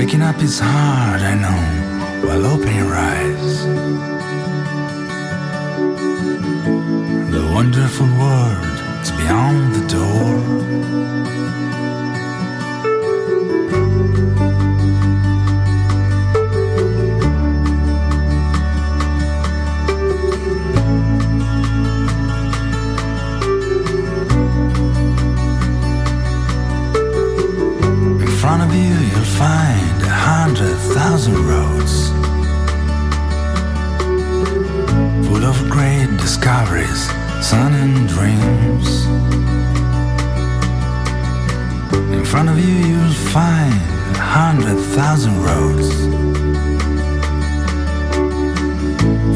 Waking up is hard, I know, while opening your eyes. The wonderful world is beyond the door. Thousand roads full of great discoveries, sun and dreams. In front of you, you'll find a hundred thousand roads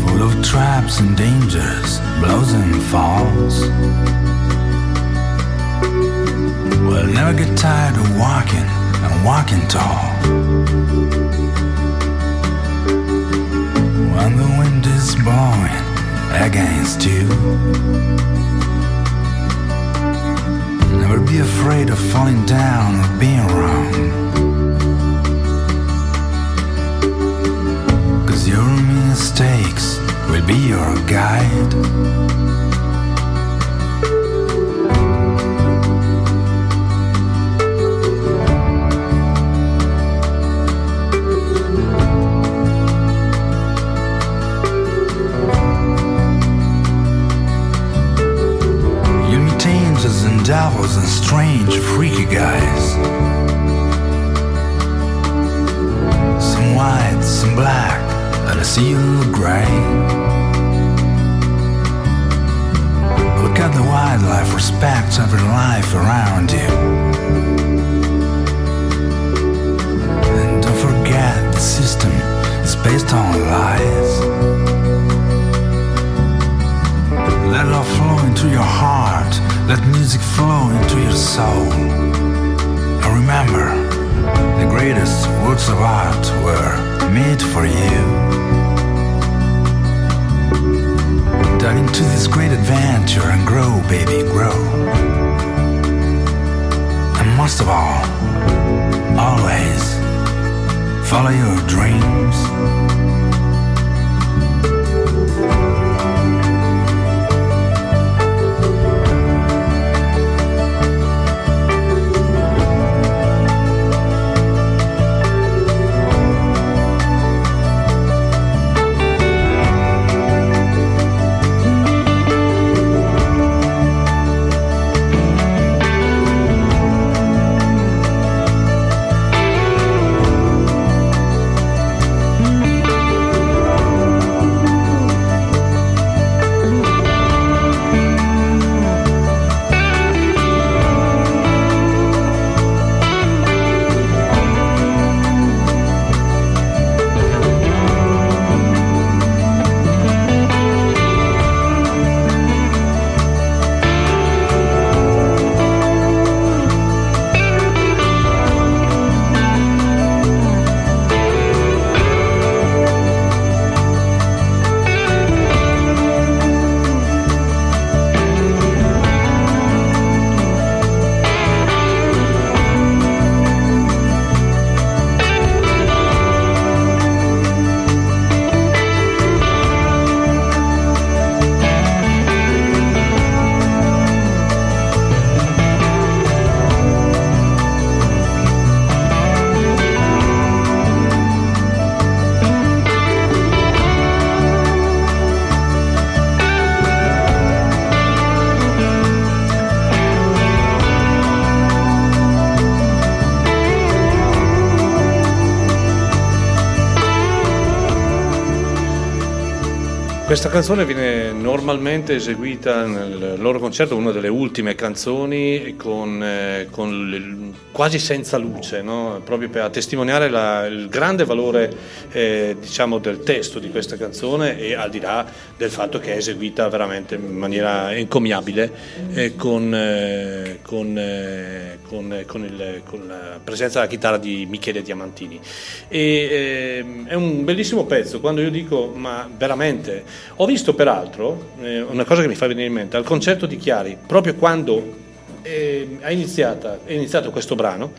full of traps and dangers, blows and falls. We'll never get tired of walking and walking tall. When the wind is blowing against you. Never be afraid of falling down or being wrong. Cause your mistakes will be your guide. Devils and strange, freaky guys. Some white, some black, and a seal gray. Look at the wildlife, respect every life around you. And don't forget the system is based on lies. Let love flow into your heart. Let music flow into your soul. And remember, the greatest works of art were made for you. Dive into this great adventure and grow, baby, grow. And most of all, always follow your dreams. Questa canzone viene normalmente eseguita nel loro concerto, una delle ultime canzoni, con, eh, con il- quasi senza luce, no? proprio per a testimoniare la- il grande valore eh, diciamo, del testo di questa canzone e al di là del fatto che è eseguita veramente in maniera encomiabile eh, con, eh, con, eh, con- con il- la presenza della chitarra di Michele Diamantini. E, ehm, è un bellissimo pezzo, quando io dico ma veramente, ho visto peraltro eh, una cosa che mi fa venire in mente, al concerto di Chiari, proprio quando eh, è, iniziata- è iniziato questo brano,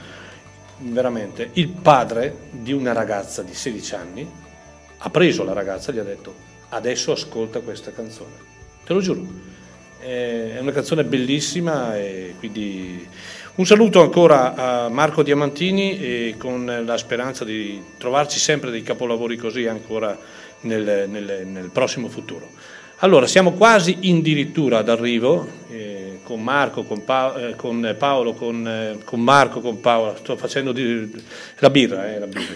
veramente, il padre di una ragazza di 16 anni ha preso la ragazza e gli ha detto adesso ascolta questa canzone, te lo giuro. Eh, È una canzone bellissima e quindi un saluto ancora a Marco Diamantini e con la speranza di trovarci sempre dei capolavori così ancora nel, nel- nel prossimo futuro. Allora, siamo quasi addirittura d'arrivo eh, con Marco, con, Pa- eh, con Paolo, con, eh, con Marco, con Paolo, sto facendo di- la birra, eh, la birra.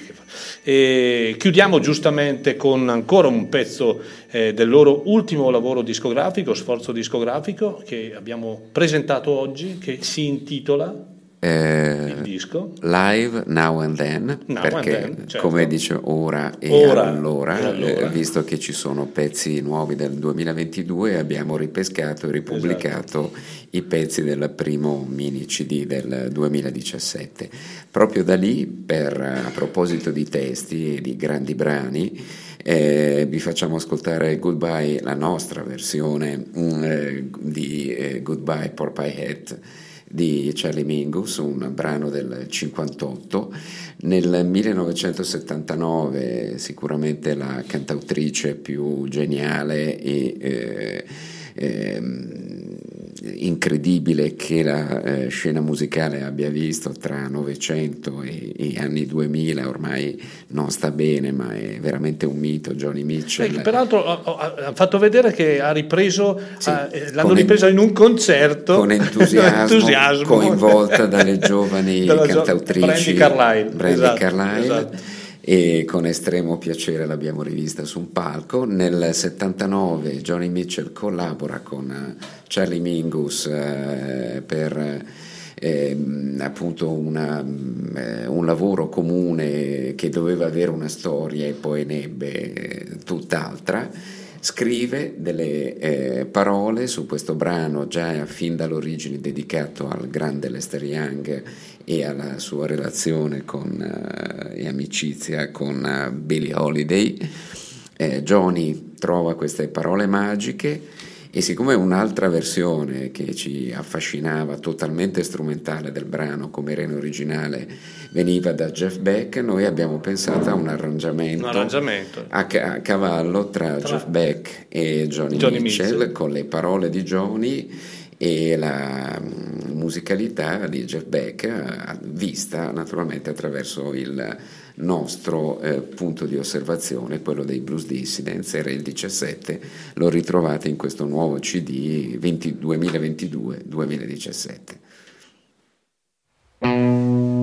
E chiudiamo giustamente con ancora un pezzo eh, del loro ultimo lavoro discografico, sforzo discografico, che abbiamo presentato oggi, che si intitola Eh, il disco. Live Now and Then, Now perché and then, certo. come dice ora e Ora allora, e allora. eh, visto che ci sono pezzi nuovi del 2022, abbiamo ripescato e ripubblicato Esatto. i pezzi del primo mini CD del 2017. Proprio da lì, per, a proposito di testi e di grandi brani, Eh, vi facciamo ascoltare Goodbye, la nostra versione mm, eh, di eh, Goodbye Porpie Hat di Charlie Mingus, un brano del 58. Nel 1979 sicuramente la cantautrice più geniale e eh, incredibile che la eh, scena musicale abbia visto tra Novecento e, e anni 2000, ormai non sta bene, ma è veramente un mito, Johnny Mitchell. Eh, peraltro ha, fatto vedere che ha ripreso, eh, l'hanno ripresa in un concerto con entusiasmo, entusiasmo. coinvolta dalle giovani cantautrici Brandy Carlile, Brandy esatto, Carlile, esatto. E con estremo piacere l'abbiamo rivista su un palco. Nel 79 Johnny Mitchell collabora con eh, Charlie Mingus eh, per ehm, appunto una, mm, eh, un lavoro comune che doveva avere una storia e poi ne ebbe eh, tutt'altra scrive delle eh, parole su questo brano già fin dall'origine dedicato al grande Lester Young e alla sua relazione con, eh, e amicizia con eh, Billie Holiday. Eh, Johnny trova queste parole magiche e siccome un'altra versione che ci affascinava, totalmente strumentale del brano come era in originale, veniva da Jeff Beck, noi abbiamo pensato a un arrangiamento, Un arrangiamento. A, ca- a cavallo tra, Tra- Jeff Beck e Johnny, Johnny Mitchell, Mitchell. con le parole di Johnny e la mm, musicalità di Jeff Beck eh, vista naturalmente attraverso il nostro eh, punto di osservazione, quello dei Blues Dissidents, era il 17, lo ritrovate in questo nuovo CD 20 2022-2017.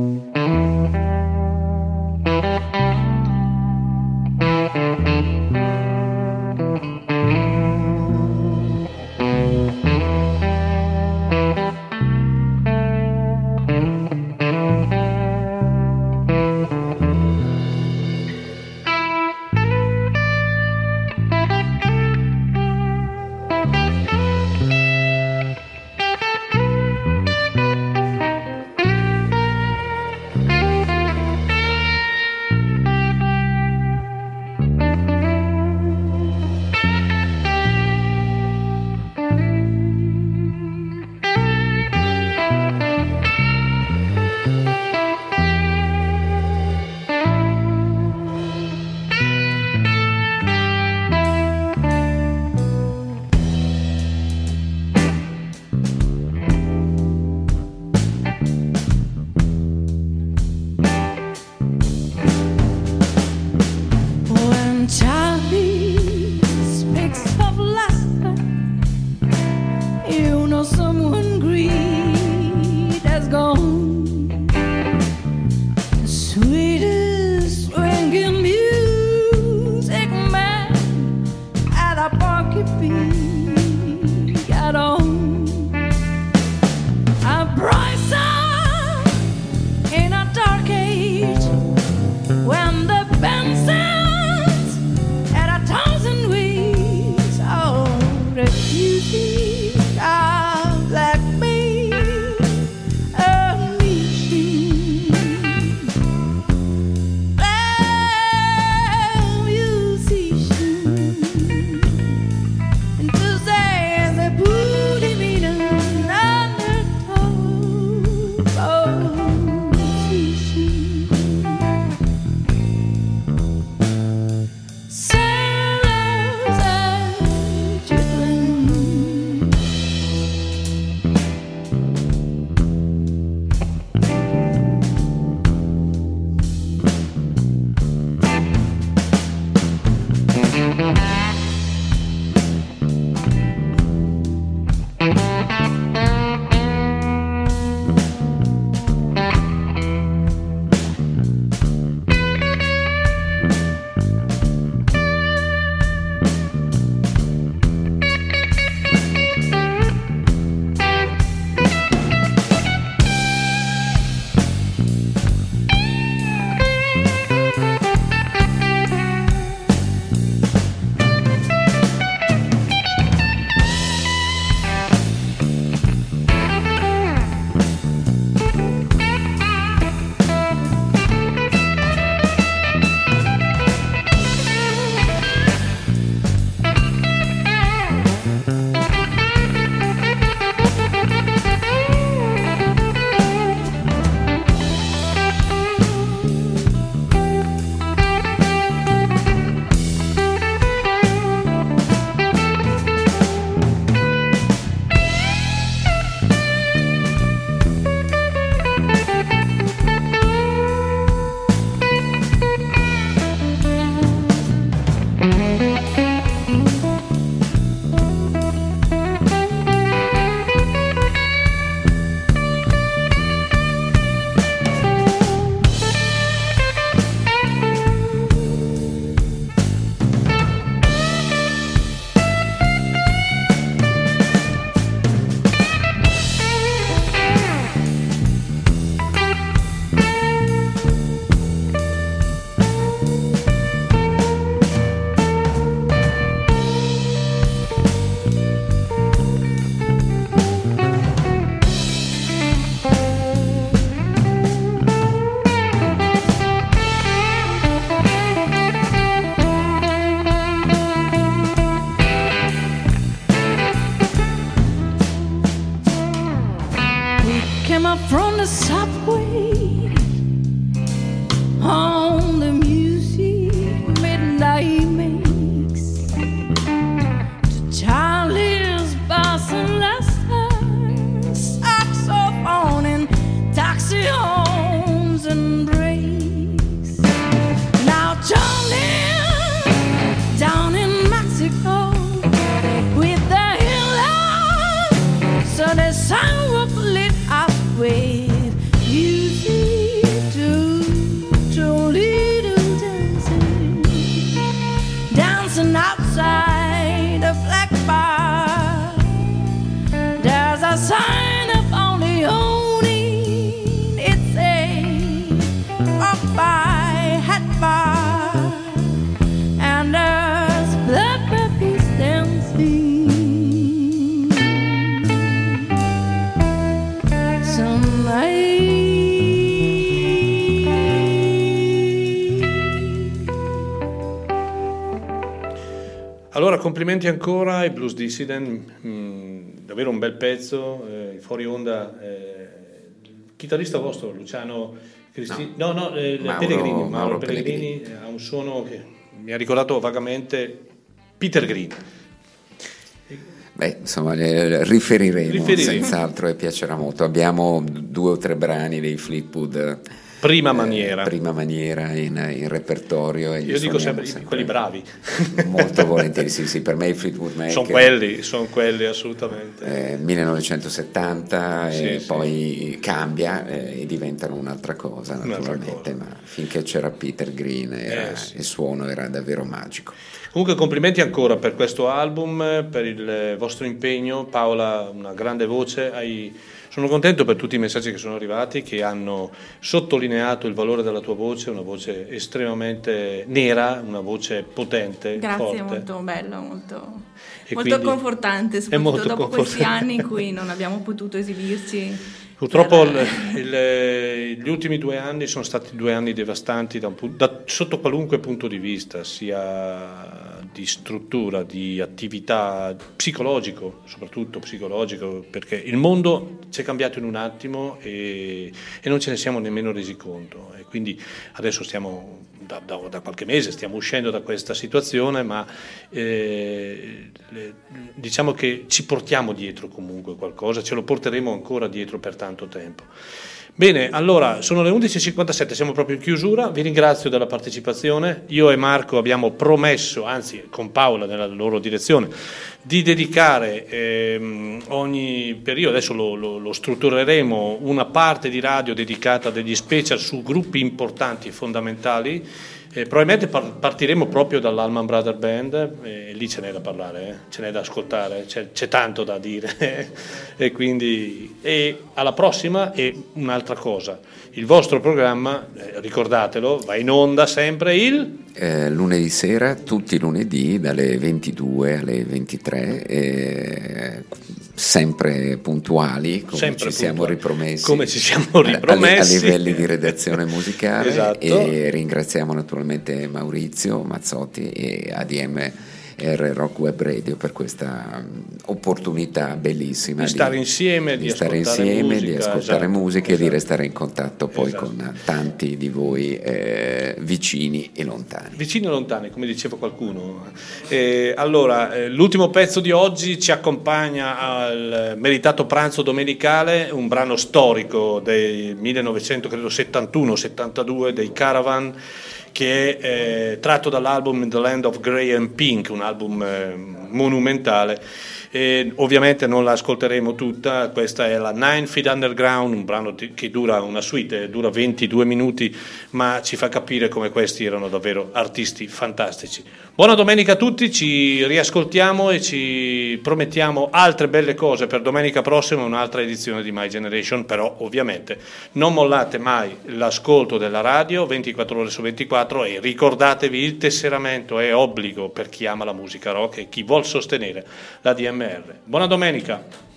Complimenti ancora ai Blues Dissident, mm, davvero un bel pezzo, eh, fuori onda. eh, chitarrista vostro, Luciano Cristini, no, no, eh, Mauro- Pellegrini, Mauro, Mauro Pellegrini, eh, ha un suono che mi ha ricordato vagamente Peter Green. Beh, insomma, riferiremo, Riferiremo. senz'altro e piacerà molto. Abbiamo due o tre brani dei Fleetwood. Prima eh, maniera. prima maniera in, in repertorio. E Io dico suoniamo sempre, quelli bravi. Molto volentieri, sì, sì, per me i Fleetwood Mac. Sono quelli, sono quelli assolutamente. eh, 1970 e Sì, sì. poi cambia eh, e diventano un'altra cosa Un'altra naturalmente, ma finché c'era Peter Green era- Eh, sì. il suono era davvero magico. Comunque complimenti ancora per questo album, per il vostro impegno. Paola, una grande voce. hai- Sono contento per tutti i messaggi che sono arrivati, che hanno sottolineato il valore della tua voce, una voce estremamente nera, una voce potente, Grazie, forte. molto bello, molto, molto confortante, soprattutto molto dopo questi confortante. anni in cui non abbiamo potuto esibirci. Purtroppo il- il- gli ultimi due anni sono stati due anni devastanti da un da- sotto qualunque punto di vista, sia di struttura, di attività psicologico, soprattutto psicologico, perché il mondo ci è cambiato in un attimo e, e non ce ne siamo nemmeno resi conto. E quindi adesso stiamo, da, da- da qualche mese stiamo uscendo da questa situazione, ma eh, le- diciamo che ci portiamo dietro comunque qualcosa, ce lo porteremo ancora dietro per tanto tempo. Bene, allora sono le 11.57, siamo proprio in chiusura, vi ringrazio della partecipazione, io e Marco abbiamo promesso, anzi con Paola nella loro direzione, di dedicare ehm, ogni periodo, adesso lo, lo- lo struttureremo, una parte di radio dedicata a degli special su gruppi importanti e fondamentali. Eh, probabilmente par- partiremo proprio dall'Alman Brother Band e lì ce n'è da parlare, eh, ce n'è da ascoltare, c'è, c'è tanto da dire. e quindi e alla prossima e un'altra cosa, il vostro programma, eh, ricordatelo, va in onda sempre il Eh, lunedì sera, tutti i lunedì, dalle 22 alle 23, eh, sempre puntuali, come Sempre ci siamo puntuali. ripromessi, Come ci siamo a- a- ripromessi. a, livelli di redazione musicale Esatto. e ringraziamo naturalmente Maurizio Mazzotti e ADM R Rock Web Radio per questa mm, opportunità bellissima Di stare insieme, di stare ascoltare insieme, di musica, ascoltare esatto, musica e di esatto. restare in contatto poi Esatto. con tanti di voi eh, vicini e lontani. Vicini e lontani, come diceva qualcuno. Eh, allora, eh, l'ultimo pezzo di oggi ci accompagna al meritato pranzo domenicale, un brano storico del 1971-72 dei Caravan, che è eh, tratto dall'album The Land of Grey and Pink, un album eh, monumentale. E ovviamente non la ascolteremo tutta, questa è la Nine Feet Underground, un brano che dura una suite, dura 22 minuti, ma ci fa capire come questi erano davvero artisti fantastici. Buona domenica a tutti, ci riascoltiamo e ci promettiamo altre belle cose per domenica prossima, un'altra edizione di My Generation, però ovviamente non mollate mai l'ascolto della radio 24 ore su 24 e ricordatevi il tesseramento è obbligo per chi ama la musica rock e chi vuol sostenere la DMR. Buona domenica!